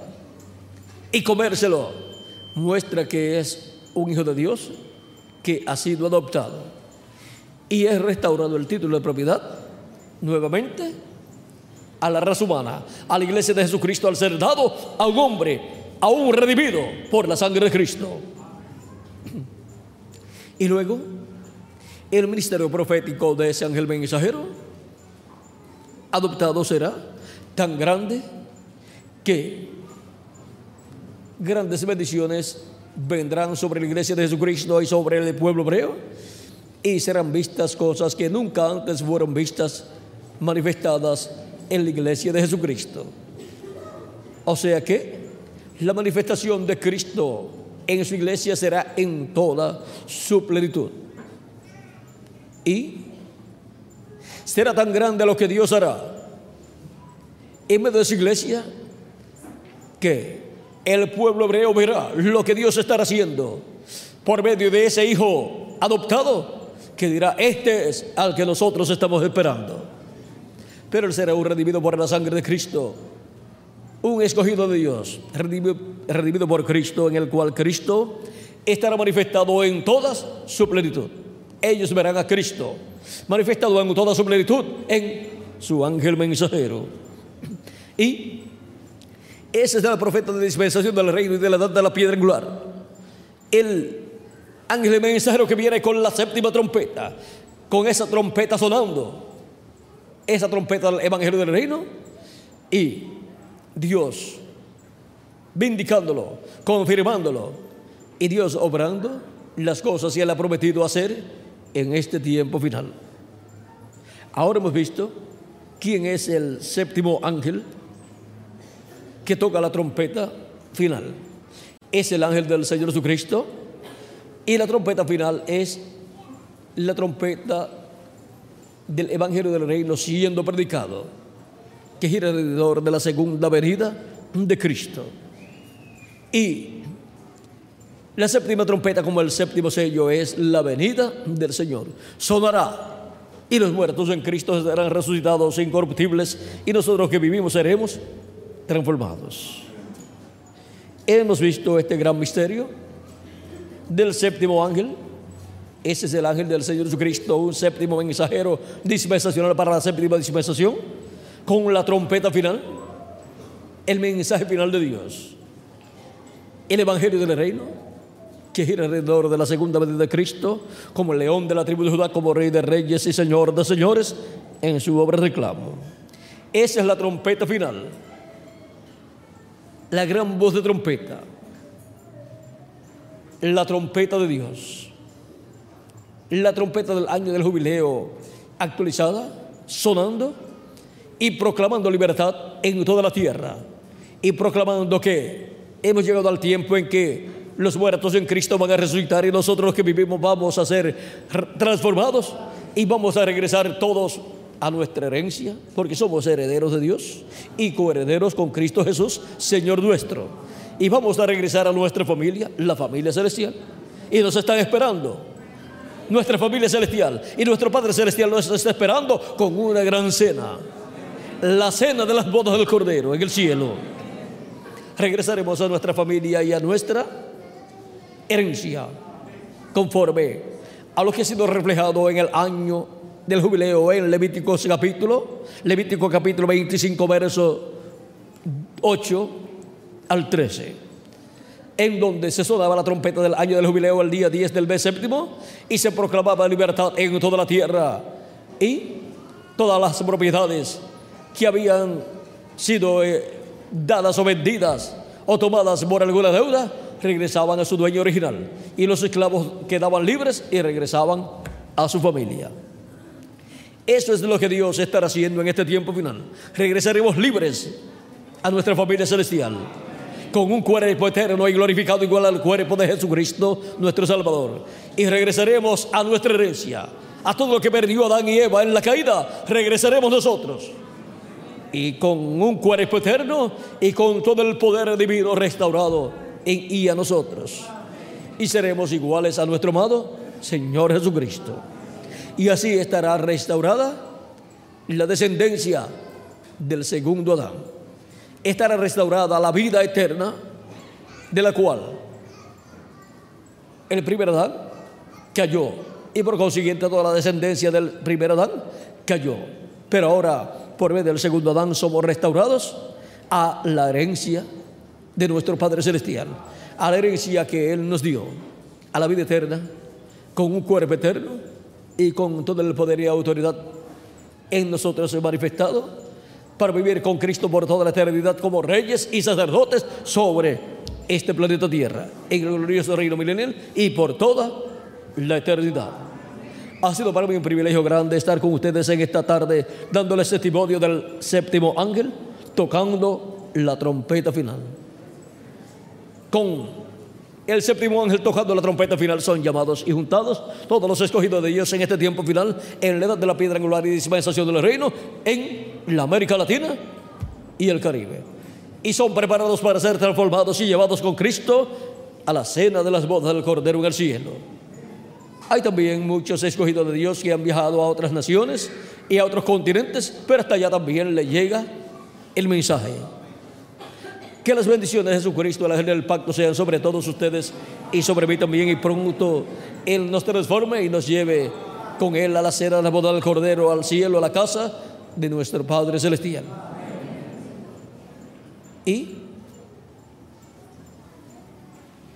y comérselo, muestra que es un hijo de Dios que ha sido adoptado y es restaurado el título de propiedad nuevamente a la raza humana, a la iglesia de Jesucristo, al ser dado a un hombre, a un redimido por la sangre de Cristo. Y luego el ministerio profético de ese ángel mensajero adoptado será tan grande que grandes bendiciones vendrán sobre la iglesia de Jesucristo y sobre el pueblo hebreo y serán vistas cosas que nunca antes fueron vistas manifestadas en la iglesia de Jesucristo. O sea que la manifestación de Cristo en su iglesia será en toda su plenitud. Y será tan grande lo que Dios hará en medio de esa iglesia que el pueblo hebreo verá lo que Dios estará haciendo por medio de ese hijo adoptado que dirá, este es al que nosotros estamos esperando. Pero él será un redimido por la sangre de Cristo, un escogido de Dios, redimido, redimido por Cristo, en el cual Cristo estará manifestado en toda su plenitud ellos verán a Cristo manifestado en toda su plenitud en su ángel mensajero. Y ese es el profeta de dispensación del reino y de la edad de la piedra angular. El ángel mensajero que viene con la séptima trompeta, con esa trompeta sonando, esa trompeta del evangelio del reino, y Dios vindicándolo, confirmándolo, y Dios obrando las cosas que Él ha prometido hacer en este tiempo final. Ahora hemos visto quién es el séptimo ángel que toca la trompeta final. Es el ángel del Señor Jesucristo y la trompeta final es la trompeta del Evangelio del Reino siendo predicado, que gira alrededor de la segunda venida de Cristo. Y la séptima trompeta, como el séptimo sello, es la venida del Señor. Sonará y los muertos en Cristo serán resucitados incorruptibles y nosotros que vivimos seremos transformados. Hemos visto este gran misterio del séptimo ángel. Ese es el ángel del Señor Jesucristo, un séptimo mensajero dispensacional para la séptima dispensación, con la trompeta final, el mensaje final de Dios, el Evangelio del Reino que gira alrededor de la segunda venida de Cristo, como el león de la tribu de Judá, como rey de reyes y señor de señores, en su obra reclamo. Esa es la trompeta final. La gran voz de trompeta. La trompeta de Dios. La trompeta del año del jubileo actualizada, sonando y proclamando libertad en toda la tierra. Y proclamando que hemos llegado al tiempo en que los muertos en Cristo van a resucitar y nosotros los que vivimos vamos a ser transformados y vamos a regresar todos a nuestra herencia, porque somos herederos de Dios y coherederos con Cristo Jesús, Señor nuestro. Y vamos a regresar a nuestra familia, la familia celestial. Y nos están esperando, nuestra familia celestial. Y nuestro Padre Celestial nos está esperando con una gran cena. La cena de las bodas del Cordero en el cielo. Regresaremos a nuestra familia y a nuestra conforme a lo que ha sido reflejado en el año del jubileo en Levítico capítulo, Levítico capítulo 25, verso 8 al 13, en donde se sonaba la trompeta del año del jubileo el día 10 del mes séptimo y se proclamaba libertad en toda la tierra y todas las propiedades que habían sido eh, dadas o vendidas o tomadas por alguna deuda regresaban a su dueño original y los esclavos quedaban libres y regresaban a su familia. Eso es lo que Dios estará haciendo en este tiempo final. Regresaremos libres a nuestra familia celestial, con un cuerpo eterno y glorificado igual al cuerpo de Jesucristo, nuestro Salvador. Y regresaremos a nuestra herencia, a todo lo que perdió Adán y Eva en la caída, regresaremos nosotros. Y con un cuerpo eterno y con todo el poder divino restaurado y a nosotros. Y seremos iguales a nuestro amado Señor Jesucristo y así estará restaurada la descendencia del segundo Adán. Estará restaurada la vida eterna de la cual el primer Adán cayó y por consiguiente toda la descendencia del primer Adán cayó. Pero ahora, por medio del segundo Adán, somos restaurados a la herencia de nuestro Padre Celestial, a la herencia que Él nos dio, a la vida eterna, con un cuerpo eterno y con todo el poder y autoridad en nosotros manifestado para vivir con Cristo por toda la eternidad como reyes y sacerdotes sobre este planeta Tierra, en el glorioso reino milenial y por toda la eternidad. Ha sido para mí un privilegio grande estar con ustedes en esta tarde, dándoles testimonio del séptimo ángel, tocando la trompeta final. Con el séptimo ángel tocando la trompeta final son llamados y juntados todos los escogidos de Dios en este tiempo final, en la edad de la piedra angular y dispensación del reino, en la América Latina y el Caribe. Y son preparados para ser transformados y llevados con Cristo a la cena de las bodas del Cordero en el cielo. Hay también muchos escogidos de Dios que han viajado a otras naciones y a otros continentes, pero hasta allá también le llega el mensaje. Que las bendiciones de Jesucristo, el ángel del pacto, sean sobre todos ustedes y sobre mí también. Y pronto Él nos transforme y nos lleve con Él a la cena de la boda del Cordero, al cielo, a la casa de nuestro Padre Celestial. Y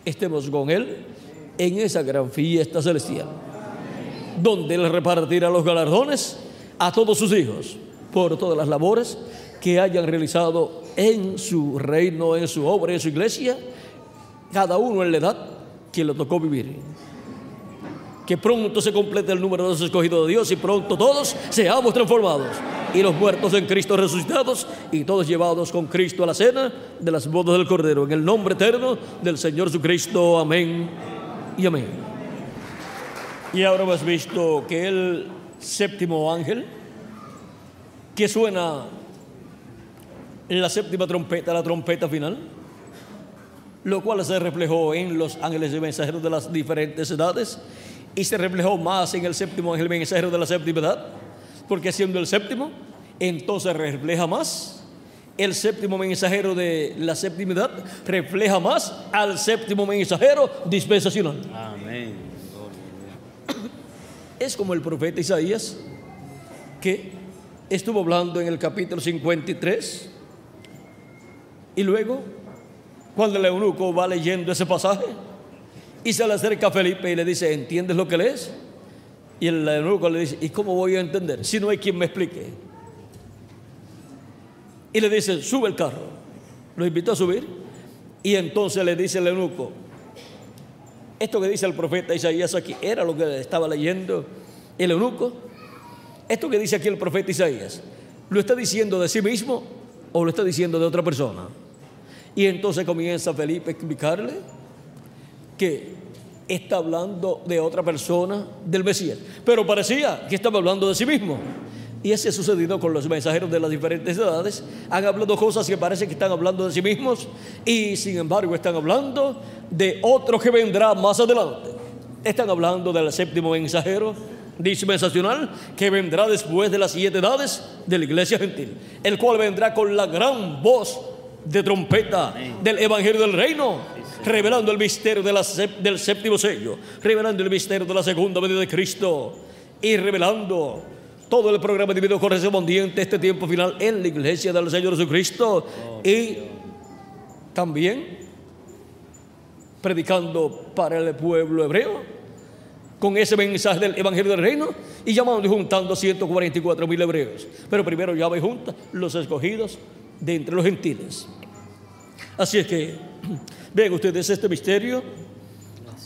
estemos con Él en esa gran fiesta celestial, donde Él repartirá los galardones a todos sus hijos por todas las labores que hayan realizado en su reino, en su obra, en su iglesia, cada uno en la edad que le tocó vivir. Que pronto se complete el número de los escogidos de Dios y pronto todos seamos transformados. Y los muertos en Cristo resucitados y todos llevados con Cristo a la cena de las bodas del Cordero. En el nombre eterno del Señor Jesucristo. Amén y amén. Y ahora hemos visto que el séptimo ángel, que suena la séptima trompeta, la trompeta final, lo cual se reflejó en los ángeles y mensajeros de las diferentes edades y se reflejó más en el séptimo ángel mensajero de la séptima edad, porque siendo el séptimo, entonces refleja más. El séptimo mensajero de la séptima edad refleja más al séptimo mensajero dispensacional. Amén. Es como el profeta Isaías que estuvo hablando en el capítulo 53 y luego, cuando el eunuco va leyendo ese pasaje y se le acerca a Felipe y le dice, ¿entiendes lo que lees? Y el eunuco le dice, ¿y cómo voy a entender si no hay quien me explique? Y le dice, sube el carro. Lo invitó a subir. Y entonces le dice el eunuco, esto que dice el profeta Isaías aquí era lo que estaba leyendo el eunuco. Esto que dice aquí el profeta Isaías, ¿lo está diciendo de sí mismo o lo está diciendo de otra persona? Y entonces comienza Felipe a explicarle que está hablando de otra persona del Mesías, pero parecía que estaba hablando de sí mismo. Y ese ha sucedido con los mensajeros de las diferentes edades. Han hablado cosas que parece que están hablando de sí mismos y sin embargo están hablando de otro que vendrá más adelante. Están hablando del séptimo mensajero dispensacional que vendrá después de las siete edades de la iglesia gentil, el cual vendrá con la gran voz de trompeta del evangelio del reino, revelando el misterio del séptimo sello, revelando el misterio de la segunda venida de Cristo y revelando todo el programa divino correspondiente a este tiempo final en la iglesia del Señor Jesucristo y también predicando para el pueblo hebreo con ese mensaje del Evangelio del Reino y llamando y juntando 144 mil hebreos. Pero primero llama y junta los escogidos de entre los gentiles. Así es que vean ustedes este misterio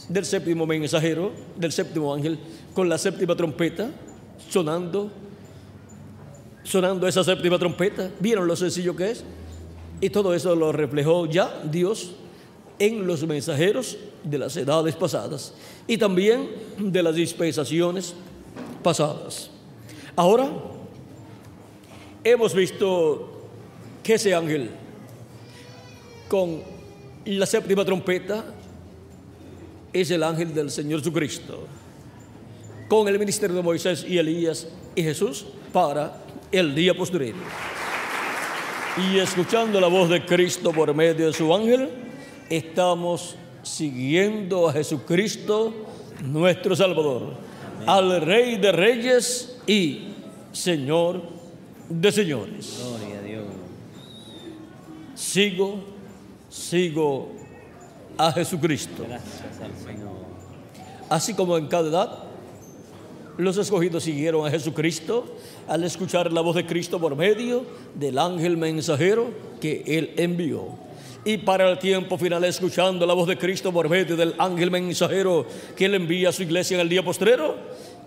del séptimo mensajero, del séptimo ángel, con la séptima trompeta sonando, sonando esa séptima trompeta. ¿Vieron lo sencillo que es? Y todo eso lo reflejó ya Dios en los mensajeros de las edades pasadas y también de las dispensaciones pasadas. Ahora hemos visto que ese ángel con la séptima trompeta es el ángel del Señor Jesucristo, con el ministerio de Moisés y Elías y Jesús para el día posterior. Y escuchando la voz de Cristo por medio de su ángel, estamos siguiendo a Jesucristo, nuestro Salvador, al Rey de Reyes y Señor de Señores. Gloria a Dios. Sigo, sigo a Jesucristo. Gracias al Señor. Así como en cada edad, los escogidos siguieron a Jesucristo al escuchar la voz de Cristo por medio del ángel mensajero que Él envió y para el tiempo final escuchando la voz de Cristo por medio del ángel mensajero que él envía a su iglesia en el día postrero,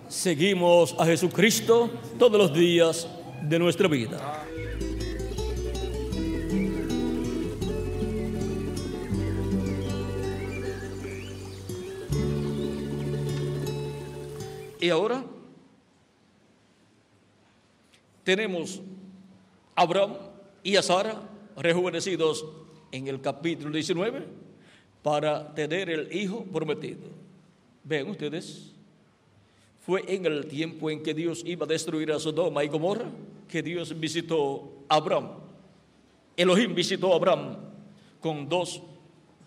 seguimos a Jesucristo todos los días de nuestra vida. Y ahora tenemos a Abraham y a Sara rejuvenecidos en el capítulo 19 para tener el hijo prometido. Ven ustedes, fue en el tiempo en que Dios iba a destruir a Sodoma y Gomorra que Dios visitó a Abraham. Elohim visitó a Abraham con dos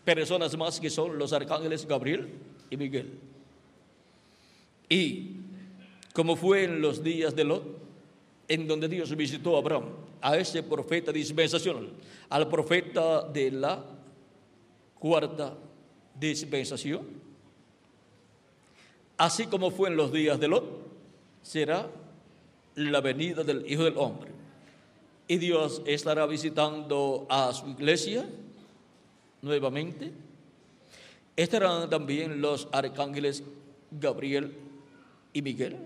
personas más que son los arcángeles Gabriel y Miguel. Y como fue en los días de Lot, en donde Dios visitó a Abraham, a ese profeta dispensacional, al profeta de la cuarta dispensación. Así como fue en los días de Lot, será la venida del Hijo del Hombre. Y Dios estará visitando a su iglesia nuevamente. Estarán también los arcángeles Gabriel y Miguel.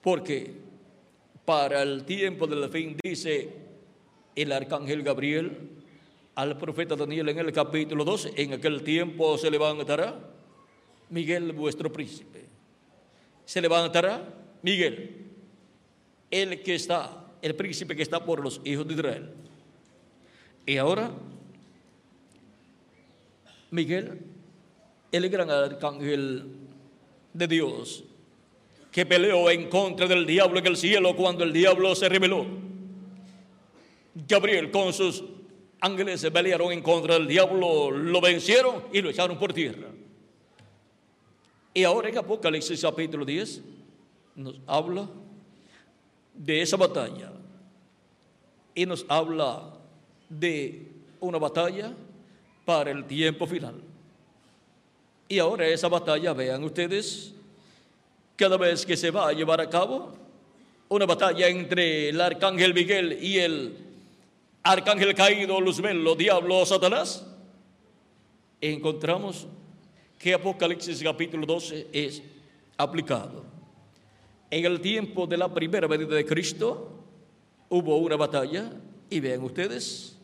Porque para el tiempo del fin, dice el arcángel Gabriel al profeta Daniel en el capítulo 12, en aquel tiempo se levantará Miguel vuestro príncipe. Se levantará Miguel, el que está, el príncipe que está por los hijos de Israel. Y ahora, Miguel, el gran arcángel de Dios, que peleó en contra del diablo en el cielo cuando el diablo se rebeló. Gabriel con sus ángeles se pelearon en contra del diablo, lo vencieron y lo echaron por tierra. Y ahora en Apocalipsis capítulo 10 nos habla de esa batalla y nos habla de una batalla para el tiempo final. Y ahora esa batalla, vean ustedes, cada vez que se va a llevar a cabo una batalla entre el arcángel Miguel y el arcángel caído, Luzbel, diablo, Satanás, encontramos que Apocalipsis capítulo 12 es aplicado. En el tiempo de la primera venida de Cristo hubo una batalla y vean ustedes,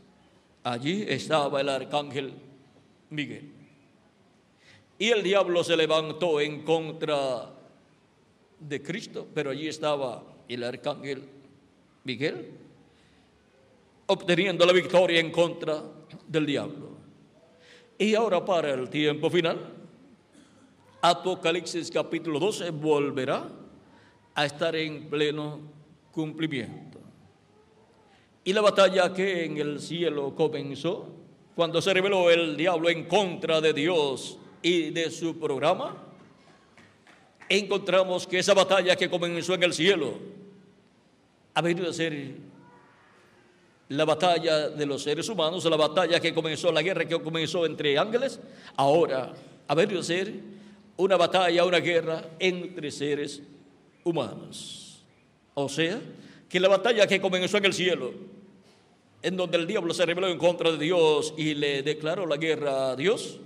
allí estaba el arcángel Miguel. Y el diablo se levantó en contra de Cristo, pero allí estaba el arcángel Miguel, obteniendo la victoria en contra del diablo. Y ahora para el tiempo final, Apocalipsis capítulo 12 volverá a estar en pleno cumplimiento. Y la batalla que en el cielo comenzó, cuando se reveló el diablo en contra de Dios y de su programa, encontramos que esa batalla que comenzó en el cielo ha venido a ser la batalla de los seres humanos, la batalla que comenzó, la guerra que comenzó entre ángeles, ahora ha venido a ser una batalla, una guerra entre seres humanos. O sea, que la batalla que comenzó en el cielo, en donde el diablo se rebeló en contra de Dios y le declaró la guerra a Dios,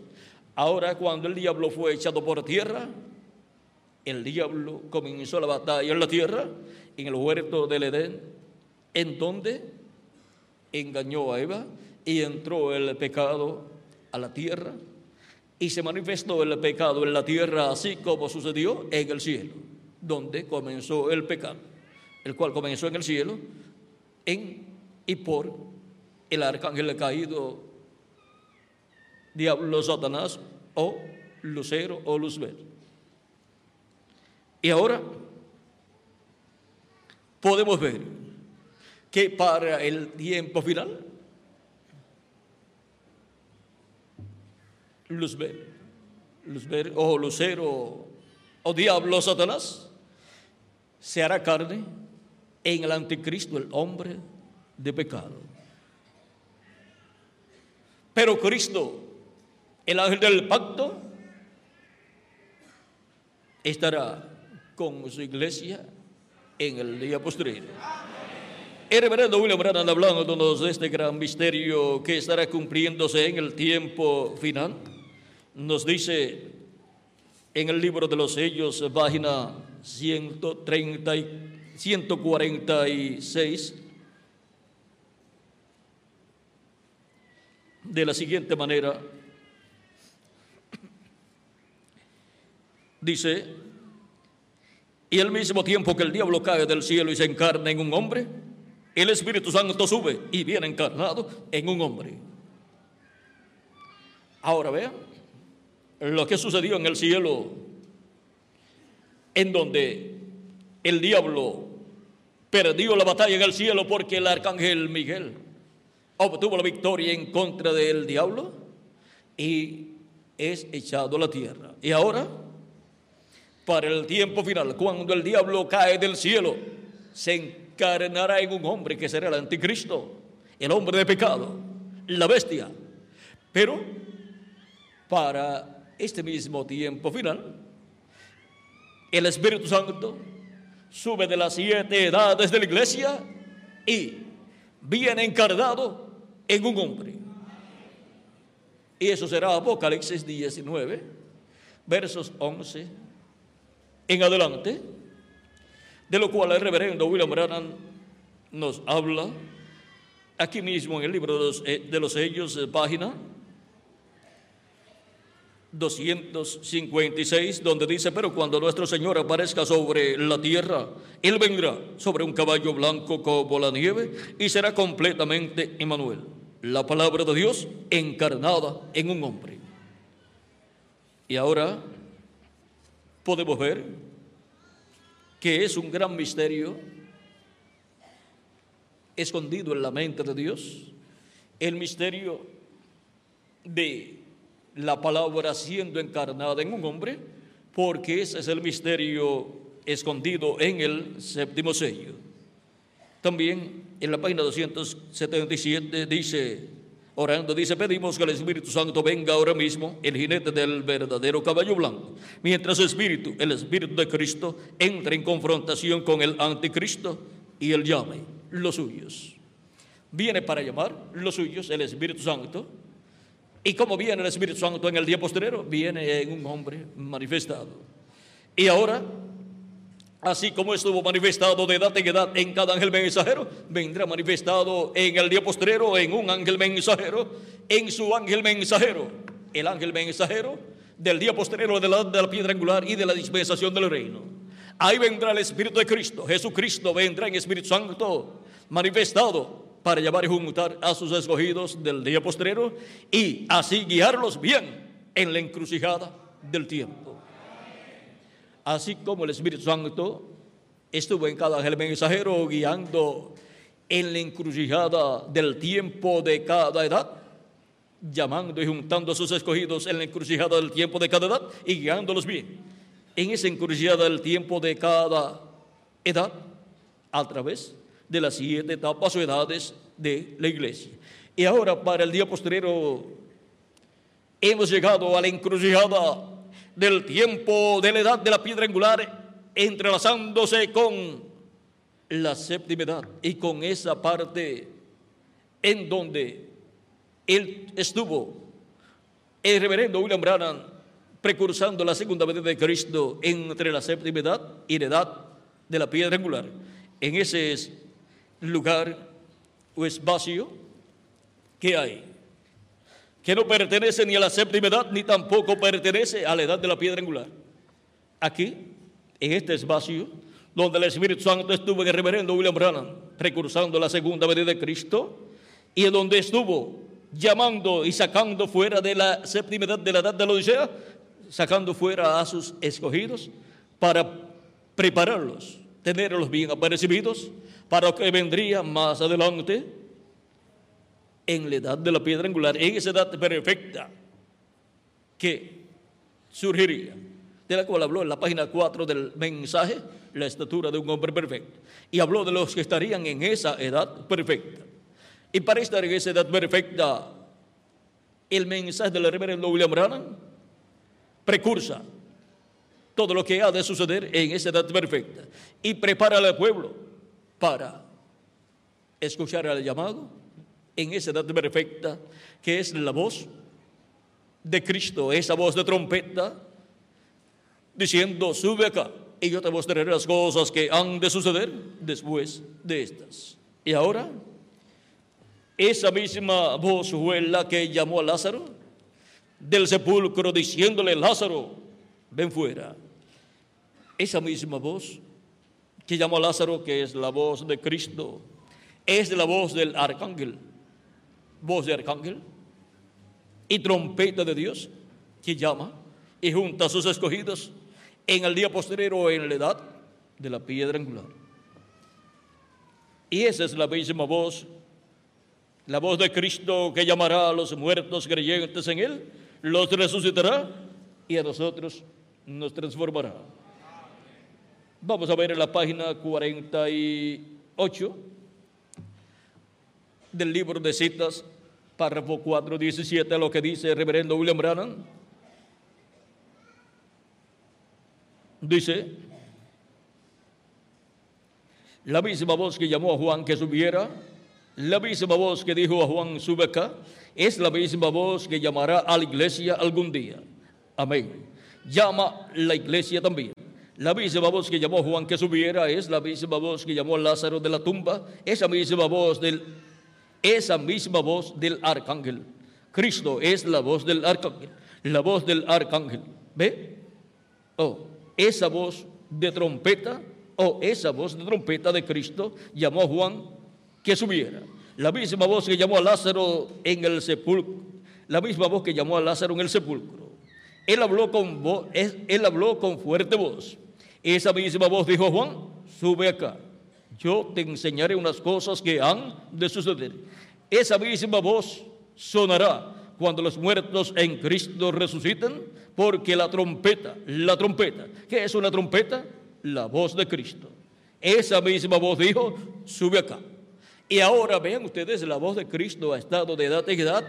ahora cuando el diablo fue echado por tierra, el diablo comenzó la batalla en la tierra, en el huerto del Edén, en donde engañó a Eva y entró el pecado a la tierra y se manifestó el pecado en la tierra así como sucedió en el cielo, donde comenzó el pecado, el cual comenzó en el cielo en y por el arcángel caído, diablo Satanás o lucero o luzbel. Y ahora podemos ver que para el tiempo final, Luzbel, Luzbel o Lucero o Diablo Satanás se hará carne en el anticristo, el hombre de pecado. Pero Cristo, el ángel del pacto, estará con su iglesia en el día posterior. El reverendo William Branham hablándonos de este gran misterio que estará cumpliéndose en el tiempo final, nos dice en el libro de los sellos, página 130 y 146, de la siguiente manera, dice, y al mismo tiempo que el diablo cae del cielo y se encarna en un hombre, el Espíritu Santo sube y viene encarnado en un hombre. Ahora vean lo que sucedió en el cielo, en donde el diablo perdió la batalla en el cielo porque el arcángel Miguel obtuvo la victoria en contra del diablo y es echado a la tierra. Y ahora para el tiempo final, cuando el diablo cae del cielo, se encarnará en un hombre que será el anticristo, el hombre de pecado, la bestia. Pero para este mismo tiempo final, el Espíritu Santo sube de las siete edades de la iglesia y viene encarnado en un hombre. Y eso será Apocalipsis 19, versos 11 en adelante, de lo cual el reverendo William Branham nos habla aquí mismo en el libro de los, eh, de los sellos, eh, página 256, donde dice, pero cuando nuestro Señor aparezca sobre la tierra, Él vendrá sobre un caballo blanco como la nieve y será completamente Emmanuel, la palabra de Dios encarnada en un hombre. Y ahora podemos ver que es un gran misterio escondido en la mente de Dios, el misterio de la palabra siendo encarnada en un hombre, porque ese es el misterio escondido en el séptimo sello. También en la página 277 dice, Orando dice, pedimos que el Espíritu Santo venga ahora mismo, el jinete del verdadero caballo blanco, mientras el Espíritu, el Espíritu de Cristo, entre en confrontación con el anticristo y él llame los suyos. Viene para llamar los suyos, el Espíritu Santo. ¿Y cómo viene el Espíritu Santo en el día posterior? Viene en un hombre manifestado. Y ahora Así como estuvo manifestado de edad en edad en cada ángel mensajero, vendrá manifestado en el día postrero en un ángel mensajero, en su ángel mensajero, el ángel mensajero del día postrero de la, de la piedra angular y de la dispensación del reino. Ahí vendrá el Espíritu de Cristo. Jesucristo vendrá en Espíritu Santo manifestado para llevar y juntar a sus escogidos del día postrero y así guiarlos bien en la encrucijada del tiempo así como el Espíritu Santo estuvo en cada ángel mensajero guiando en la encrucijada del tiempo de cada edad, llamando y juntando a sus escogidos en la encrucijada del tiempo de cada edad y guiándolos bien. En esa encrucijada del tiempo de cada edad, a través de las siete etapas o edades de la iglesia. Y ahora para el día posterior hemos llegado a la encrucijada del tiempo de la edad de la piedra angular, entrelazándose con la séptima edad y con esa parte en donde él estuvo, el reverendo William Branham, precursando la segunda venida de Cristo entre la séptima edad y la edad de la piedra angular. En ese lugar o espacio que hay que no pertenece ni a la séptima edad, ni tampoco pertenece a la edad de la piedra angular. Aquí, en este espacio, donde el Espíritu Santo estuvo en el reverendo William Branham, precursando la segunda venida de Cristo, y en donde estuvo llamando y sacando fuera de la séptima edad de la edad de la Odisea, sacando fuera a sus escogidos para prepararlos, tenerlos bien apercibidos para que vendría más adelante en la edad de la piedra angular, en esa edad perfecta que surgiría, de la cual habló en la página 4 del mensaje, la estatura de un hombre perfecto. Y habló de los que estarían en esa edad perfecta. Y para estar en esa edad perfecta, el mensaje del reverendo William Branham precursa todo lo que ha de suceder en esa edad perfecta y prepara al pueblo para escuchar el llamado en esa edad perfecta, que es la voz de Cristo, esa voz de trompeta, diciendo, sube acá y yo te mostraré las cosas que han de suceder después de estas. Y ahora, esa misma voz fue la que llamó a Lázaro del sepulcro diciéndole, Lázaro, ven fuera. Esa misma voz que llamó a Lázaro, que es la voz de Cristo, es la voz del arcángel voz de arcángel y trompeta de Dios que llama y junta a sus escogidos en el día posterior en la edad de la piedra angular. Y esa es la misma voz, la voz de Cristo que llamará a los muertos creyentes en Él, los resucitará y a nosotros nos transformará. Vamos a ver en la página 48 del libro de citas, párrafo 4, 17, lo que dice el reverendo William Branham. Dice, la misma voz que llamó a Juan que subiera, la misma voz que dijo a Juan sube acá, es la misma voz que llamará a la iglesia algún día. Amén. Llama la iglesia también. La misma voz que llamó a Juan que subiera es la misma voz que llamó a Lázaro de la tumba, esa misma voz del esa misma voz del arcángel. Cristo es la voz del arcángel, la voz del arcángel. ¿Ve? Oh, esa voz de trompeta, o oh, esa voz de trompeta de Cristo llamó a Juan que subiera. La misma voz que llamó a Lázaro en el sepulcro, la misma voz que llamó a Lázaro en el sepulcro. Él habló con, él habló con fuerte voz. Esa misma voz dijo Juan, sube acá yo te enseñaré unas cosas que han de suceder. Esa misma voz sonará cuando los muertos en Cristo resuciten, porque la trompeta, la trompeta, ¿qué es una trompeta? La voz de Cristo. Esa misma voz dijo, sube acá. Y ahora vean ustedes, la voz de Cristo ha estado de edad en edad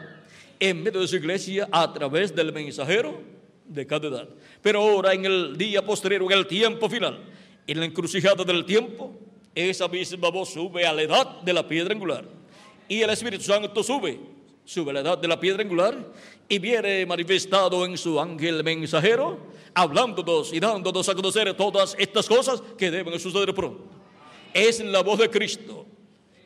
en medio de su iglesia a través del mensajero de cada edad. Pero ahora en el día posterior, en el tiempo final, en la encrucijada del tiempo, esa misma voz sube a la edad de la piedra angular. Y el Espíritu Santo sube, sube a la edad de la piedra angular y viene manifestado en su ángel mensajero, hablándonos y dándonos a conocer todas estas cosas que deben suceder pronto. Es la voz de Cristo,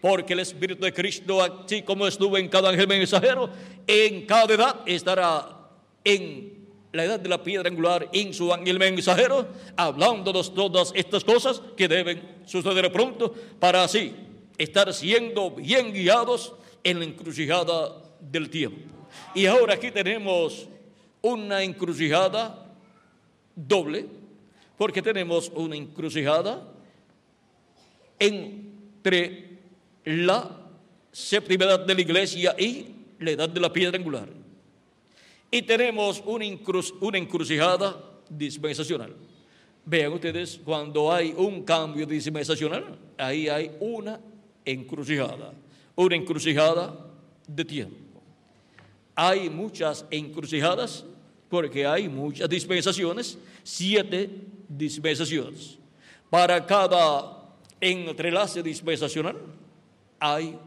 porque el Espíritu de Cristo, así como estuvo en cada ángel mensajero, en cada edad estará en la edad de la piedra angular en su ángel mensajero, hablándonos todas estas cosas que deben suceder pronto, para así estar siendo bien guiados en la encrucijada del tiempo. Y ahora aquí tenemos una encrucijada doble, porque tenemos una encrucijada entre la séptima edad de la iglesia y la edad de la piedra angular. Y tenemos una, una encrucijada dispensacional. Vean ustedes, cuando hay un cambio dispensacional, ahí hay una encrucijada, una encrucijada de tiempo. Hay muchas encrucijadas porque hay muchas dispensaciones, siete dispensaciones. Para cada entrelace dispensacional hay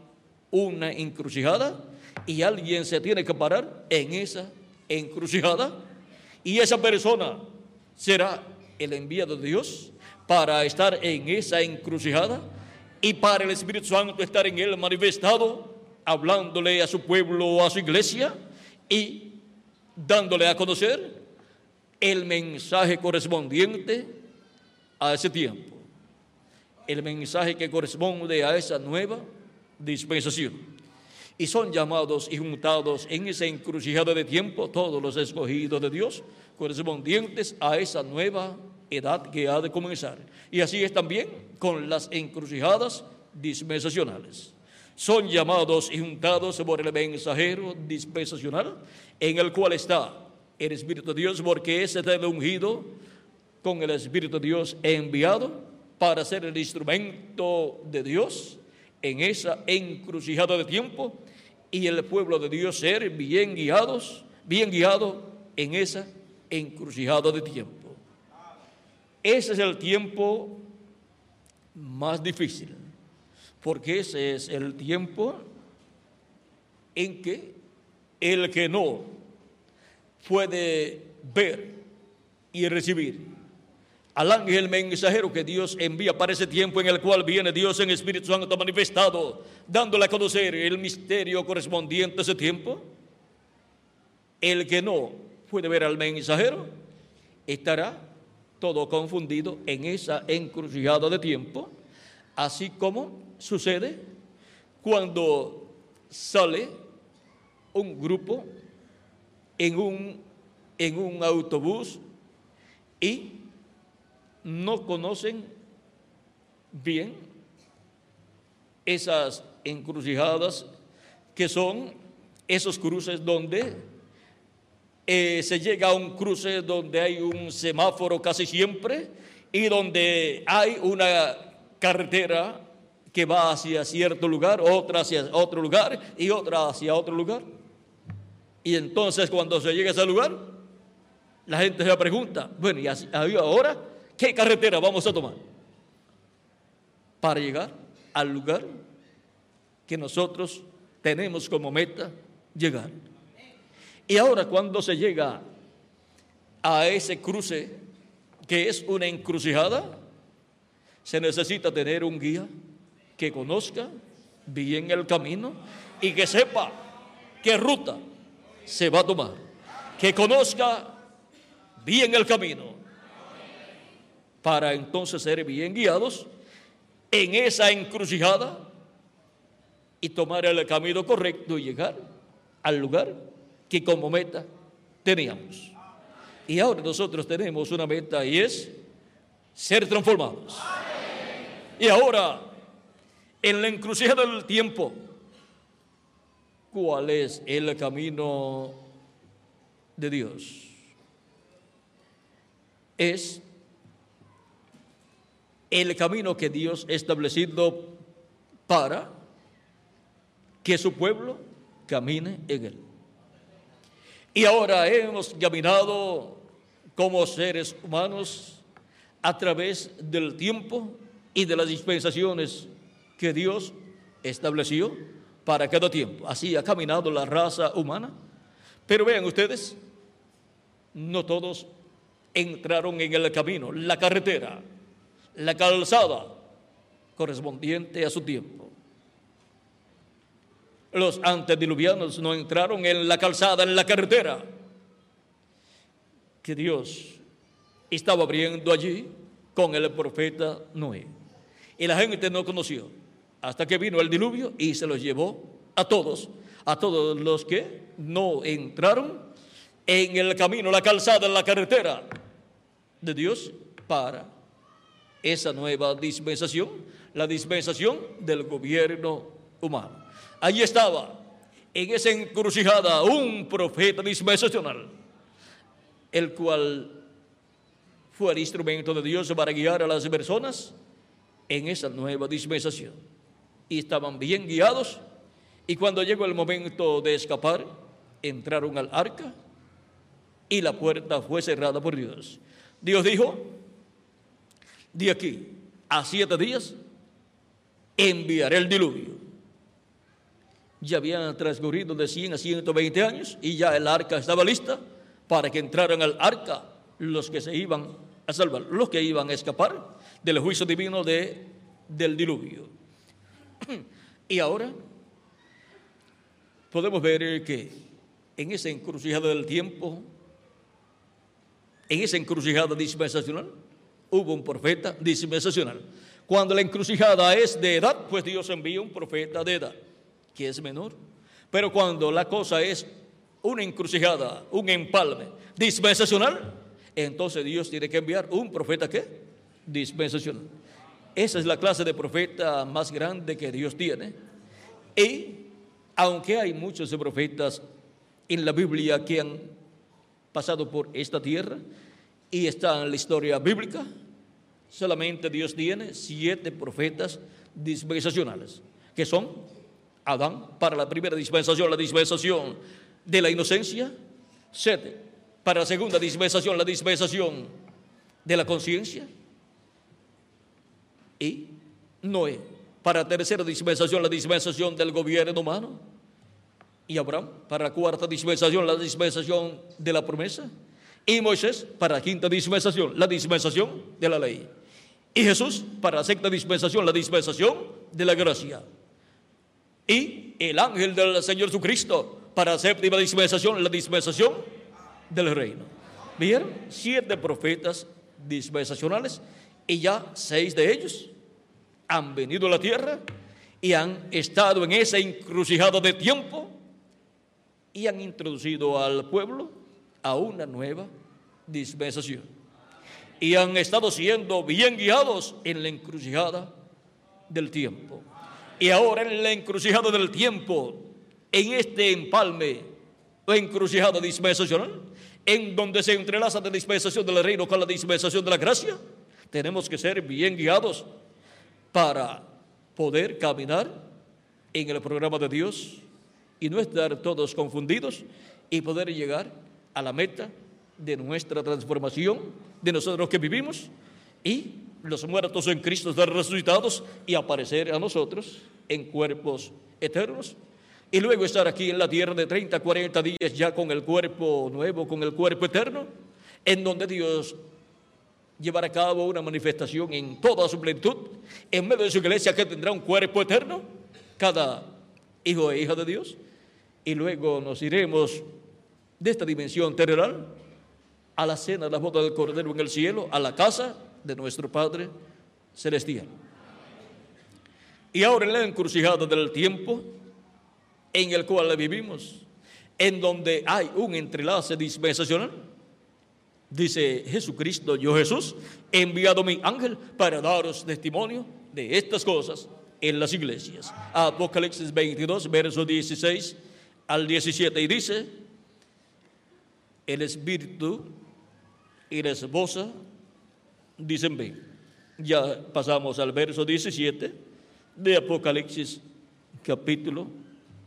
una encrucijada y alguien se tiene que parar en esa encrucijada y esa persona será el enviado de Dios para estar en esa encrucijada y para el Espíritu Santo estar en él manifestado, hablándole a su pueblo a su iglesia y dándole a conocer el mensaje correspondiente a ese tiempo, el mensaje que corresponde a esa nueva dispensación y son llamados y juntados en esa encrucijada de tiempo todos los escogidos de Dios correspondientes a esa nueva edad que ha de comenzar. Y así es también con las encrucijadas dispensacionales. Son llamados y juntados por el mensajero dispensacional en el cual está el Espíritu de Dios porque ese está ungido con el Espíritu de Dios enviado para ser el instrumento de Dios en esa encrucijada de tiempo y el pueblo de Dios ser bien guiados, bien guiado en esa encrucijada de tiempo. Ese es el tiempo más difícil, porque ese es el tiempo en que el que no puede ver y recibir al ángel mensajero que Dios envía para ese tiempo en el cual viene Dios en Espíritu Santo manifestado, dándole a conocer el misterio correspondiente a ese tiempo. El que no puede ver al mensajero estará todo confundido en esa encrucijada de tiempo, así como sucede cuando sale un grupo en un, en un autobús y no conocen bien esas encrucijadas que son esos cruces donde eh, se llega a un cruce donde hay un semáforo casi siempre y donde hay una carretera que va hacia cierto lugar, otra hacia otro lugar y otra hacia otro lugar. Y entonces cuando se llega a ese lugar, la gente se pregunta, bueno, ¿y así, ahora ¿Qué carretera vamos a tomar? Para llegar al lugar que nosotros tenemos como meta llegar. Y ahora cuando se llega a ese cruce, que es una encrucijada, se necesita tener un guía que conozca bien el camino y que sepa qué ruta se va a tomar, que conozca bien el camino para entonces ser bien guiados en esa encrucijada y tomar el camino correcto y llegar al lugar que como meta teníamos. Y ahora nosotros tenemos una meta y es ser transformados. Y ahora, en la encrucijada del tiempo, ¿cuál es el camino de Dios? Es el camino que Dios ha establecido para que su pueblo camine en él. Y ahora hemos caminado como seres humanos a través del tiempo y de las dispensaciones que Dios estableció para cada tiempo. Así ha caminado la raza humana. Pero vean ustedes, no todos entraron en el camino, la carretera, la calzada correspondiente a su tiempo. Los antediluvianos no entraron en la calzada, en la carretera que Dios estaba abriendo allí con el profeta Noé. Y la gente no conoció hasta que vino el diluvio y se los llevó a todos, a todos los que no entraron en el camino, la calzada, en la carretera de Dios para esa nueva dispensación, la dispensación del gobierno humano. Allí estaba, en esa encrucijada, un profeta dispensacional, el cual fue el instrumento de Dios para guiar a las personas en esa nueva dispensación. Y estaban bien guiados, y cuando llegó el momento de escapar, entraron al arca y la puerta fue cerrada por Dios. Dios dijo, de aquí a siete días enviaré el diluvio ya habían transcurrido de 100 a 120 años y ya el arca estaba lista para que entraran al arca los que se iban a salvar, los que iban a escapar del juicio divino de, del diluvio. Y ahora podemos ver que en esa encrucijada del tiempo, en esa encrucijada dispensacional, hubo un profeta dispensacional. Cuando la encrucijada es de edad, pues Dios envía un profeta de edad que es menor. Pero cuando la cosa es una encrucijada, un empalme dispensacional, entonces Dios tiene que enviar un profeta que dispensacional. Esa es la clase de profeta más grande que Dios tiene. Y aunque hay muchos profetas en la Biblia que han pasado por esta tierra y están en la historia bíblica, solamente Dios tiene siete profetas dispensacionales, que son Adán para la primera dispensación, la dispensación de la inocencia. Sete, para la segunda dispensación, la dispensación de la conciencia. Y Noé, para la tercera dispensación, la dispensación del gobierno humano. Y Abraham, para la cuarta dispensación, la dispensación de la promesa. Y Moisés, para la quinta dispensación, la dispensación de la ley. Y Jesús, para la sexta dispensación, la dispensación de la gracia y el ángel del Señor Jesucristo para la séptima dispensación, la dispensación del reino. Vieron siete profetas dispensacionales y ya seis de ellos han venido a la tierra y han estado en esa encrucijada de tiempo y han introducido al pueblo a una nueva dispensación. Y han estado siendo bien guiados en la encrucijada del tiempo. Y ahora en la encrucijada del tiempo, en este empalme o encrucijada dispensacional, en donde se entrelaza la dispensación del reino con la dispensación de la gracia, tenemos que ser bien guiados para poder caminar en el programa de Dios y no estar todos confundidos y poder llegar a la meta de nuestra transformación, de nosotros que vivimos y los muertos en Cristo ser resucitados y aparecer a nosotros en cuerpos eternos. Y luego estar aquí en la tierra de 30, 40 días ya con el cuerpo nuevo, con el cuerpo eterno, en donde Dios llevará a cabo una manifestación en toda su plenitud, en medio de su iglesia que tendrá un cuerpo eterno, cada hijo e hija de Dios. Y luego nos iremos de esta dimensión terrenal a la cena de la boda del Cordero en el cielo, a la casa de nuestro Padre Celestial. Y ahora en la encrucijada del tiempo en el cual vivimos, en donde hay un entrelace dispensacional, dice Jesucristo, yo Jesús, he enviado mi ángel para daros testimonio de estas cosas en las iglesias. Apocalipsis 22, verso 16 al 17, y dice, el Espíritu y la esposa dicen ven. Ya pasamos al verso 17 de Apocalipsis capítulo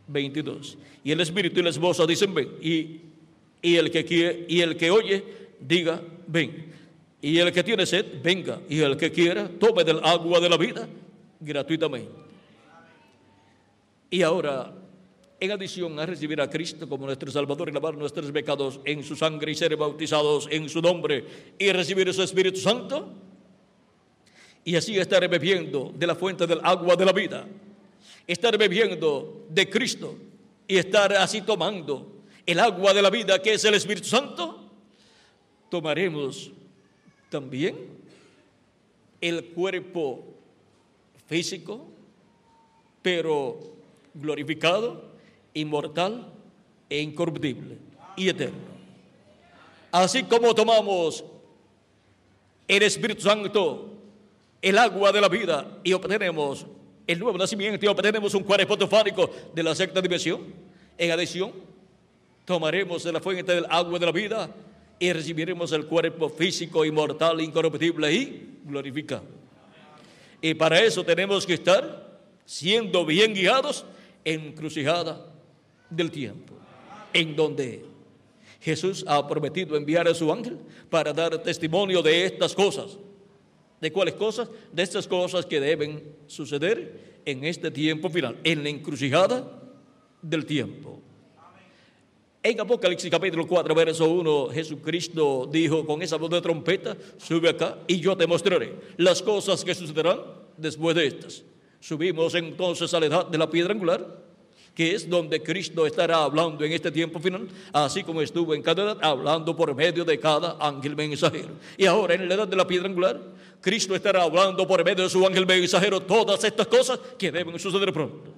22. Y el Espíritu y la esposa dicen, ven. Y, y, el que quiere, y el que oye, diga, ven. Y el que tiene sed, venga. Y el que quiera, tome del agua de la vida gratuitamente. Y ahora, en adición a recibir a Cristo como nuestro Salvador y lavar nuestros pecados en su sangre y ser bautizados en su nombre y recibir su Espíritu Santo, y así estar bebiendo de la fuente del agua de la vida, estar bebiendo de Cristo y estar así tomando el agua de la vida que es el Espíritu Santo, tomaremos también el cuerpo físico, pero glorificado, inmortal e incorruptible y eterno. Así como tomamos el Espíritu Santo, el agua de la vida, y obtenemos el nuevo nacimiento y obtenemos un cuerpo teofánico de la sexta dimensión, en adición, tomaremos de la fuente del agua de la vida y recibiremos el cuerpo físico, inmortal, incorruptible y glorificado. Y para eso tenemos que estar siendo bien guiados en encrucijada del tiempo, en donde Jesús ha prometido enviar a su ángel para dar testimonio de estas cosas. ¿De cuáles cosas? De estas cosas que deben suceder en este tiempo final, en la encrucijada del tiempo. En Apocalipsis capítulo 4, verso 1, Jesucristo dijo con esa voz de trompeta, sube acá y yo te mostraré las cosas que sucederán después de estas. Subimos entonces a la edad de la piedra angular, que es donde Cristo estará hablando en este tiempo final, así como estuvo en cada edad, hablando por medio de cada ángel mensajero. Y ahora en la edad de la piedra angular, Cristo estará hablando por medio de su ángel mensajero todas estas cosas que deben suceder pronto.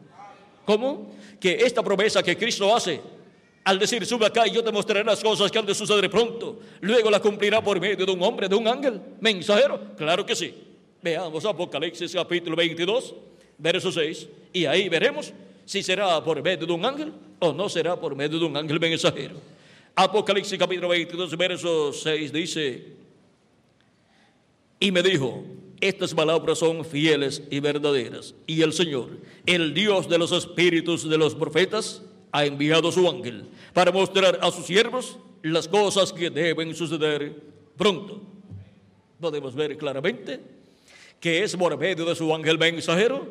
¿Cómo? Que esta promesa que Cristo hace al decir, sube acá y yo te mostraré las cosas que han de suceder pronto. Luego la cumplirá por medio de un hombre, de un ángel, mensajero. Claro que sí. Veamos Apocalipsis capítulo 22, verso 6. Y ahí veremos si será por medio de un ángel o no será por medio de un ángel mensajero. Apocalipsis capítulo 22, verso 6 dice, y me dijo, estas palabras son fieles y verdaderas. Y el Señor, el Dios de los espíritus de los profetas, ha enviado su ángel para mostrar a sus siervos las cosas que deben suceder pronto. Podemos ver claramente que es por medio de su ángel mensajero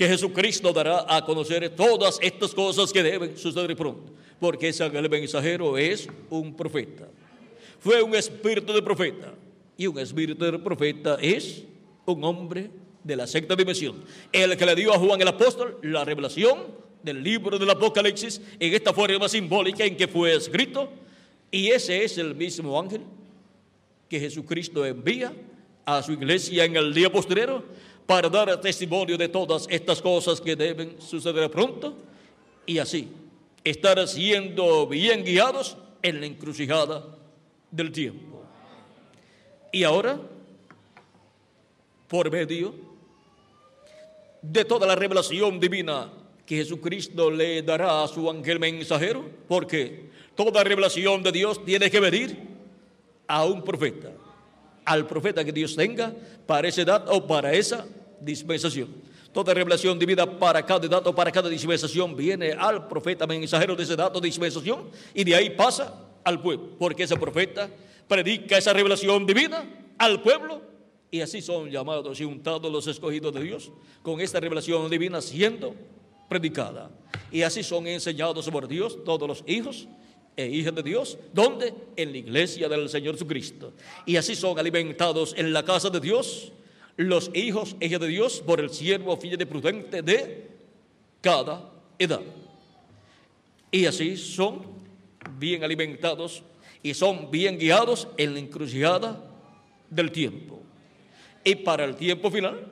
que Jesucristo dará a conocer todas estas cosas que deben suceder pronto, porque ángel mensajero es un profeta. Fue un espíritu de profeta y un espíritu de profeta es un hombre de la sexta dimensión, el que le dio a Juan el apóstol la revelación del libro del Apocalipsis en esta forma simbólica en que fue escrito. Y ese es el mismo ángel que Jesucristo envía a su iglesia en el día postrero para dar testimonio de todas estas cosas que deben suceder pronto y así estar siendo bien guiados en la encrucijada del tiempo. Y ahora, por medio de toda la revelación divina que Jesucristo le dará a su ángel mensajero, porque toda revelación de Dios tiene que venir a un profeta, al profeta que Dios tenga para esa edad o para esa dispensación. Toda revelación divina para cada edad o para cada dispensación viene al profeta mensajero de esa edad o dispensación y de ahí pasa al pueblo, porque ese profeta predica esa revelación divina al pueblo y así son llamados y untados los escogidos de Dios con esta revelación divina siendo predicada. Y así son enseñados por Dios todos los hijos e hijas de Dios. ¿Dónde? En la iglesia del Señor Jesucristo. Y así son alimentados en la casa de Dios los hijos e hijas de Dios por el siervo fiel y prudente de cada edad. Y así son bien alimentados y son bien guiados en la encrucijada del tiempo. Y para el tiempo final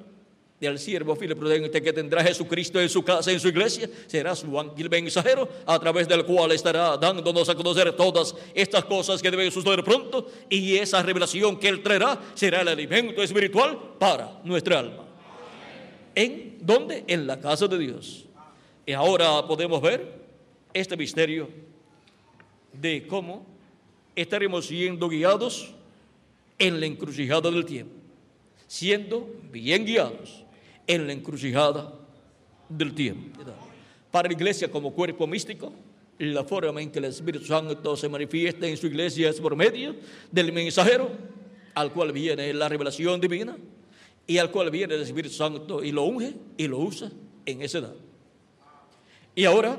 del siervo fiel prudente que tendrá Jesucristo en su casa, en su iglesia, será su ángel mensajero, a través del cual estará dándonos a conocer todas estas cosas que deben suceder pronto, y esa revelación que Él traerá será el alimento espiritual para nuestra alma. ¿En dónde? En la casa de Dios. Y ahora podemos ver este misterio de cómo estaremos siendo guiados en la encrucijada del tiempo, siendo bien guiados en la encrucijada del tiempo. para la iglesia como cuerpo místico, la forma en que el Espíritu Santo se manifiesta en su iglesia es por medio del mensajero, al cual viene la revelación divina y al cual viene el Espíritu Santo y lo unge y lo usa en esa edad. Y ahora,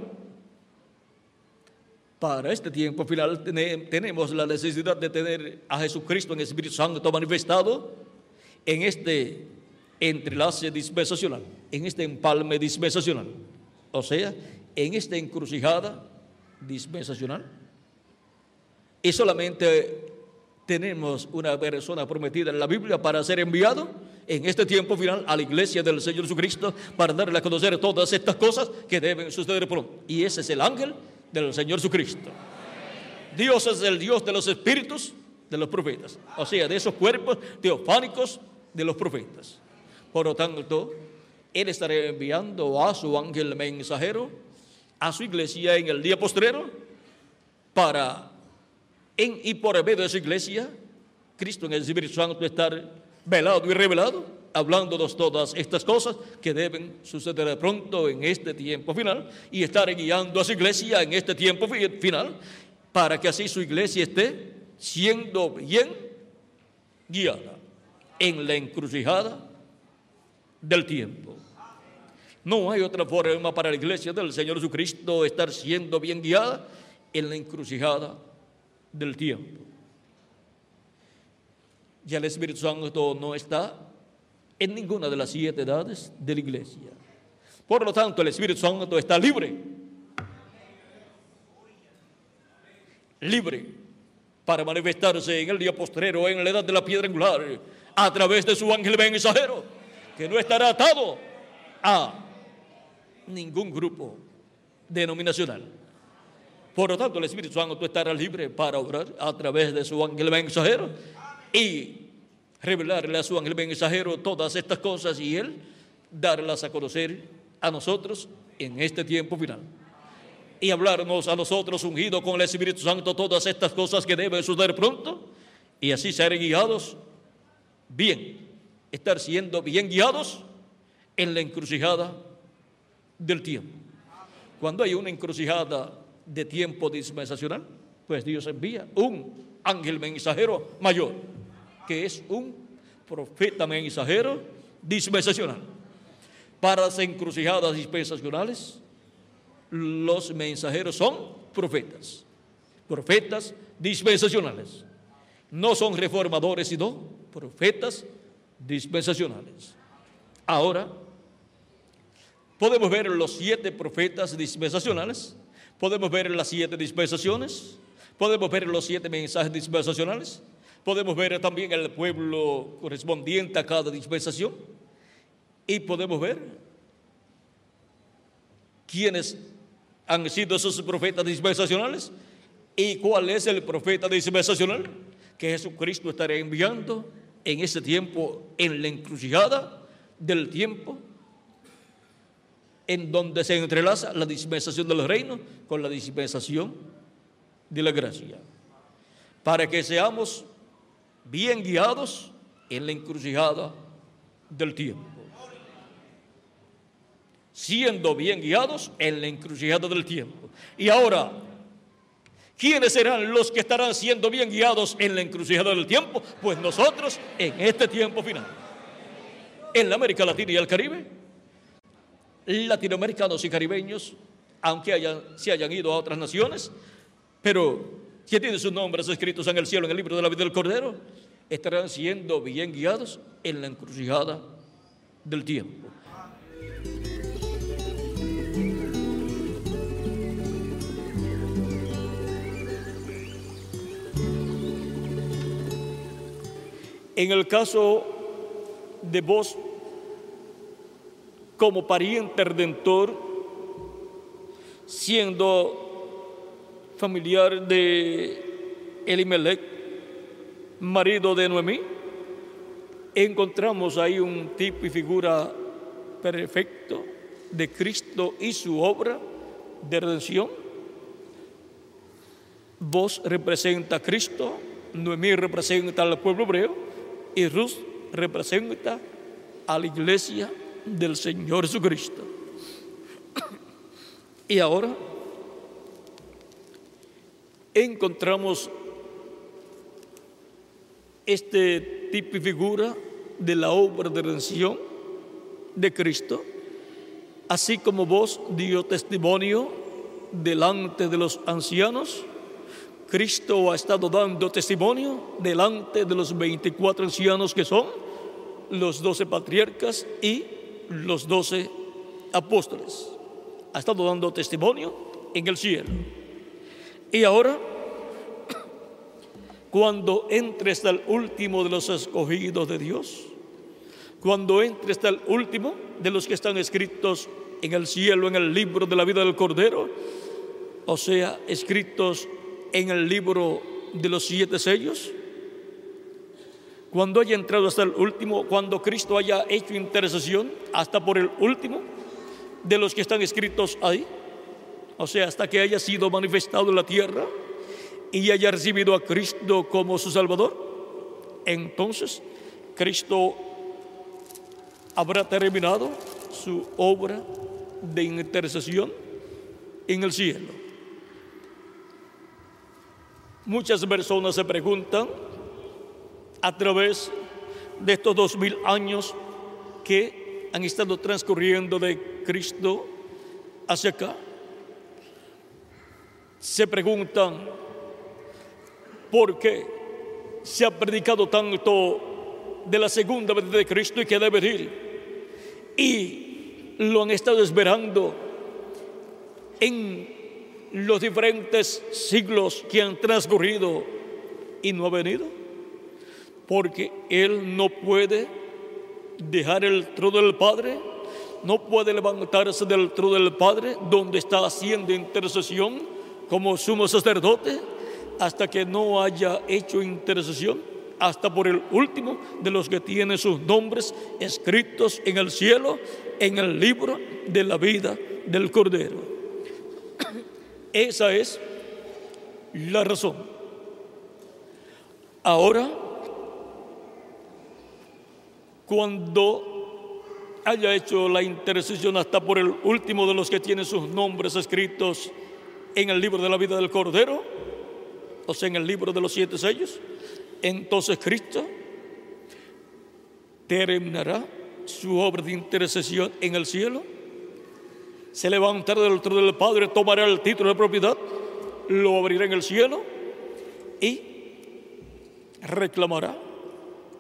para este tiempo final, tenemos la necesidad de tener a Jesucristo en el Espíritu Santo manifestado en este entrelace dispensacional, en este empalme dispensacional, o sea, en esta encrucijada dispensacional. Y solamente tenemos una persona prometida en la Biblia para ser enviado en este tiempo final a la iglesia del Señor Jesucristo para darle a conocer todas estas cosas que deben suceder pronto. Y ese es el ángel del Señor Jesucristo. Dios es el Dios de los espíritus de los profetas, o sea, de esos cuerpos teofánicos de los profetas. Por lo tanto, Él estará enviando a su ángel mensajero a su iglesia en el día postrero para, en y por medio de su iglesia, Cristo en el Espíritu Santo estar velado y revelado, hablándonos todas estas cosas que deben suceder pronto en este tiempo final y estar guiando a su iglesia en este tiempo final para que así su iglesia esté siendo bien guiada en la encrucijada del tiempo. No hay otra forma para la iglesia del Señor Jesucristo estar siendo bien guiada en la encrucijada del tiempo. Ya el Espíritu Santo no está en ninguna de las siete edades de la iglesia. Por lo tanto, el Espíritu Santo está libre. Libre para manifestarse en el día postrero, en la edad de la piedra angular, a través de su ángel mensajero, que no estará atado a ningún grupo denominacional. Por lo tanto, el Espíritu Santo estará libre para obrar a través de su ángel mensajero y revelarle a su ángel mensajero todas estas cosas y él darlas a conocer a nosotros en este tiempo final. Y hablarnos a nosotros ungido con el Espíritu Santo todas estas cosas que deben suceder pronto y así ser guiados bien, estar siendo bien guiados en la encrucijada del tiempo. Cuando hay una encrucijada de tiempo dispensacional, pues Dios envía un ángel mensajero mayor, que es un profeta mensajero dispensacional. Para las encrucijadas dispensacionales, los mensajeros son profetas, profetas dispensacionales. No son reformadores, sino profetas dispensacionales. Ahora, podemos ver los siete profetas dispensacionales, podemos ver las siete dispensaciones, podemos ver los siete mensajes dispensacionales, podemos ver también el pueblo correspondiente a cada dispensación y podemos ver quiénes han sido esos profetas dispensacionales y cuál es el profeta dispensacional que Jesucristo estará enviando en ese tiempo, en la encrucijada del tiempo en donde se entrelaza la dispensación de los reinos con la dispensación de la gracia. Para que seamos bien guiados en la encrucijada del tiempo. Siendo bien guiados en la encrucijada del tiempo. Y ahora, ¿quiénes serán los que estarán siendo bien guiados en la encrucijada del tiempo? Pues nosotros en este tiempo final. En la América Latina y el Caribe latinoamericanos y caribeños, aunque hayan, se hayan ido a otras naciones, pero que tienen sus nombres escritos en el cielo, en el libro de la vida del Cordero, estarán siendo bien guiados en la encrucijada del tiempo. En el caso de vos como pariente redentor, siendo familiar de Elimelech, marido de Noemí, encontramos ahí un tipo y figura perfecto de Cristo y su obra de redención. Vos representa a Cristo, Noemí representa al pueblo hebreo y Ruth representa a la iglesia del Señor Jesucristo. Y ahora encontramos este tipo y figura de la obra de redención de Cristo, así como vos dio testimonio delante de los ancianos, Cristo ha estado dando testimonio delante de los 24 ancianos que son los 12 patriarcas y los 12 apóstoles. Ha estado dando testimonio en el cielo. Y ahora, cuando entre hasta el último de los escogidos de Dios, cuando entre hasta el último de los que están escritos en el cielo, en el libro de la vida del Cordero, o sea, escritos en el libro de los siete sellos, cuando haya entrado hasta el último, cuando Cristo haya hecho intercesión hasta por el último de los que están escritos ahí, o sea, hasta que haya sido manifestado en la tierra y haya recibido a Cristo como su Salvador, entonces Cristo habrá terminado su obra de intercesión en el cielo. Muchas personas se preguntan a través de estos dos mil años que han estado transcurriendo de Cristo hacia acá, se preguntan por qué se ha predicado tanto de la segunda venida de Cristo y que debe ir. Y lo han estado esperando en los diferentes siglos que han transcurrido y no ha venido. Porque Él no puede dejar el trono del Padre, no puede levantarse del trono del Padre donde está haciendo intercesión como sumo sacerdote hasta que no haya hecho intercesión, hasta por el último de los que tienen sus nombres escritos en el cielo, en el libro de la vida del Cordero. Esa es la razón. Ahora, cuando haya hecho la intercesión hasta por el último de los que tienen sus nombres escritos en el libro de la vida del Cordero, o sea, en el libro de los siete sellos, entonces Cristo terminará su obra de intercesión en el cielo, se levantará del trono del Padre, tomará el título de propiedad, lo abrirá en el cielo y reclamará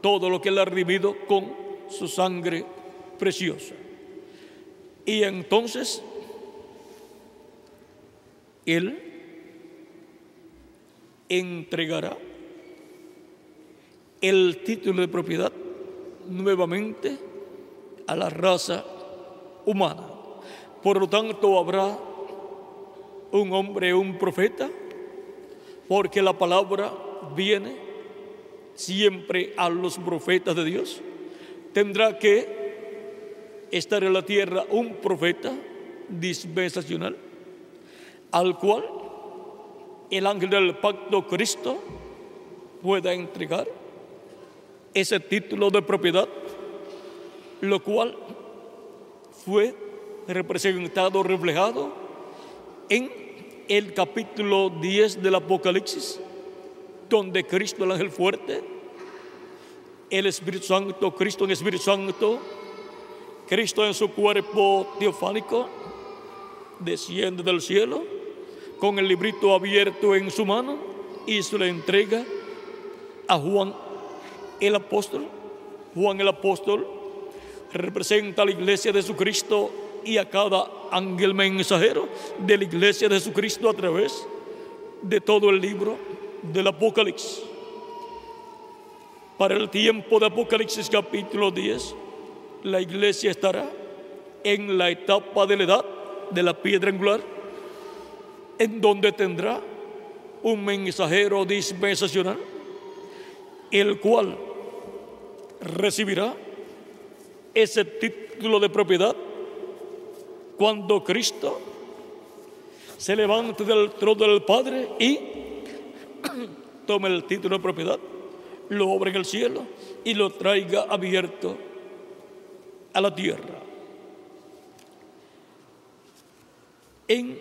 todo lo que él ha redimido con su sangre preciosa. Y entonces él entregará el título de propiedad nuevamente a la raza humana. Por lo tanto, habrá un hombre, un profeta, porque la palabra viene siempre a los profetas de Dios. Tendrá que estar en la tierra un profeta dispensacional al cual el ángel del pacto Cristo pueda entregar ese título de propiedad, lo cual fue representado, reflejado en el capítulo 10 del Apocalipsis, donde Cristo, el ángel fuerte, el Espíritu Santo, Cristo en Espíritu Santo, Cristo en su cuerpo teofánico, desciende del cielo con el librito abierto en su mano y se le entrega a Juan el apóstol. Juan el apóstol representa a la iglesia de Jesucristo y a cada ángel mensajero de la iglesia de Jesucristo a través de todo el libro del Apocalipsis. Para el tiempo de Apocalipsis capítulo 10, la iglesia estará en la etapa de la edad de la piedra angular en donde tendrá un mensajero dispensacional, el cual recibirá ese título de propiedad cuando Cristo se levante del trono del Padre y tome el título de propiedad, lo obre en el cielo y lo traiga abierto a la tierra. en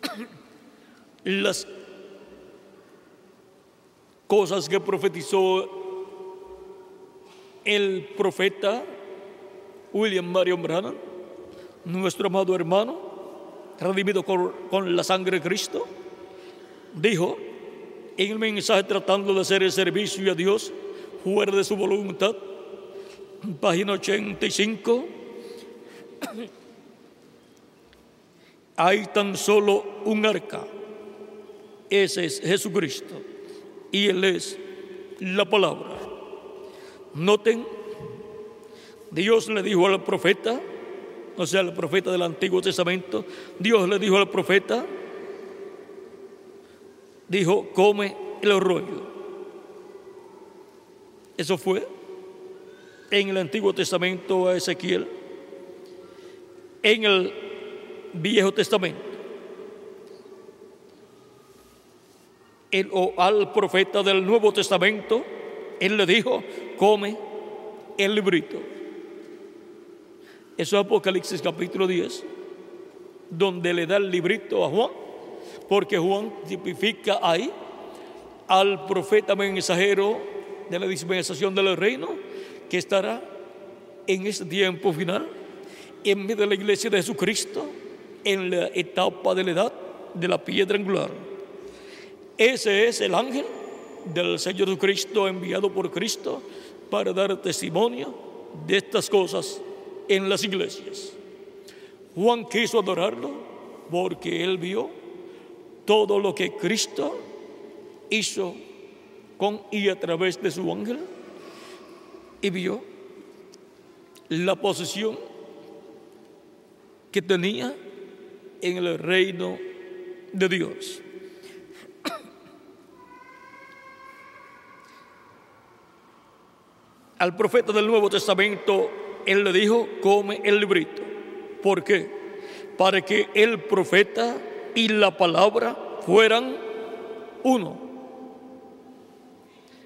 las cosas que profetizó el profeta William Marion Branham, nuestro amado hermano, redimido con, la sangre de Cristo, dijo en el mensaje tratando de hacer el servicio a Dios fuera de su voluntad, página 85, hay tan solo un arca, ese es Jesucristo, y Él es la palabra. Noten, Dios le dijo al profeta, o sea, el profeta del Antiguo Testamento, Dios le dijo al profeta, dijo, come el rollo. Eso fue en el Antiguo Testamento a Ezequiel, en el Viejo Testamento. El, o al profeta del Nuevo Testamento, él le dijo, come el librito. Eso es Apocalipsis capítulo 10, donde le da el librito a Juan, porque Juan tipifica ahí al profeta mensajero de la dispensación del reino que estará en este tiempo final en medio de la iglesia de Jesucristo en la etapa de la edad de la piedra angular. Ese es el ángel del Señor Jesucristo enviado por Cristo para dar testimonio de estas cosas en las iglesias. Juan quiso adorarlo porque él vio todo lo que Cristo hizo con y a través de su ángel y vio la posición que tenía en el reino de Dios. Al profeta del Nuevo Testamento, él le dijo, come el librito. ¿Por qué? Para que el profeta y la palabra fueran uno.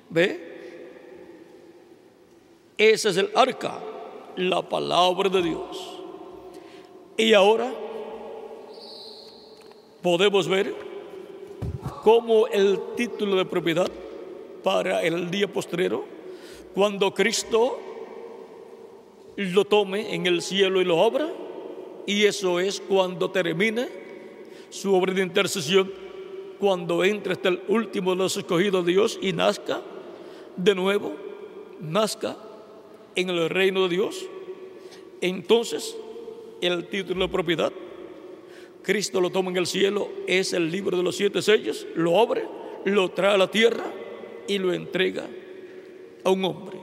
¿Ve? Ese es el arca, la palabra de Dios. Y ahora podemos ver cómo el título de propiedad para el día postrero, cuando Cristo lo tome en el cielo y lo obra, y eso es cuando termine su obra de intercesión, cuando entre hasta el último de los escogidos de Dios y nazca de nuevo, nazca en el reino de Dios, entonces el título de propiedad, Cristo lo toma en el cielo, es el libro de los siete sellos, lo abre, lo trae a la tierra y lo entrega a un hombre.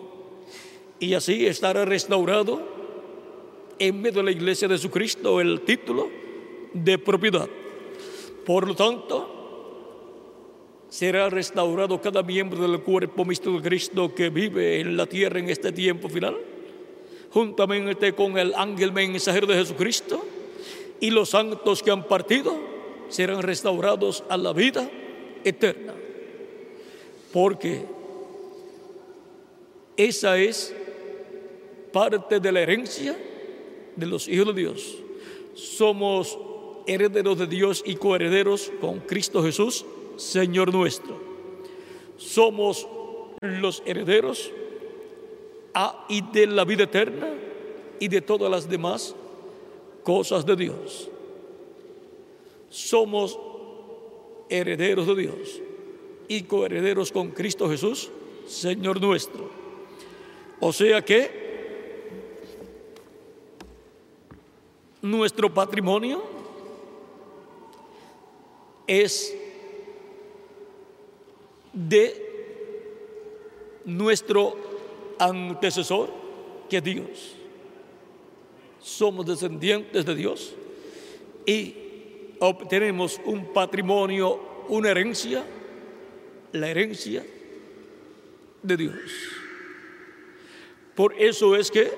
Y así estará restaurado en medio de la iglesia de Jesucristo el título de propiedad. Por lo tanto, será restaurado cada miembro del cuerpo místico de Cristo que vive en la tierra en este tiempo final, juntamente con el ángel mensajero de Jesucristo y los santos que han partido serán restaurados a la vida eterna. Porque esa es parte de la herencia de los hijos de Dios. Somos herederos de Dios y coherederos con Cristo Jesús Señor nuestro. Somos los herederos a y de la vida eterna y de todas las demás cosas de Dios. Somos herederos de Dios y coherederos con Cristo Jesús, Señor nuestro. O sea que nuestro patrimonio es de nuestro antecesor, que Dios. Somos descendientes de Dios y obtenemos un patrimonio, una herencia, la herencia de Dios. Por eso es que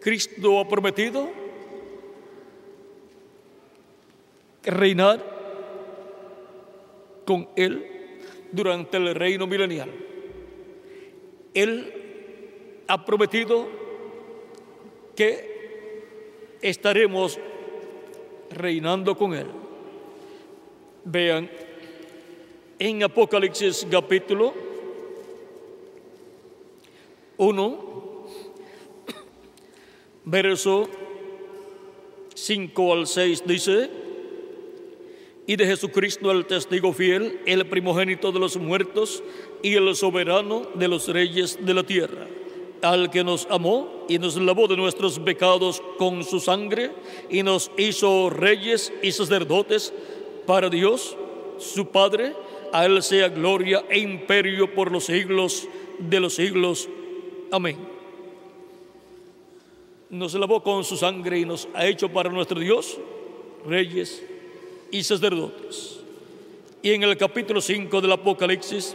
Cristo ha prometido reinar con Él durante el reino milenial. Él ha prometido que estaremos reinando con él. Vean en Apocalipsis capítulo 1, verso 5 al 6 dice, y de Jesucristo el testigo fiel, el primogénito de los muertos y el soberano de los reyes de la tierra, al que nos amó y nos lavó de nuestros pecados con su sangre y nos hizo reyes y sacerdotes para Dios, su Padre, a Él sea gloria e imperio por los siglos de los siglos. Amén. Nos lavó con su sangre y nos ha hecho para nuestro Dios reyes y sacerdotes. Y en el capítulo 5 del Apocalipsis,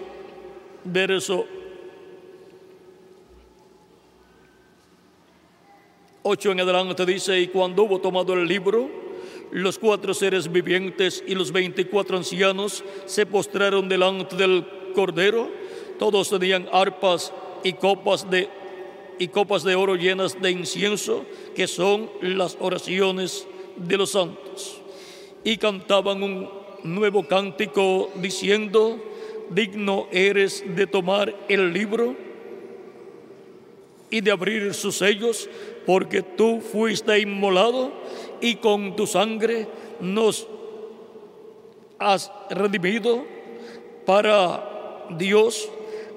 verso 8 en adelante dice, y cuando hubo tomado el libro, los cuatro seres vivientes y los veinticuatro ancianos se postraron delante del Cordero, todos tenían arpas y copas de y copas de oro llenas de incienso, que son las oraciones de los santos. Y cantaban un nuevo cántico diciendo, digno eres de tomar el libro y de abrir sus sellos, porque tú fuiste inmolado y con tu sangre nos has redimido para Dios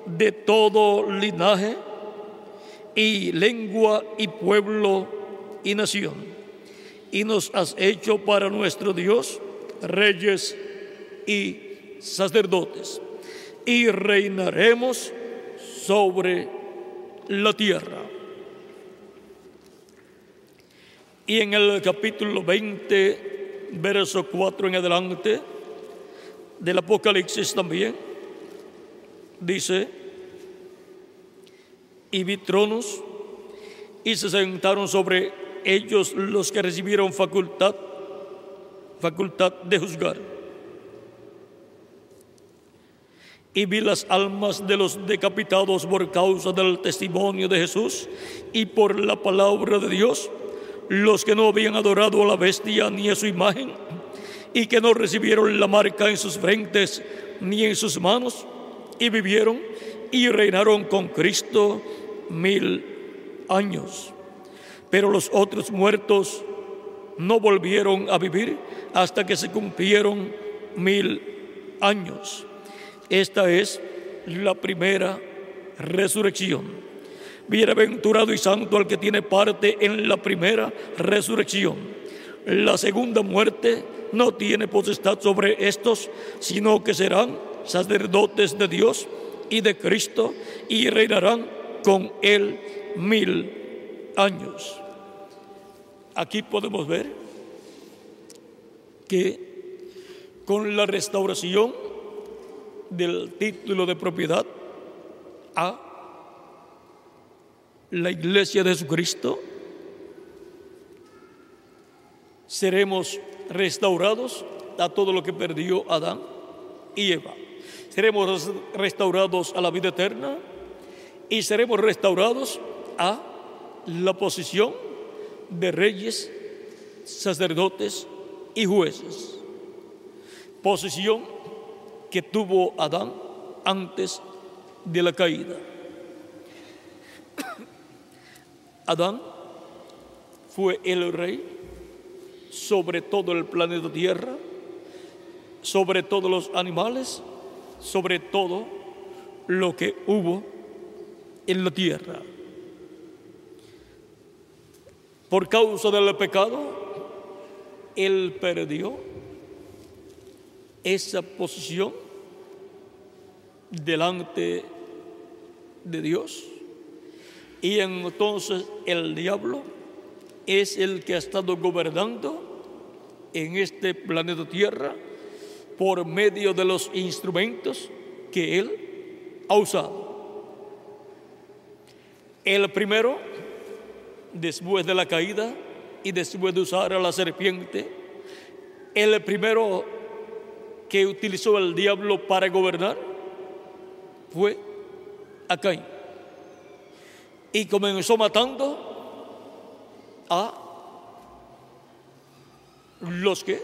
de todo linaje y lengua y pueblo y nación. Y nos has hecho para nuestro Dios reyes y sacerdotes. Y reinaremos sobre la tierra. Y en el capítulo 20, verso 4 en adelante del Apocalipsis también, dice, y vi tronos y se sentaron sobre ellos los que recibieron facultad, facultad de juzgar. Y vi las almas de los decapitados por causa del testimonio de Jesús y por la palabra de Dios, los que no habían adorado a la bestia ni a su imagen, y que no recibieron la marca en sus frentes ni en sus manos, y vivieron y reinaron con Cristo mil años. Pero los otros muertos no volvieron a vivir hasta que se cumplieron mil años. Esta es la primera resurrección. Bienaventurado y santo al que tiene parte en la primera resurrección. La segunda muerte no tiene potestad sobre estos, sino que serán sacerdotes de Dios y de Cristo y reinarán con él mil años. Aquí podemos ver que con la restauración del título de propiedad a la iglesia de Jesucristo, seremos restaurados a todo lo que perdió Adán y Eva. Seremos restaurados a la vida eterna y seremos restaurados a la posición de reyes, sacerdotes y jueces. Posición que tuvo Adán antes de la caída. Adán fue el rey sobre todo el planeta Tierra, sobre todos los animales, sobre todo lo que hubo en la tierra. Por causa del pecado, Él perdió esa posición delante de Dios. Y entonces el diablo es el que ha estado gobernando en este planeta Tierra por medio de los instrumentos que Él ha usado. El primero, después de la caída y después de usar a la serpiente, el primero que utilizó el diablo para gobernar fue a Caín. Y comenzó matando a los que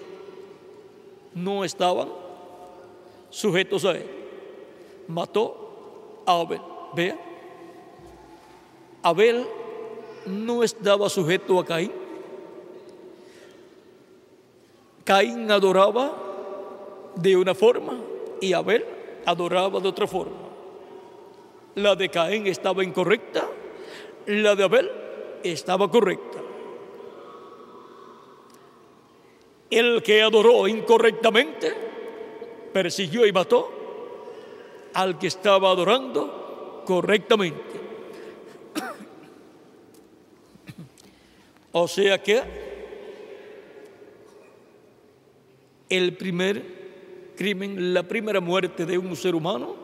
no estaban sujetos a él. Mató a Abel. Vea, Abel no estaba sujeto a Caín. Caín adoraba de una forma y Abel adoraba de otra forma. La de Caín estaba incorrecta, la de Abel estaba correcta. El que adoró incorrectamente persiguió y mató al que estaba adorando correctamente. O sea que el primer crimen, la primera muerte de un ser humano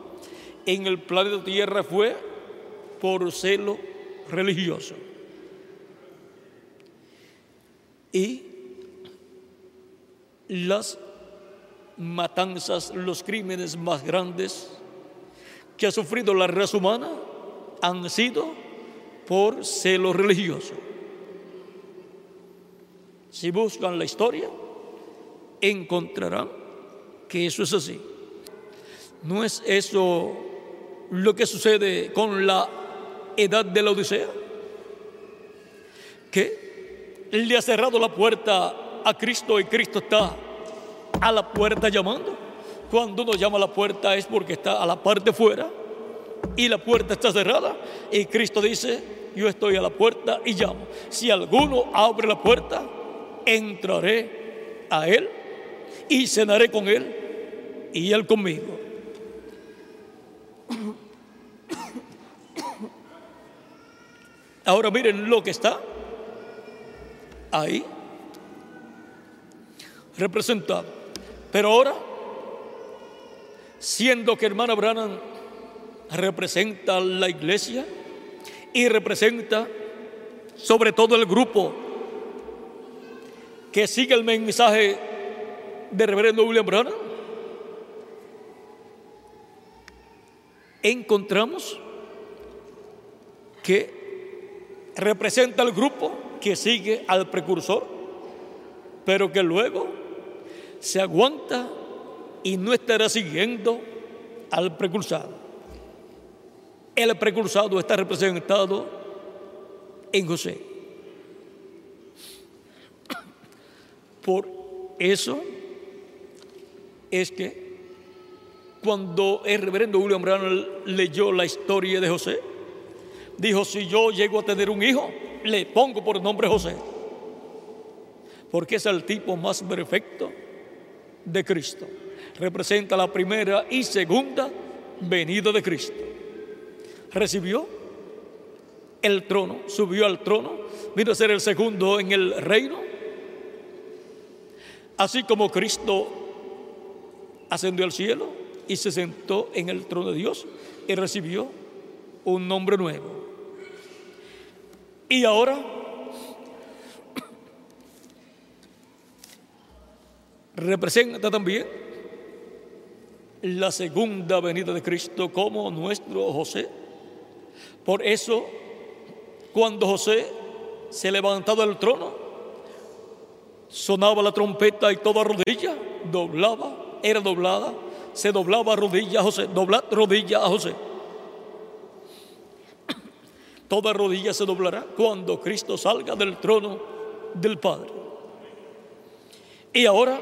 en el planeta Tierra fue por celo religioso. Y las matanzas, los crímenes más grandes que ha sufrido la raza humana han sido por celo religioso. Si buscan la historia, encontrarán que eso es así. ¿No es eso lo que sucede con la edad de la Odisea? Que le ha cerrado la puerta a Cristo y Cristo está a la puerta llamando. Cuando uno llama a la puerta es porque está a la parte fuera y la puerta está cerrada y Cristo dice, yo estoy a la puerta y llamo. Si alguno abre la puerta, entraré a Él y cenaré con Él y Él conmigo. Ahora miren lo que está ahí representado. Pero ahora, siendo que hermana Branham representa la iglesia y representa sobre todo el grupo que sigue el mensaje de reverendo William Branham, encontramos que representa al grupo que sigue al precursor, pero que luego se aguanta y no estará siguiendo al precursado. El precursado está representado en José. Por eso es que cuando el reverendo William Brown leyó la historia de José, dijo, si yo llego a tener un hijo, le pongo por nombre José, porque es el tipo más perfecto de Cristo. Representa la primera y segunda venida de Cristo. Recibió el trono, subió al trono, vino a ser el segundo en el reino Así como Cristo ascendió al cielo y se sentó en el trono de Dios y recibió un nombre nuevo. Y ahora representa también la segunda venida de Cristo como nuestro José. Por eso, cuando José se levantó del trono, sonaba la trompeta y toda rodilla doblaba, era doblada, se doblaba rodilla a José, dobla rodilla a José. Toda rodilla se doblará cuando Cristo salga del trono del Padre. Y ahora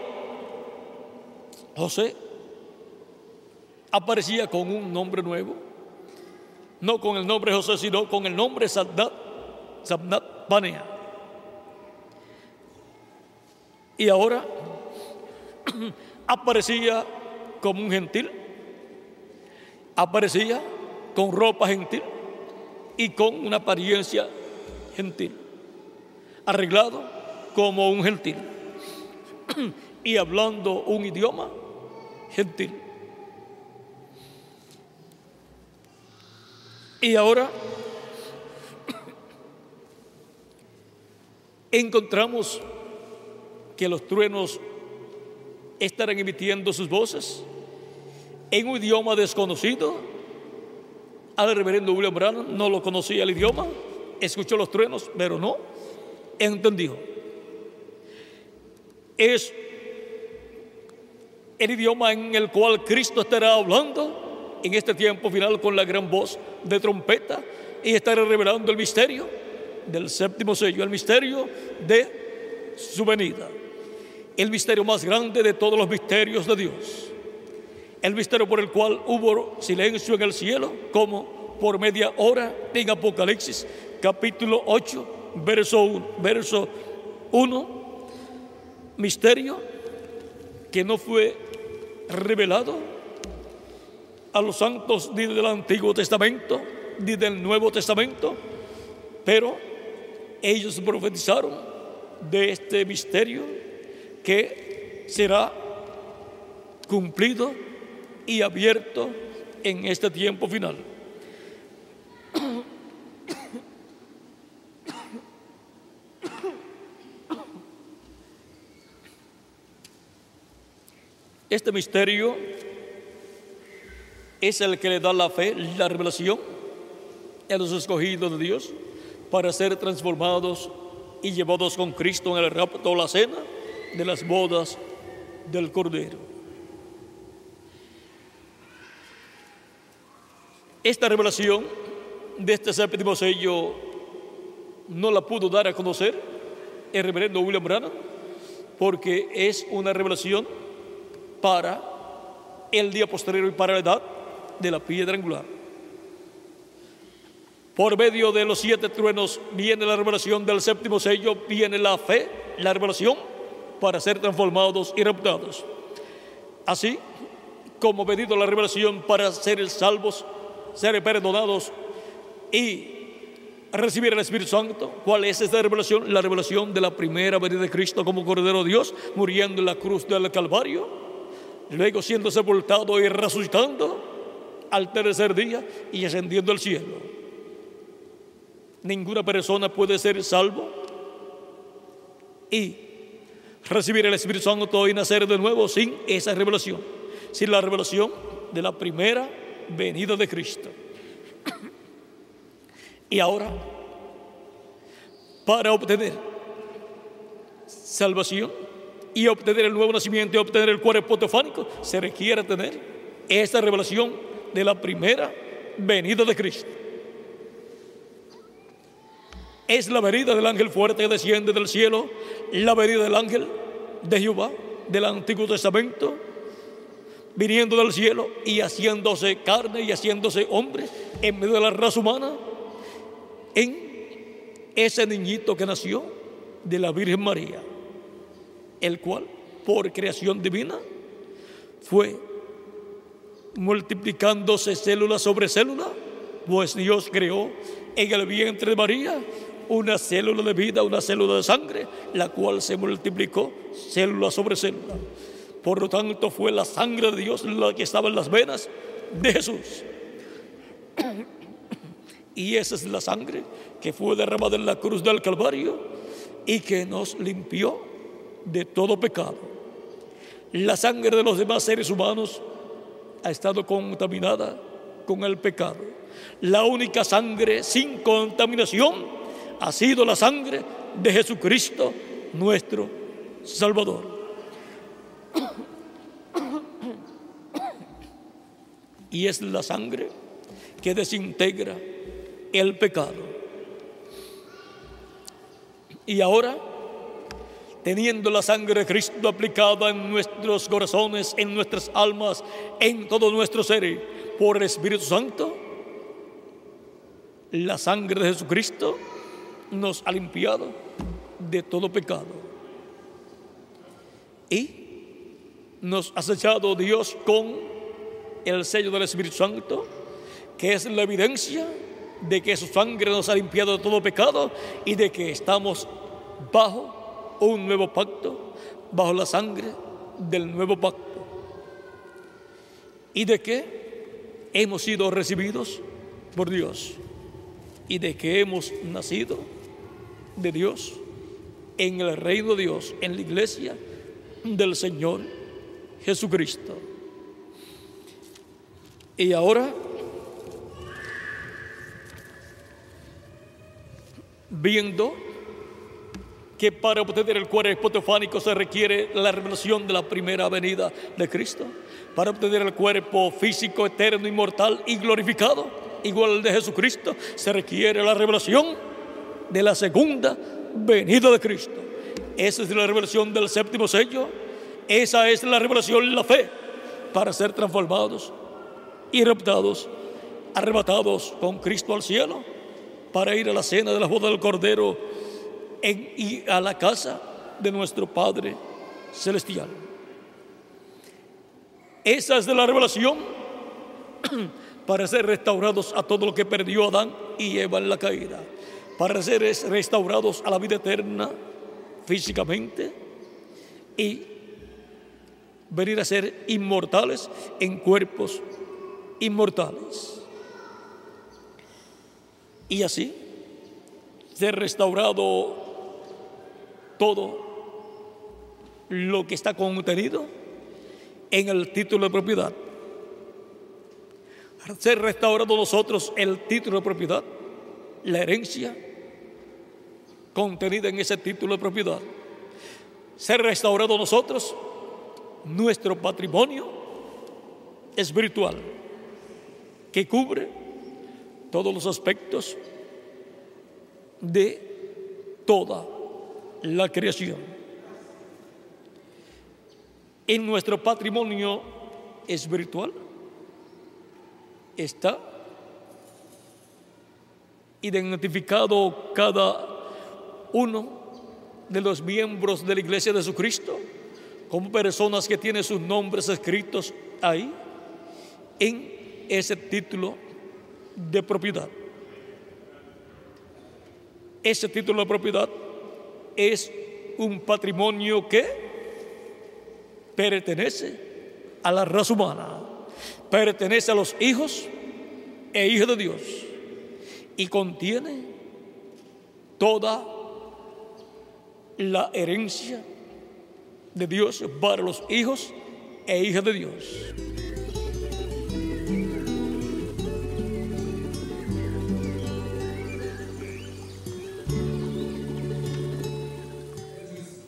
José aparecía con un nombre nuevo, no con el nombre José, sino con el nombre Sabnat, Sabnat Panea. Y ahora aparecía como un gentil, aparecía con ropa gentil y con una apariencia gentil, arreglado como un gentil y hablando un idioma gentil. Y ahora encontramos que los truenos estarán emitiendo sus voces en un idioma desconocido. Al reverendo William Branham no lo conocía el idioma, escuchó los truenos, pero no entendió. es el idioma en el cual Cristo estará hablando en este tiempo final con la gran voz de trompeta y estará revelando el misterio del séptimo sello, el misterio de su venida, el misterio más grande de todos los misterios de Dios, el misterio por el cual hubo silencio en el cielo, como por media hora en Apocalipsis capítulo 8, verso 1, verso 1 misterio que no fue revelado a los santos ni del Antiguo Testamento ni del Nuevo Testamento, pero ellos profetizaron de este misterio que será cumplido y abierto en este tiempo final. Este misterio es el que le da la fe, la revelación a los escogidos de Dios para ser transformados y llevados con Cristo en el rapto o la cena de las bodas del Cordero. Esta revelación de este séptimo sello no la pudo dar a conocer el reverendo William Branham porque es una revelación para el día posterior y para la edad de la piedra angular. Por medio de los siete truenos viene la revelación del séptimo sello, viene la fe, la revelación para ser transformados y reputados. Así como pedido la revelación para ser salvos, ser perdonados y recibir el Espíritu Santo. ¿Cuál es esta revelación? La revelación de la primera venida de Cristo como Cordero de Dios, muriendo en la cruz del Calvario luego siendo sepultado y resucitando al tercer día y ascendiendo al cielo. Ninguna persona puede ser salvo y recibir el Espíritu Santo y nacer de nuevo sin esa revelación, sin la revelación de la primera venida de Cristo. Y ahora, para obtener salvación, y obtener el nuevo nacimiento y obtener el cuerpo teofánico, se requiere tener esta revelación de la primera venida de Cristo. Es la venida del ángel fuerte que desciende del cielo, la venida del ángel de Jehová del Antiguo Testamento, viniendo del cielo y haciéndose carne y haciéndose hombre en medio de la raza humana, en ese niñito que nació de la Virgen María el cual, por creación divina, fue multiplicándose célula sobre célula, pues Dios creó en el vientre de María una célula de vida, una célula de sangre, la cual se multiplicó célula sobre célula. Por lo tanto, fue la sangre de Dios la que estaba en las venas de Jesús. Y esa es la sangre que fue derramada en la cruz del Calvario y que nos limpió de todo pecado. La sangre de los demás seres humanos ha estado contaminada con el pecado. La única sangre sin contaminación ha sido la sangre de Jesucristo, nuestro Salvador. Y es la sangre que desintegra el pecado. Y ahora teniendo la sangre de Cristo aplicada en nuestros corazones, en nuestras almas, en todo nuestro ser, por el Espíritu Santo, la sangre de Jesucristo nos ha limpiado de todo pecado. Y nos ha sellado Dios con el sello del Espíritu Santo, que es la evidencia de que su sangre nos ha limpiado de todo pecado y de que estamos bajo un nuevo pacto bajo la sangre del nuevo pacto. Y de que hemos sido recibidos por Dios y de que hemos nacido de Dios en el reino de Dios, en la iglesia del Señor Jesucristo. Y ahora, viendo que para obtener el cuerpo teofánico se requiere la revelación de la primera venida de Cristo. Para obtener el cuerpo físico eterno, inmortal y glorificado, igual al de Jesucristo, se requiere la revelación de la segunda venida de Cristo. Esa es la revelación del séptimo sello. Esa es la revelación la fe para ser transformados y raptados, arrebatados con Cristo al cielo, para ir a la cena de la boda del Cordero y a la casa de nuestro Padre Celestial. Esa es la revelación para ser restaurados a todo lo que perdió Adán y Eva en la caída, para ser restaurados a la vida eterna físicamente y venir a ser inmortales en cuerpos inmortales. Y así ser restaurado todo lo que está contenido en el título de propiedad. Ser restaurado nosotros el título de propiedad, la herencia contenida en ese título de propiedad. Ser restaurado nosotros nuestro patrimonio espiritual que cubre todos los aspectos de toda la creación. En nuestro patrimonio espiritual está identificado cada uno de los miembros de la Iglesia de Jesucristo como personas que tienen sus nombres escritos ahí en ese título de propiedad. Ese título de propiedad es un patrimonio que pertenece a la raza humana, pertenece a los hijos e hijas de Dios y contiene toda la herencia de Dios para los hijos e hijas de Dios.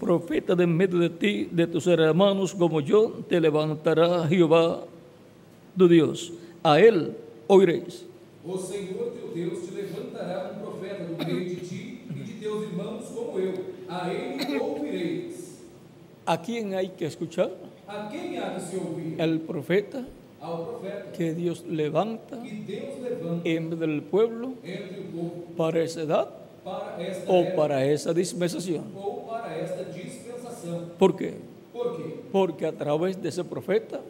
profeta de medio de ti, de tus hermanos como yo, te levantará Jehová tu Dios. A él oiréis. O Senhor te levantará profeta de ti e de teus irmãos como eu. A ele ouvireis. ¿A quién hay que escuchar? A quem há de se ouvir? El profeta Ao profeta que Dios levanta que Deus levanta en medio del pueblo entre o povo para esa edad para esta o para esa dispensación. ou para esta dispensação. ¿Por qué? Por? Porque a través de ese profeta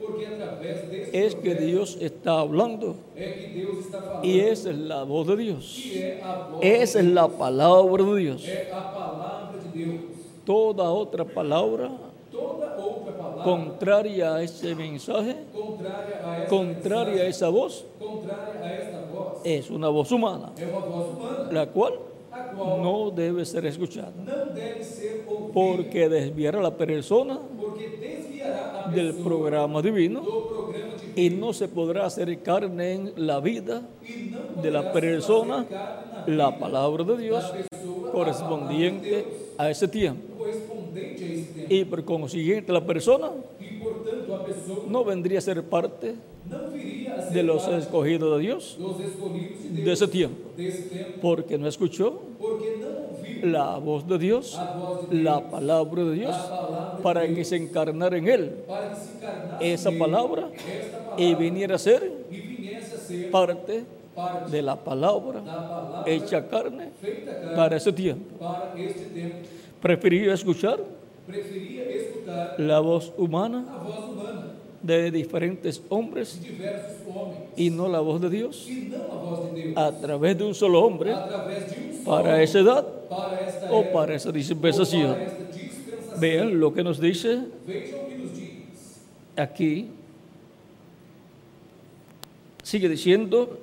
es que Dios está hablando é que Deus está falando. y esa es la voz de Dios. que é a voz Esa es la palabra de Dios. Deus. Toda otra palabra Toda outra palavra contraria a ese mensaje, contrária a esta contraria a esa voz, contrária a esta voz es una voz humana, é uma voz humana, la cual a qual no debe ser escuchada, não deve ser ouvida, porque desviará a la persona porque desviará a del programa divino do programa de y no se podrá hacer carne en la vida de la persona la palabra de Dios correspondiente a ese tiempo. Y por consiguiente la persona no vendría a ser parte de los escogidos de Dios de ese tiempo, porque no escuchó la voz de Dios, la palabra de Dios, para que se encarnara en él esa palabra y viniera a ser parte de la palabra hecha carne para ese tiempo. Prefirió escuchar la voz humana de diferentes hombres y no la voz de Dios a través de un solo hombre para esa edad o para esa dispensación. Vean lo que nos dice aquí. Sigue diciendo,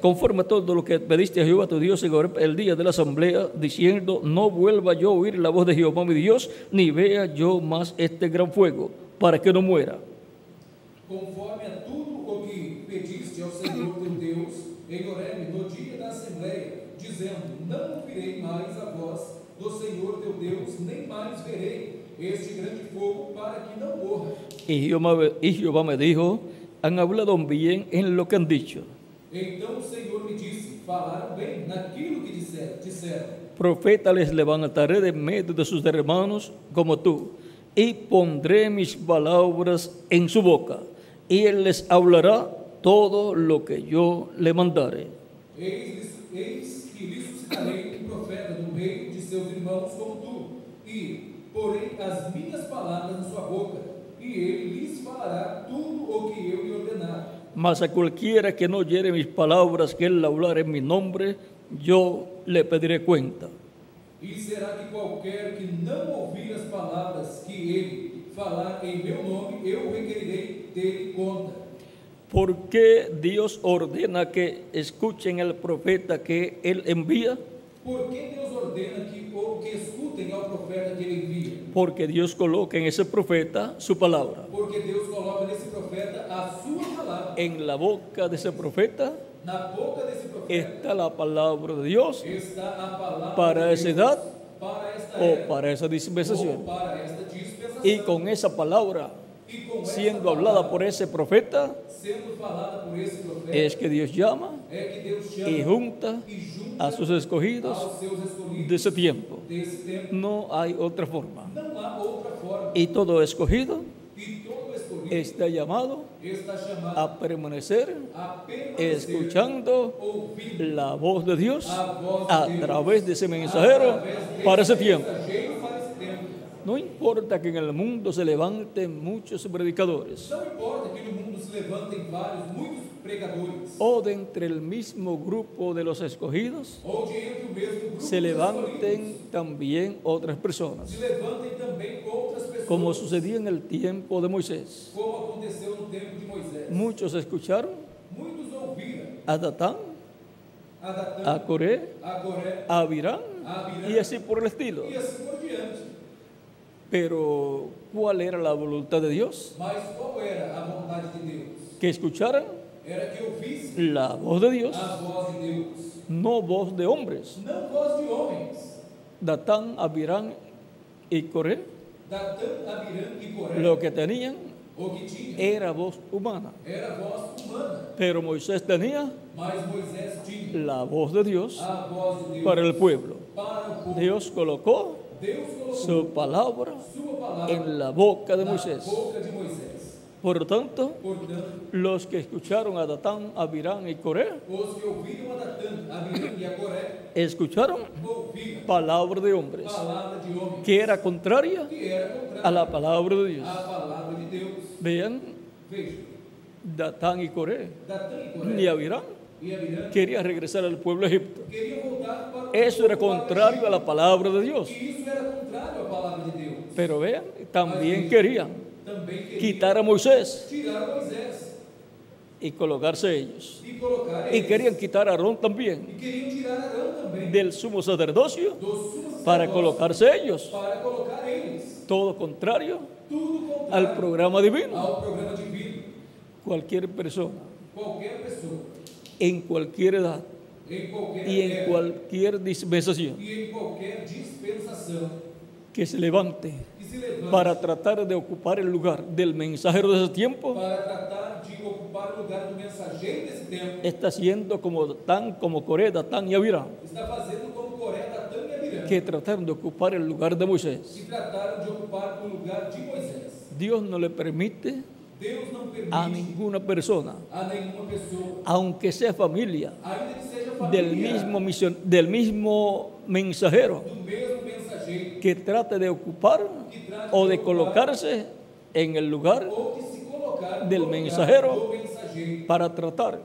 conforme a todo lo que pediste a Jehová tu Dios el día de la asamblea, diciendo, no vuelva yo a oír la voz de Jehová mi Dios, ni vea yo más este gran fuego, para que no muera. Conforme a tudo o que pediste ao Senhor teu Deus em Horeb no dia da Assembleia, dizendo: Não ouvirei mais a voz do Senhor teu Deus, nem mais verei este grande fogo para que não morra. Y Jehová, y Jehová me dijo, han hablado bien en lo que han dicho. Então o Senhor me disse: Falaram bem naquilo que disser- disseram. Profeta les levantaré de medio de sus hermanos como tú, y pondré mis palabras en su boca, y él les hablará todo lo que yo le mandare. Eis, eis que lhe suscitarei um profeta do meio de seus irmãos como tu, e porei as minhas palavras na sua boca, e ele lhes falará tudo o que eu lhe ordenar. Mas a cualquiera que no oyere mis palabras que él hablar en mi nombre, yo le pediré cuenta. E será que qualquer que não ouvir as palavras que ele falar em meu nome, eu requerirei dele conta. ¿Por qué Dios ordena que escuchen al profeta que él envía? Por que Deus ordena que, o, que escutem ao profeta que envia? Porque Dios coloca en ese profeta su palabra. Porque coloca profeta a. En la boca de ese profeta Na boca desse profeta está la palabra de Dios está a palavra para de edad o para esa dispensación. esta dispensação. Y con esa palabra siendo hablada por ese profeta, es que Dios llama y junta a sus escogidos de ese tiempo. No hay otra forma. Y todo escogido está llamado a permanecer escuchando la voz de Dios a través de ese mensajero para ese tiempo. No importa que en el mundo se levanten muchos predicadores O de entre el mismo grupo de los escogidos se levanten también otras personas, como sucedió en el tiempo de Moisés. Muchos escucharon a Datán, a Coré, a Abirã, y así por el estilo. Pero, ¿cuál era la voluntad de Dios? Que escucharan la voz de Dios, no voz de hombres. Datán, Abirán y Coré, lo que tenían era voz humana. Pero Moisés tenía la voz de Dios para el pueblo. Dios colocó su palabra en la boca de Moisés. Por lo tanto, Portanto, los que escucharon a Datán, Abirán y Coré, os que ouviram a e a Coré, escucharon ouviram palabra de hombres, de que era contraria que era a la palabra de Dios. à palavra de Deus. Vean, Datán y Coré, ni Coré Abirán quería regresar al pueblo de Egipto. Eso era contrario a la palabra de Dios. Pero vean, también querían Também queriam quitar a Moisés tirar a Moisés y colocarse ellos. e colocar Y querían quitar a Aarón también E queriam tirar Arão também del sumo sacerdocio para colocarse ellos. para colocar eles. Todo contrario Tudo al programa divino. ao programa divino. Cualquier persona, Qualquer pessoa, en cualquier edad em qualquer e em dispensação, que se levante para tratar de ocupar el lugar del mensajero de ese tiempo, para tratar de ocupar o lugar do mensageiro desse tempo, está siendo como tan como Coré, Datán y Abirán, está fazendo como Coré, Datã Abirã, que trataron de ocupar el lugar de Moisés. que trataram de ocupar o lugar de Moisés. Dios no le permite Deus não permite a ninguna persona, a nenhuma pessoa, aunque sea familia, ainda que seja familiar, del mismo, mision- del mismo mensajero, do mesmo mensageiro, que trate de ocupar o de colocarse en el lugar del mensajero. para tratar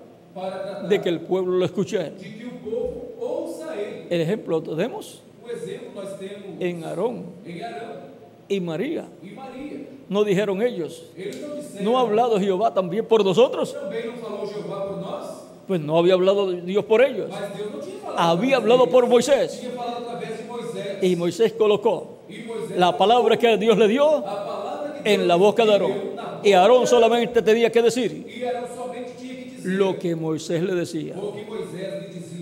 de que el pueblo lo escuche. El ejemplo lo tenemos en Aarón y María. No dijeron ellos, ¿no ha hablado Jehová también por nosotros? Pues no había hablado Dios por ellos. Había hablado por Moisés. Tinha falado através de Moisés. Y Moisés colocó la palabra que Dios le dio en la boca de Aarón. Y Aarón solamente tenía que decir lo que Moisés le decía.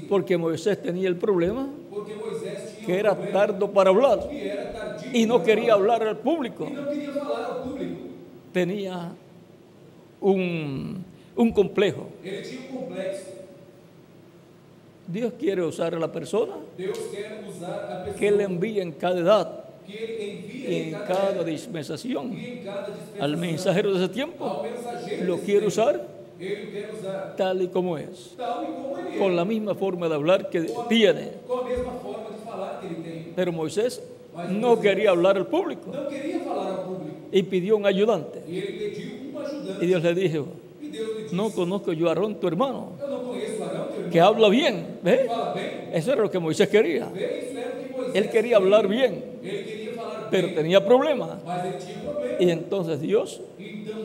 Porque Moisés tenía el problema que era tardo para hablar y no quería hablar al público. Tenía un, un complejo. Ele tinha um complexo. Dios quiere usar a la persona a que le envía en cada edad y en cada, dispensación. Al mensajero de ese tiempo lo quiere usar tal y como es, con la misma forma de hablar que tiene. Pero Moisés no quería hablar al público y pidió un ayudante. Y Dios le dijo, no conozco yo a Aarón, tu hermano, que habla bien. Bem. Eso era lo que Moisés quería. Él quería hablar bien, pero tenía problemas. Y entonces Dios,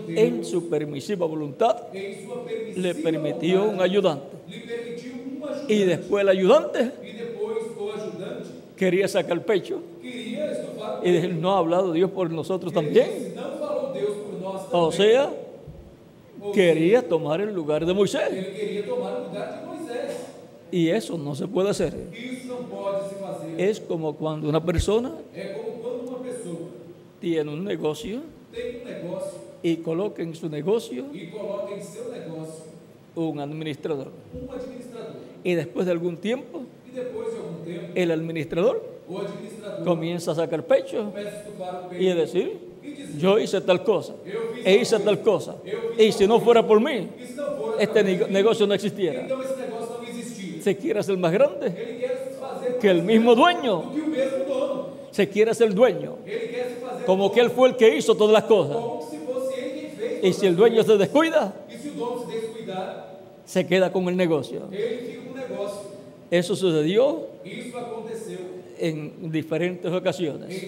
en su permisiva voluntad, le permitió un ayudante. Y después el ayudante quería sacar pecho queria estufar o y decir, no ha hablado Dios por nosotros también. O sea, quería tomar el lugar de Moisés. Y eso no se puede hacer. Es como cuando una persona tiene un negocio y coloca en su negocio un administrador. Y después de algún tiempo, el administrador comienza a sacar pecho y a decir, yo hice tal cosa, e hice tal cosa. Y si no fuera por mí, este negocio no existiera. Então esse negócio não existia. Se quiere ser más grande que el mismo dueño, se quiere ser dueño, como que él fue el que hizo todas las cosas. Y si el dueño se descuida, se queda con el negocio. Eso sucedió en diferentes ocasiones.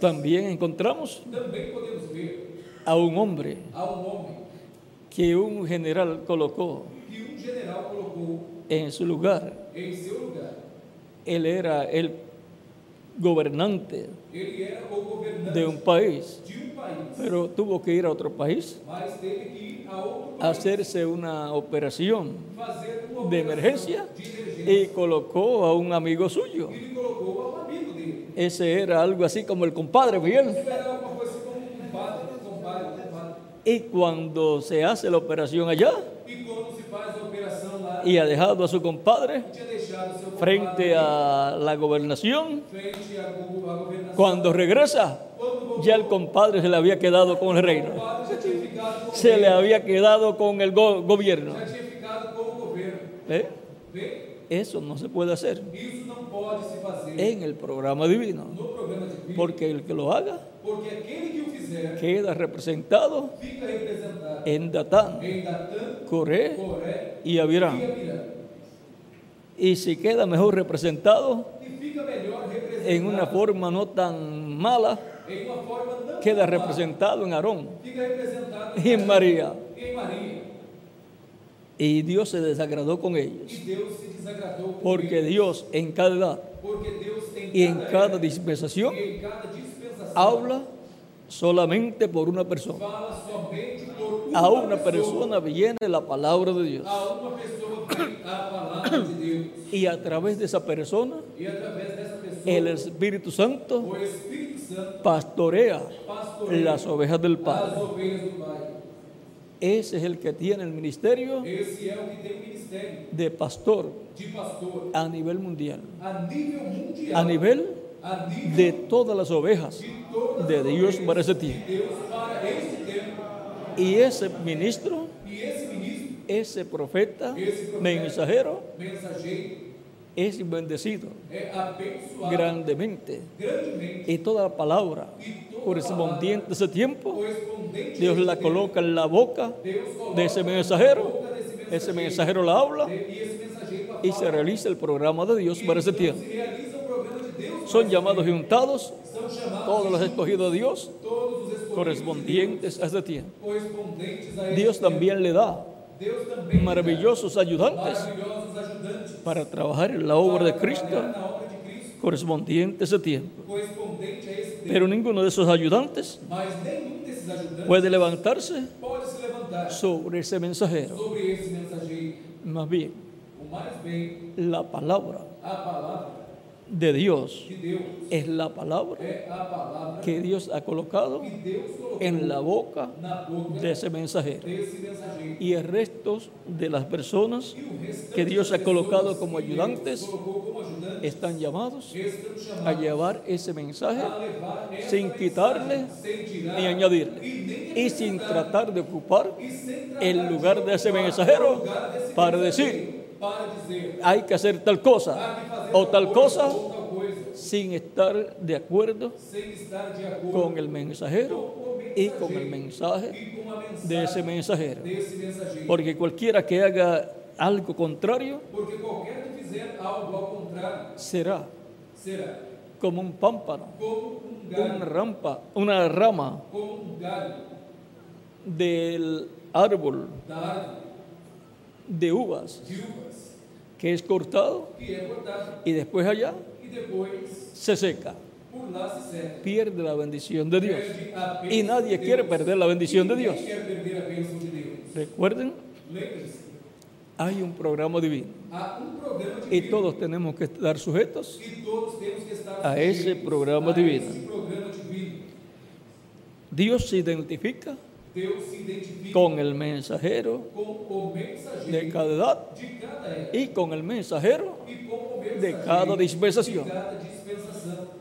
También encontramos a un hombre que un general colocó um en su lugar. em seu lugar. Él era el gobernante Ele era o governante de un país, de um país, pero tuvo que ir a otro país mas teve que ir a outro a país hacerse una operación fazer uma de emergencia de emergência. y colocó a un amigo suyo. Ele colocou a um amigo dele. Ese era algo así como el compadre, bien. Um compadre. Y cuando se hace la operación allá E quando se faz a operação lá, y ha dejado a su compadre frente a la gobernación, cuando regresa, ya el compadre se le había quedado con el reino, se le había quedado con el go- gobierno. ¿Eh? Eso no se puede hacer en el programa divino, porque el que lo haga porque aquele que o fizer queda representado fica representado Datán, em Coré Coré y Abirán. Abirã. Y si queda mejor representado fica melhor en una forma no tan mala, em uma forma não queda representado en Aarón Fica representado y en María. em Maria. Y Dios se desagradó con ellos, se porque Dios en cada edad porque y en cada era dispensación cada habla solamente por una persona. A una persona viene la palabra de Dios. Y a través de esa persona, el Espíritu Santo pastorea las ovejas del Padre. Ese es el que tiene el ministerio de pastor a nivel mundial, a nivel de todas las ovejas de Dios para ese tiempo. Y ese ministro, ese profeta, mensajero, es bendecido grandemente. Y toda la palabra correspondiente a ese tiempo, Dios la coloca en la boca de ese mensajero, ese mensajero la habla y se realiza el programa de Dios para ese tiempo. se realiza o programa de Deus. Son llamados y untados todos los escogidos de Dios correspondientes a ese tiempo. Dios también le da maravillosos ayudantes para trabajar en la obra de Cristo correspondiente a ese tiempo. Pero ninguno de esos ayudantes puede levantarse sobre ese mensajero. Más bien, la palabra de Dios es la palabra que Dios ha colocado en la boca de esse mensajero. Y el resto de las personas que Dios ha colocado como ayudantes están llamados a llevar ese mensaje sin quitarle ni añadirle y sin tratar de ocupar el lugar de ese mensajero para decir hay que hacer tal cosa o tal cosa sin estar de acuerdo con el mensajero y con el mensaje de ese mensajero. Porque cualquiera que haga algo contrario será como un pámpano, una rampa, una rama del árbol de uvas que es cortado y después allá se seca. Pierde la bendición de Dios. Y nadie quiere perder la bendición de Dios. Recuerden, hay un programa divino programa y todos tenemos que estar sujetos a sujeitos programa divino. Dios se identifica con el mensajero de cada edad y con el mensajero e de cada dispensación.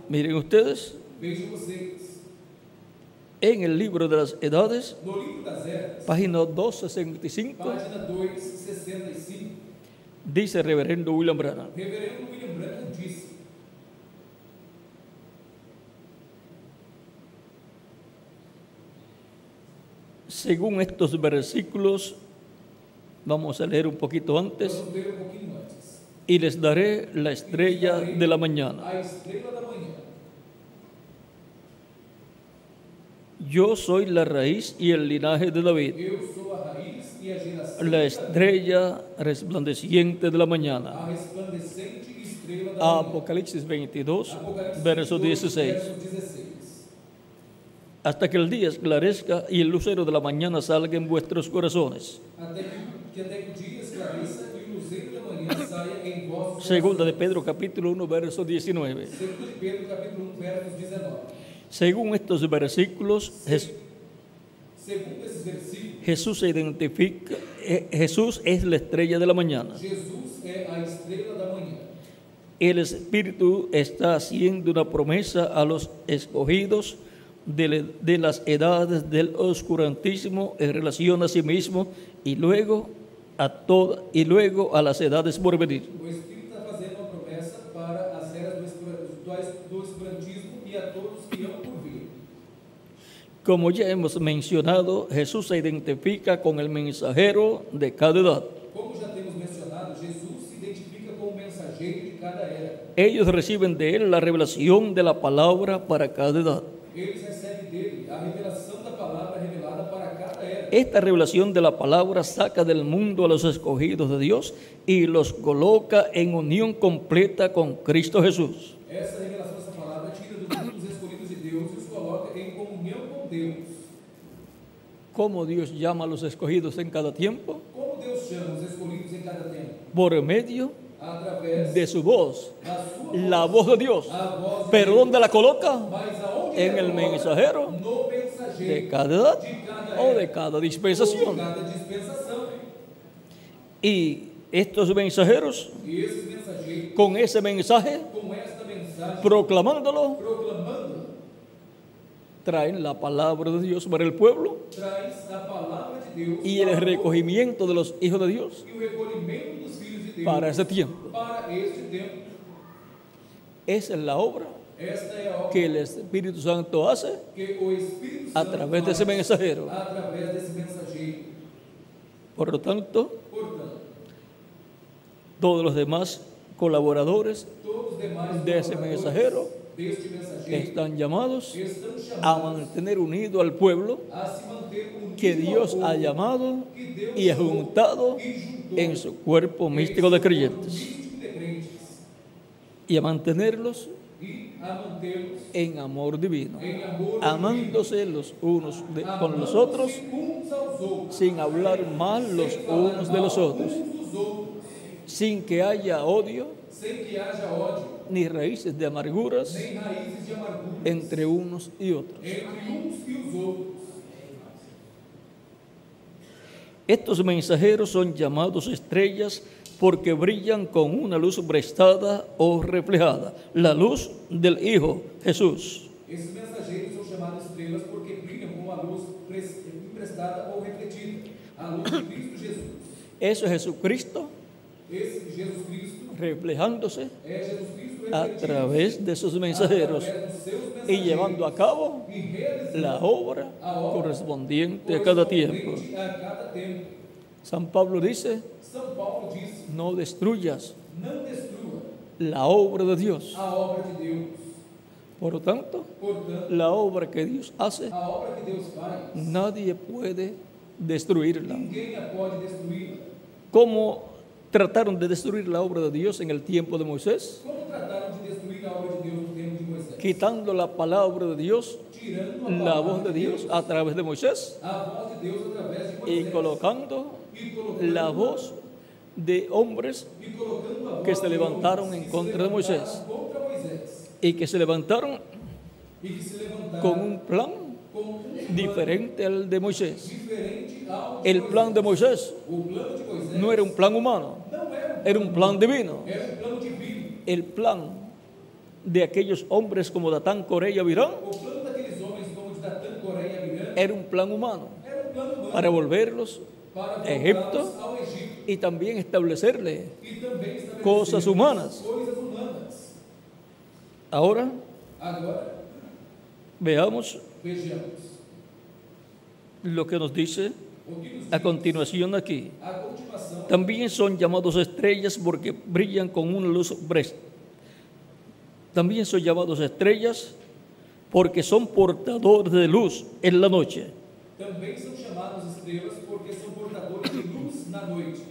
Miren ustedes, en el libro de las edades, página 265, página 265, dice el reverendo William Branham, reverendo William Branham disse: según estos versículos, vamos a leer un poquito antes, y les daré la estrella de la mañana. Yo soy la raíz y el linaje de David, la estrella resplandeciente de la mañana. Apocalipsis 22, Apocalipse verso 22, 16. Verso 16. Hasta que el día esclarezca y el lucero de la mañana salga en vuestros corazones. Segunda de. Pedro capítulo 1, verso 19. Segundo de Pedro, capítulo 1, versos 19. Según estos versículos, Jesús se identifica, eh, Jesús es la estrella de la mañana. El Espíritu está haciendo una promesa a los escogidos de, las edades del oscurantismo en relación a sí mismo y luego a toda, y luego a las edades por venir. O Espírito está fazendo uma promessa para as eras do escura- do do escurantismo e a todos que hão por vir. Como ya hemos mencionado, Jesús se identifica con el mensajero de cada edad. Como já temos mencionado, Jesus se identifica com o mensageiro de cada era. Ellos reciben de él la revelación de la palabra para cada edad. Esta revelación de la palabra saca del mundo a los escogidos de Dios y los coloca en unión completa con Cristo Jesús. Deus e em. ¿Cómo Dios llama a los escogidos en cada tiempo? Em? Por medio de su voz, la voz de Dios. ¿Pero dónde la coloca? En el mensajero De cada edad o de cada dispensación. Y estos mensajeros, con ese mensaje, proclamándolo, traen la palabra de Dios para el pueblo y el recogimiento de los hijos de Dios para tiempo. este tempo. Esa es la obra que el Espíritu Santo hace a través de ese mensajero. Por lo tanto, todos los demás colaboradores de ese mensajero están llamados a mantener unido al pueblo que Dios ha llamado y ha juntado en su cuerpo místico de creyentes. Y a mantenerlos en amor divino, amándose los unos de- con los otros sin hablar mal los unos de los otros, sin que haya odio sem que haja ódio, ni raíces de amarguras nem raízes de amargura entre unos y otros. entre uns e os outros. Estos mensajeros son llamados estrellas porque brillan con una luz prestada o reflejada, la luz del Hijo Jesús. Esses mensageiros são chamados estrelas porque brilham com uma luz pres- emprestada ou refletida, a luz de Cristo Jesus. Eso es Jesucristo reflejándose a través de sus mensajeros y llevando a cabo la obra correspondiente a cada tiempo. San Pablo dice, no destruyas la obra de Dios. Por lo tanto, la obra que Dios hace, nadie puede destruirla. ¿Cómo trataron de destruir la obra de Dios en el tiempo de Moisés? De destruir obra de de? Quitando la palabra de Dios, Tirando la voz de Dios a través de Moisés a voz de Deus através de y colocando colocando, la voz de hombres voz que se levantaron en contra de Moisés. Contra Moisés. y que se levantaron que se levantaram con un plan diferente al de Moisés. El plan de Moisés no era un plan humano, era, un plan divino. El plan de aquellos hombres como Datán, Coré y Abirán era un plan humano um para volverlos para Egipto y también establecerle cosas humanas. Ahora veamos vejamos lo que nos dice a continuación aquí. También son llamados estrellas porque brillan con una luz bres- También son llamados estrellas porque son portadores de luz en la noche. Também são chamados estrelas porque são portadores de luz na noite.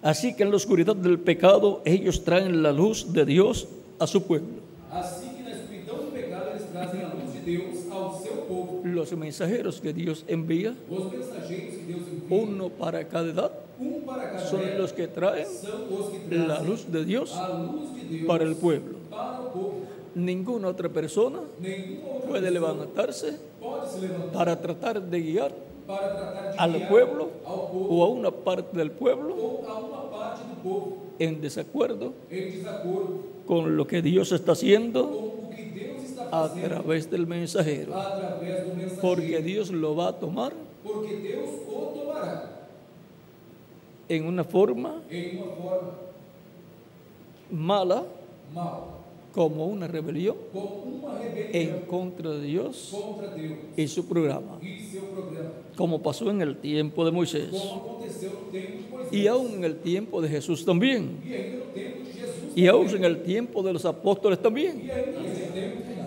Así que en la oscuridad del pecado ellos traen la luz de Dios a su pueblo. Assim que na escuridão do pecado eles trazem a luz de povo. Los mensajeros que Dios envía, uno para cada edad, um son los que traen la luz de Dios para el pueblo. Ninguna otra persona puede levantarse para tratar de guiar al pueblo o a una parte del pueblo en desacuerdo em con lo que Dios está haciendo com o que Deus está a través del mensajero, porque Dios lo va a tomar en una forma mala mal, como una rebelión en contra de Dios y su programa, como pasó en el tiempo de Moisés y aún en el tiempo de Jesús también, y aún en el tiempo de los apóstoles también.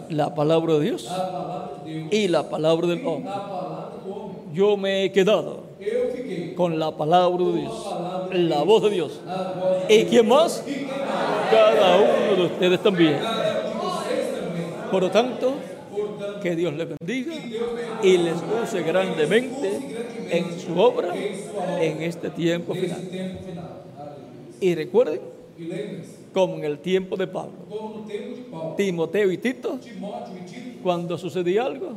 La palabra de Dios y la palabra del hombre. Yo me he quedado con la palabra de Dios, la voz de Dios. ¿Y quién más? Cada uno de ustedes también. Por lo tanto, que Dios les bendiga y les use grandemente en su obra en este tiempo final. Y recuerden, como en el tiempo de Pablo, Timoteo y Tito, cuando sucedía algo,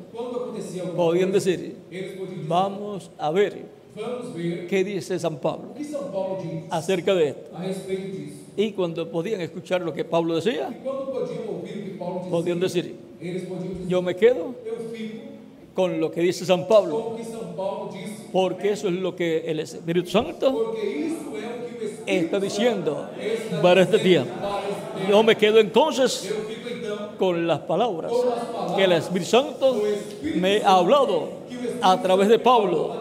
podían decir, vamos a ver qué dice San Pablo acerca de esto. Y cuando podían escuchar lo que Pablo decía, podían decir, yo me quedo con lo que dice San Pablo, porque eso es lo que el Espíritu Santo está diciendo para este tiempo. para esse tempo. Yo me quedo entonces con las palabras que el Espíritu Santo me ha hablado a través de Pablo,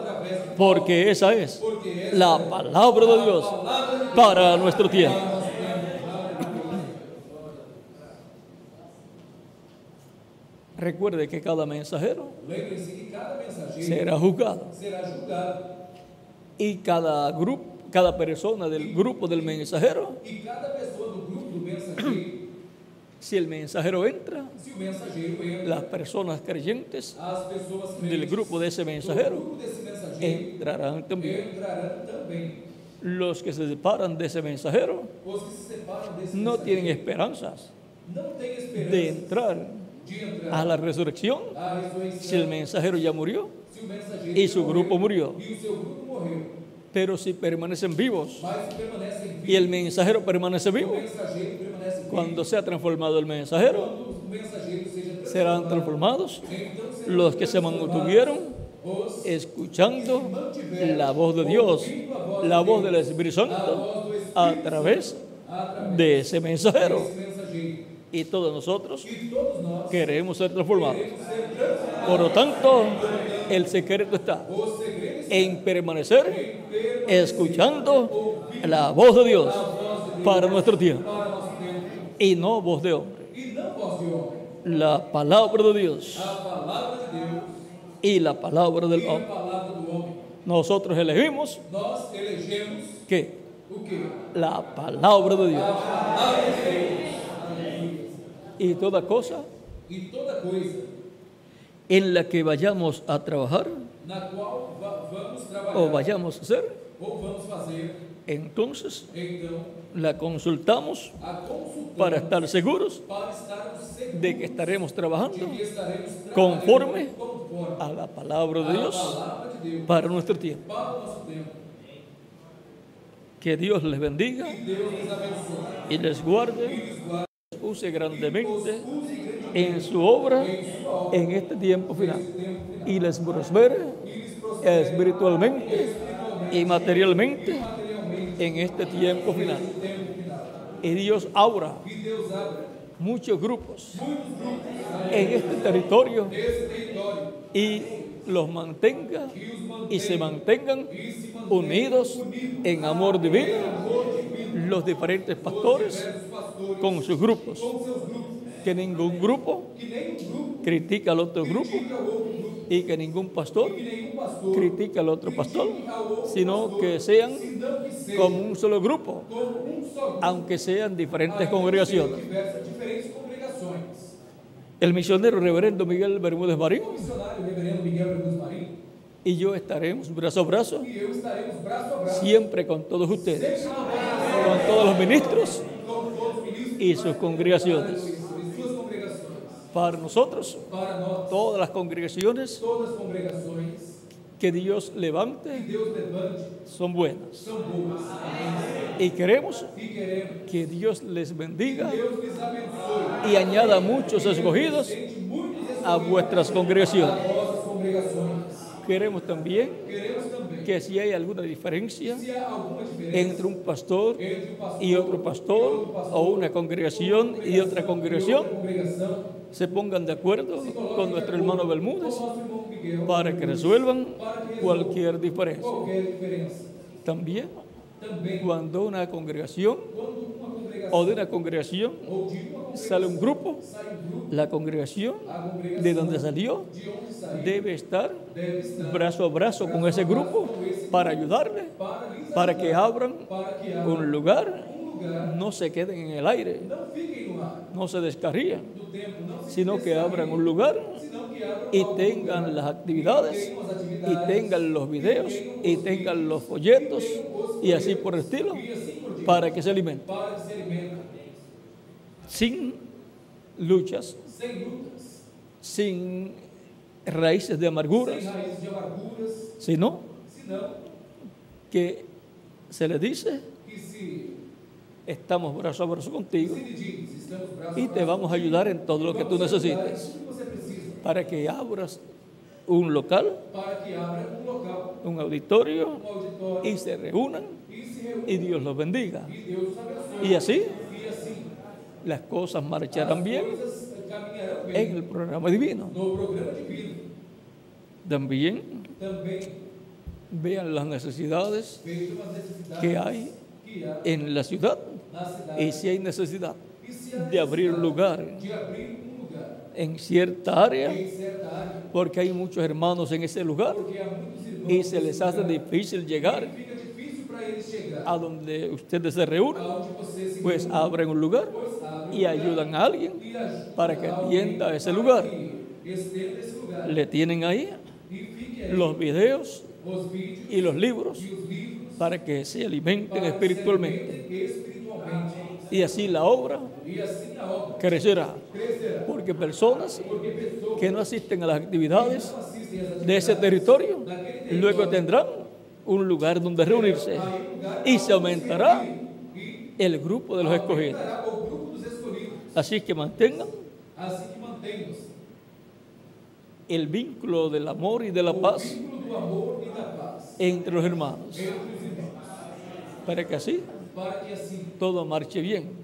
porque esa es la palabra de Dios para nuestro tiempo. Recuerde que cada mensajero que cada será juzgado. será y cada grupo, cada persona del grupo del mensajero, cada grupo si el mensajero entra, las personas creyentes del grupo de ese mensajero entrarán también. Los que se separan de ese mensajero se no tienen esperanzas de entrar a la resurrección si el mensajero ya murió y su grupo murió. Pero si permanecen vivos y el vivos, mensajeiro permanece vivo, cuando sea transformado el mensajero, serán transformado, transformados los que se mantuvieron escuchando la voz de Dios, la voz del Espíritu Santo a través de ese mensajero. Y todos nosotros queremos ser transformados. Por lo tanto, el secreto está en permanecer escuchando la voz de Dios para nuestro tiempo. y no voz de hombre. La palabra de Dios y la palabra del hombre. Nosotros elegimos que la palabra de Dios A palavra de Deus. Y toda cosa E toda coisa en la que vayamos a trabajar na qual va- vamos o vayamos a hacer, ou vamos fazer, entonces então la consultamos a para estar seguros para estarmos seguros de que estaremos trabajando de que estaremos conforme a la palabra de Dios palavra de Deus para nuestro tiempo. para. Que Dios les bendiga y les guarde, use grandemente en su obra en este tiempo final y les prospere espiritualmente y materialmente en este tiempo final. Y Dios abra muchos grupos en este territorio y los mantenga y se mantengan unidos en amor divino los diferentes pastores con sus grupos. Que ningún grupo critica al otro grupo y que ningún pastor critica al otro pastor, sino que sean como un solo grupo, aunque sean diferentes congregaciones. El misionero reverendo Miguel Bermúdez Marín y yo estaremos brazo a brazo siempre con todos ustedes, con todos los ministros com todos os ministros y sus congregaciones. Para nosotros, todas las congregaciones que Dios levante son buenas. Y queremos que Dios les bendiga y añada muchos escogidos a vuestras congregaciones. Queremos también que si hay alguna diferencia entre un pastor y otro pastor o una congregación y otra congregación, se pongan de acuerdo con nuestro hermano Bermúdez para que resuelvan cualquier diferencia. También cuando una congregación o de una congregación sale un grupo, la congregación de donde salió debe estar brazo a brazo con ese grupo para ayudarle, para que abran un lugar, no se queden en el aire, no se se sino que abran un lugar y tengan las actividades y tengan los videos y tengan los folletos y así por el estilo para que se alimenten para que se alimentem sin luchas, sem lutas, sin raíces de sem amarguras, raízes de amarguras, sino que se le dice que estamos brazo a brazo contigo. Y te vamos a ayudar en todo lo que tú necesites. para que abras un local, para que abra um local, un auditorio y se reúnan y Dios los bendiga. Y así las cosas marcharán bien en el programa divino. También vean las necesidades que hay en la ciudad y si hay necesidad de abrir un lugar en cierta área, porque hay muchos hermanos en ese lugar y se les hace difícil llegar a donde ustedes se reúnen, pues abren un lugar y ayudan a alguien para que atienda ese lugar. Le tienen ahí los videos y los libros para que se alimenten espiritualmente. Y así la obra crecerá. Porque personas que no asisten a las actividades de ese territorio luego tendrán un lugar donde reunirse y se aumentará el grupo de los escogidos. Así que mantengan el vínculo del amor y de la paz entre los hermanos, para que así todo marche bien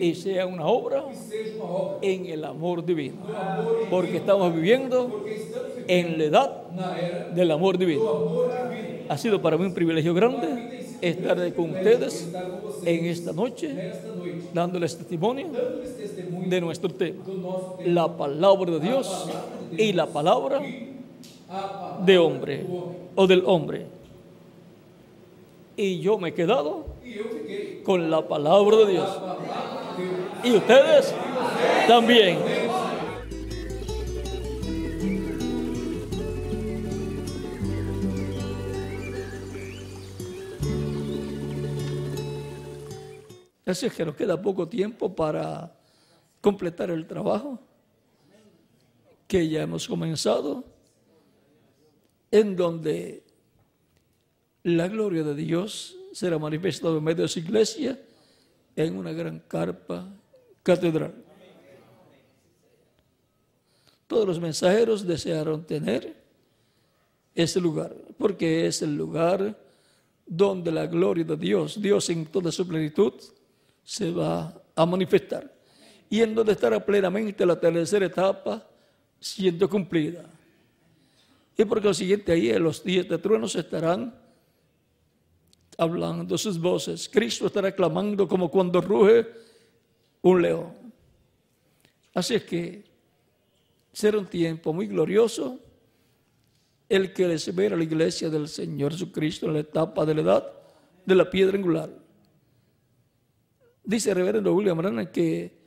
y sea una obra en el amor divino, porque estamos viviendo en la edad del amor divino. Ha sido para mí un privilegio grande estar con ustedes en esta noche, dándoles testimonio de nuestro tema, la palabra de Dios y la palabra de hombre. o del hombre. Y yo me he quedado con la palabra de Dios. Y ustedes también. Así es que nos queda poco tiempo para completar el trabajo que ya hemos comenzado, en donde la gloria de Dios será manifestada en medio de su iglesia en una gran carpa catedral. Todos los mensajeros desearon tener ese lugar, porque es el lugar donde la gloria de Dios, Dios en toda su plenitud, se va a manifestar. Y en donde estará plenamente la tercera etapa siendo cumplida. Y por consiguiente ahí los días de truenos estarán hablando sus voces. Cristo estará clamando como cuando ruge un león. Así es que será un tiempo muy glorioso el que les espera a la iglesia del Señor Jesucristo en la etapa de la edad de la piedra angular. Dice el reverendo William Branham que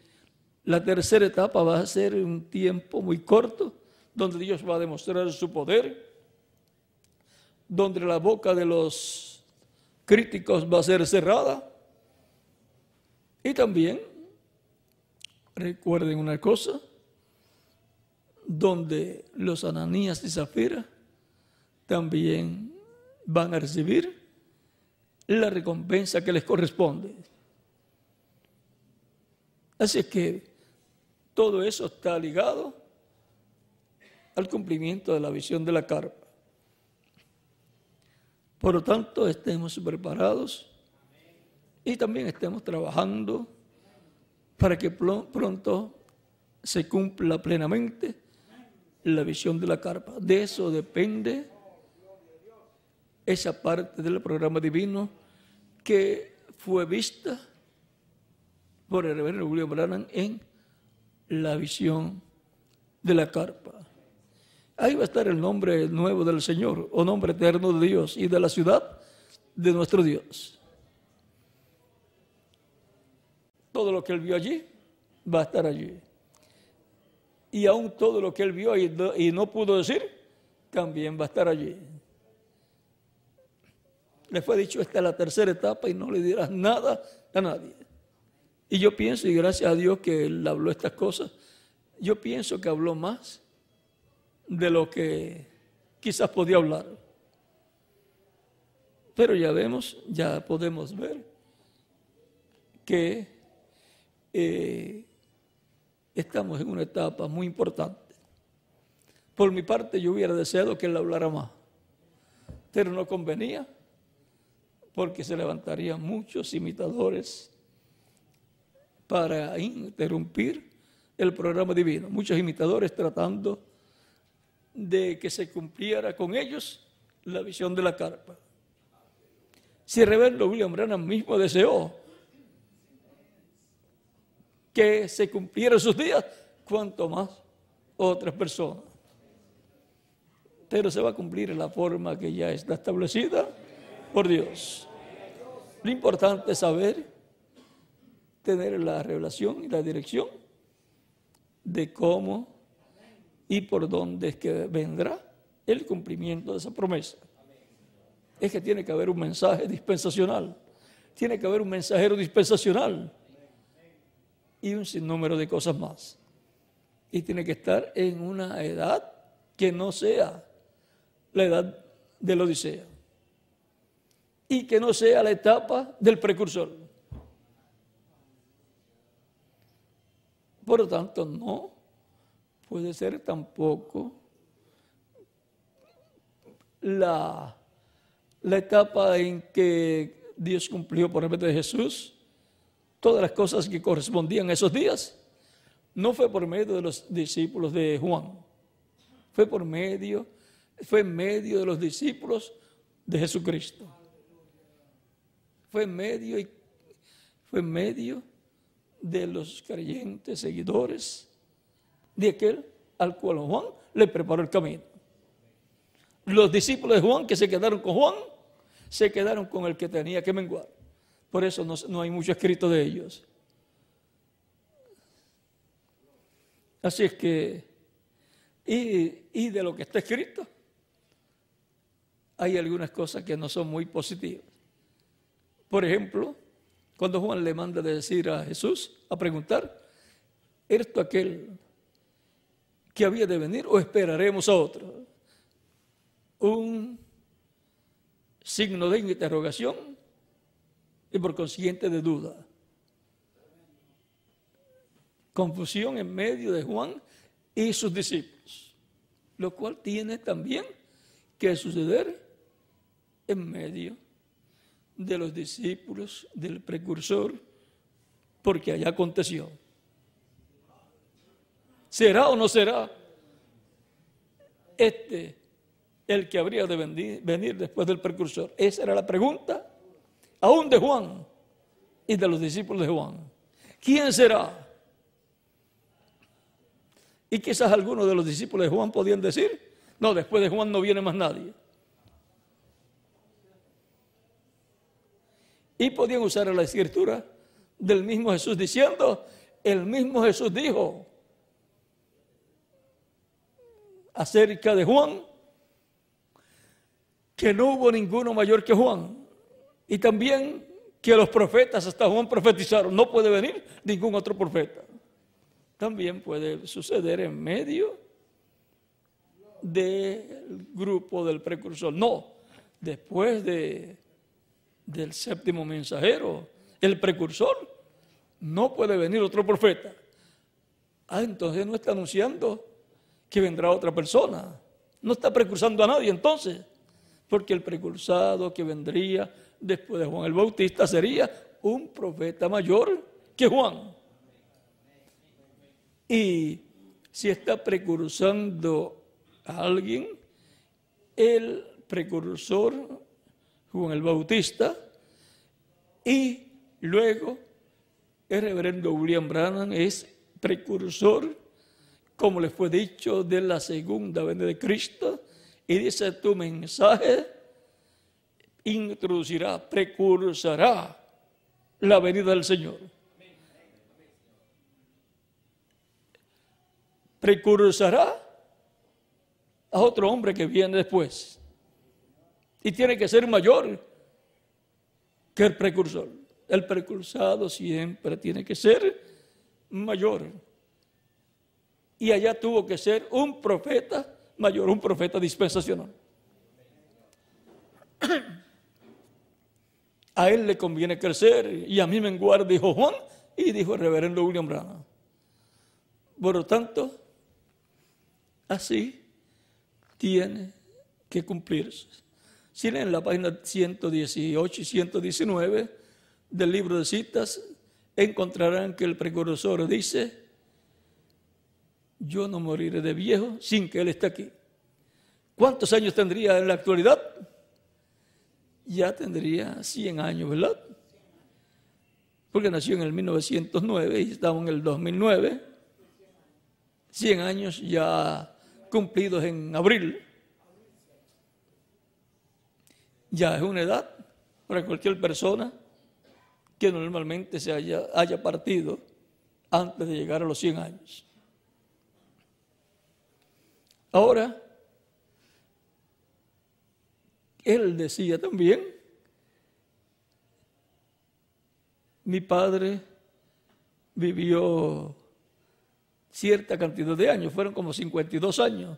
la tercera etapa va a ser un tiempo muy corto, donde Dios va a demostrar su poder, donde la boca de los críticos va a ser cerrada. Y también, recuerden una cosa, donde los ananías y zafira también van a recibir la recompensa que les corresponde. Así es que todo eso está ligado al cumplimiento de la visión de la carpa. Por lo tanto, estemos preparados y también estemos trabajando para que pronto se cumpla plenamente la visión de la carpa. De eso depende esa parte del programa divino que fue vista por el reverendo William Branham en la visión de la carpa. Ahí va a estar el nombre nuevo del Señor, o nombre eterno de Dios y de la ciudad de nuestro Dios. Todo lo que él vio allí va a estar allí. Y aún todo lo que él vio y no, y no pudo decir, también va a estar allí. Le fue dicho, esta es la tercera etapa y no le dirás nada a nadie. Y yo pienso, y gracias a Dios que él habló estas cosas, yo pienso que habló más de lo que quizás podía hablar. Pero ya vemos, ya podemos ver que eh, estamos en una etapa muy importante. Por mi parte, yo hubiera deseado que él hablara más, pero no convenía porque se levantarían muchos imitadores para interrumpir el programa divino. Muchos imitadores tratando de que se cumpliera con ellos la visión de la carpa. Si reverendo William Branham mismo deseó que se cumplieran sus días, cuanto más otras personas. Pero se va a cumplir en la forma que ya está establecida por Dios. Lo importante es saber, tener la revelación y la dirección de cómo y por dónde es que vendrá el cumplimiento de esa promesa. es que tiene que haber un mensaje dispensacional, tiene que haber un mensajero dispensacional y un sinnúmero de cosas más. Y tiene que estar en una edad que no sea la edad de la Odisea y que no sea la etapa del precursor. Por lo tanto, no puede ser tampoco la, la etapa en que Dios cumplió por medio de Jesús todas las cosas que correspondían a esos días. No fue por medio de los discípulos de Juan, fue por medio, fue en medio de los discípulos de Jesucristo. Fue en medio, fue en medio de los creyentes, seguidores de aquel al cual Juan le preparó el camino. Los discípulos de Juan que se quedaron con Juan, se quedaron con el que tenía que menguar. Por eso no, hay mucho escrito de ellos. Así es que, y, y de lo que está escrito, hay algunas cosas que no son muy positivas. Por ejemplo, cuando Juan le manda de decir a Jesús, a preguntar, ¿eres aquel que había de venir o esperaremos a otro? Un signo de interrogación y por consiguiente de duda. Confusión en medio de Juan y sus discípulos, lo cual tiene también que suceder en medio de los discípulos del precursor, porque allá aconteció. ¿Será o no será este el que habría de venir, después del precursor? Esa era la pregunta, aún de Juan y de los discípulos de Juan. ¿Quién será? Y quizás algunos de los discípulos de Juan podían decir, no, después de Juan no viene más nadie. Y podían usar la escritura del mismo Jesús diciendo, el mismo Jesús dijo acerca de Juan, que no hubo ninguno mayor que Juan. Y también que los profetas hasta Juan profetizaron, no puede venir ningún otro profeta. También puede suceder en medio del grupo del precursor. No, después de del séptimo mensajero, el precursor, no puede venir otro profeta. Ah, entonces no está anunciando que vendrá otra persona. No está precursando a nadie entonces, porque el precursado que vendría después de Juan el Bautista sería un profeta mayor que Juan. Y si está precursando a alguien, el precursor Juan el Bautista, y luego el reverendo William Branham es precursor, como les fue dicho, de la segunda venida de Cristo, y dice tu mensaje introducirá, precursará la venida del Señor. Precursará a otro hombre que viene después y tiene que ser mayor que el precursor. El precursado siempre tiene que ser mayor. Y allá tuvo que ser un profeta mayor, un profeta dispensacional. A él le conviene crecer y a mí me enguarda, dijo Juan y dijo el reverendo William Branham. Por lo tanto, así tiene que cumplirse. Si leen la página 118 y 119 del libro de citas, encontrarán que el precursor dice, yo no moriré de viejo sin que Él esté aquí. ¿Cuántos años tendría en la actualidad? Ya tendría 100 años, ¿verdad? Porque nació en el 1909 y estamos en el 2009. 100 años ya cumplidos en abril ya es una edad para cualquier persona que normalmente se haya, haya partido antes de llegar a los 100 años. Ahora, él decía también, mi padre vivió cierta cantidad de años, fueron como 52 años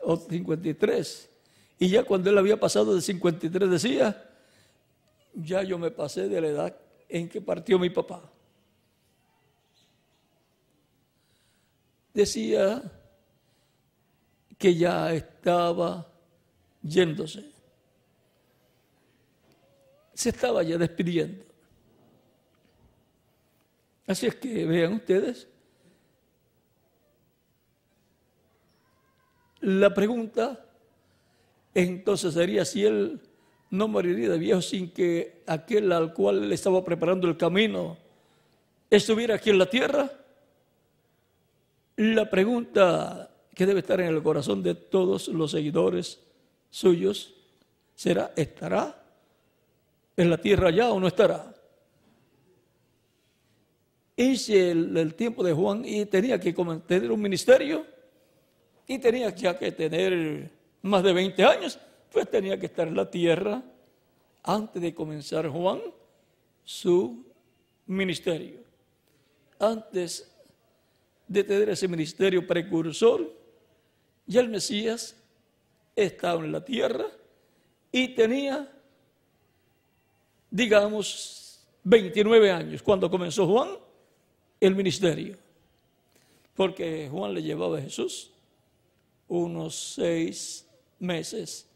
o 53. Y ya cuando él había pasado de 53 decía, ya yo me pasé de la edad en que partió mi papá. Decía que ya estaba yéndose. Se estaba ya despidiendo. Así es que vean ustedes, la pregunta entonces sería si él no moriría de viejo sin que aquel al cual le estaba preparando el camino estuviera aquí en la tierra. La pregunta que debe estar en el corazón de todos los seguidores suyos será, ¿estará en la tierra ya o no estará? Hice el, tiempo de Juan y tenía que tener un ministerio y tenía ya que tener más de 20 años, pues tenía que estar en la tierra antes de comenzar Juan su ministerio. Antes de tener ese ministerio precursor, ya el Mesías estaba en la tierra y tenía, digamos, 29 años cuando comenzó Juan el ministerio. Porque Juan le llevaba a Jesús unos seis meses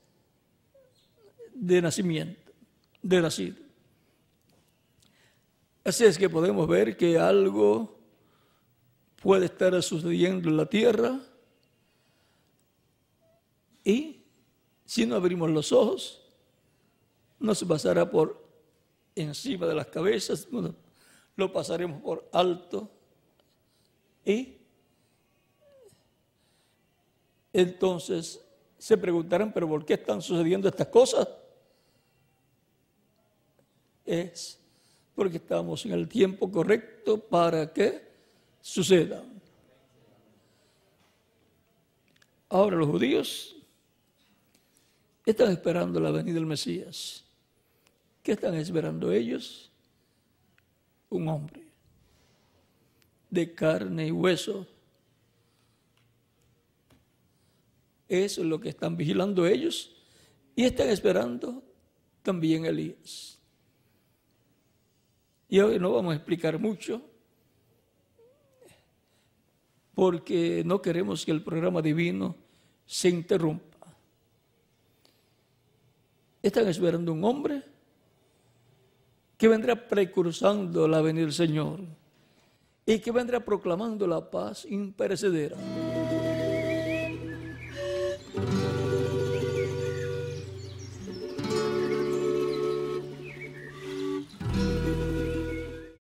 de nacimiento, de nacido. Así es que podemos ver que algo puede estar sucediendo en la tierra y si no abrimos los ojos, nos pasará por encima de las cabezas, lo pasaremos por alto y entonces se preguntarán, pero ¿por qué están sucediendo estas cosas? Es porque estamos en el tiempo correcto para que sucedan. Ahora los judíos están esperando la venida del Mesías. ¿Qué están esperando ellos? Un hombre de carne y hueso. Eso es lo que están vigilando ellos y están esperando también Elías. Y hoy no vamos a explicar mucho porque no queremos que el programa divino se interrumpa. Están esperando un hombre que vendrá precursando la venida del Señor y que vendrá proclamando la paz imperecedera.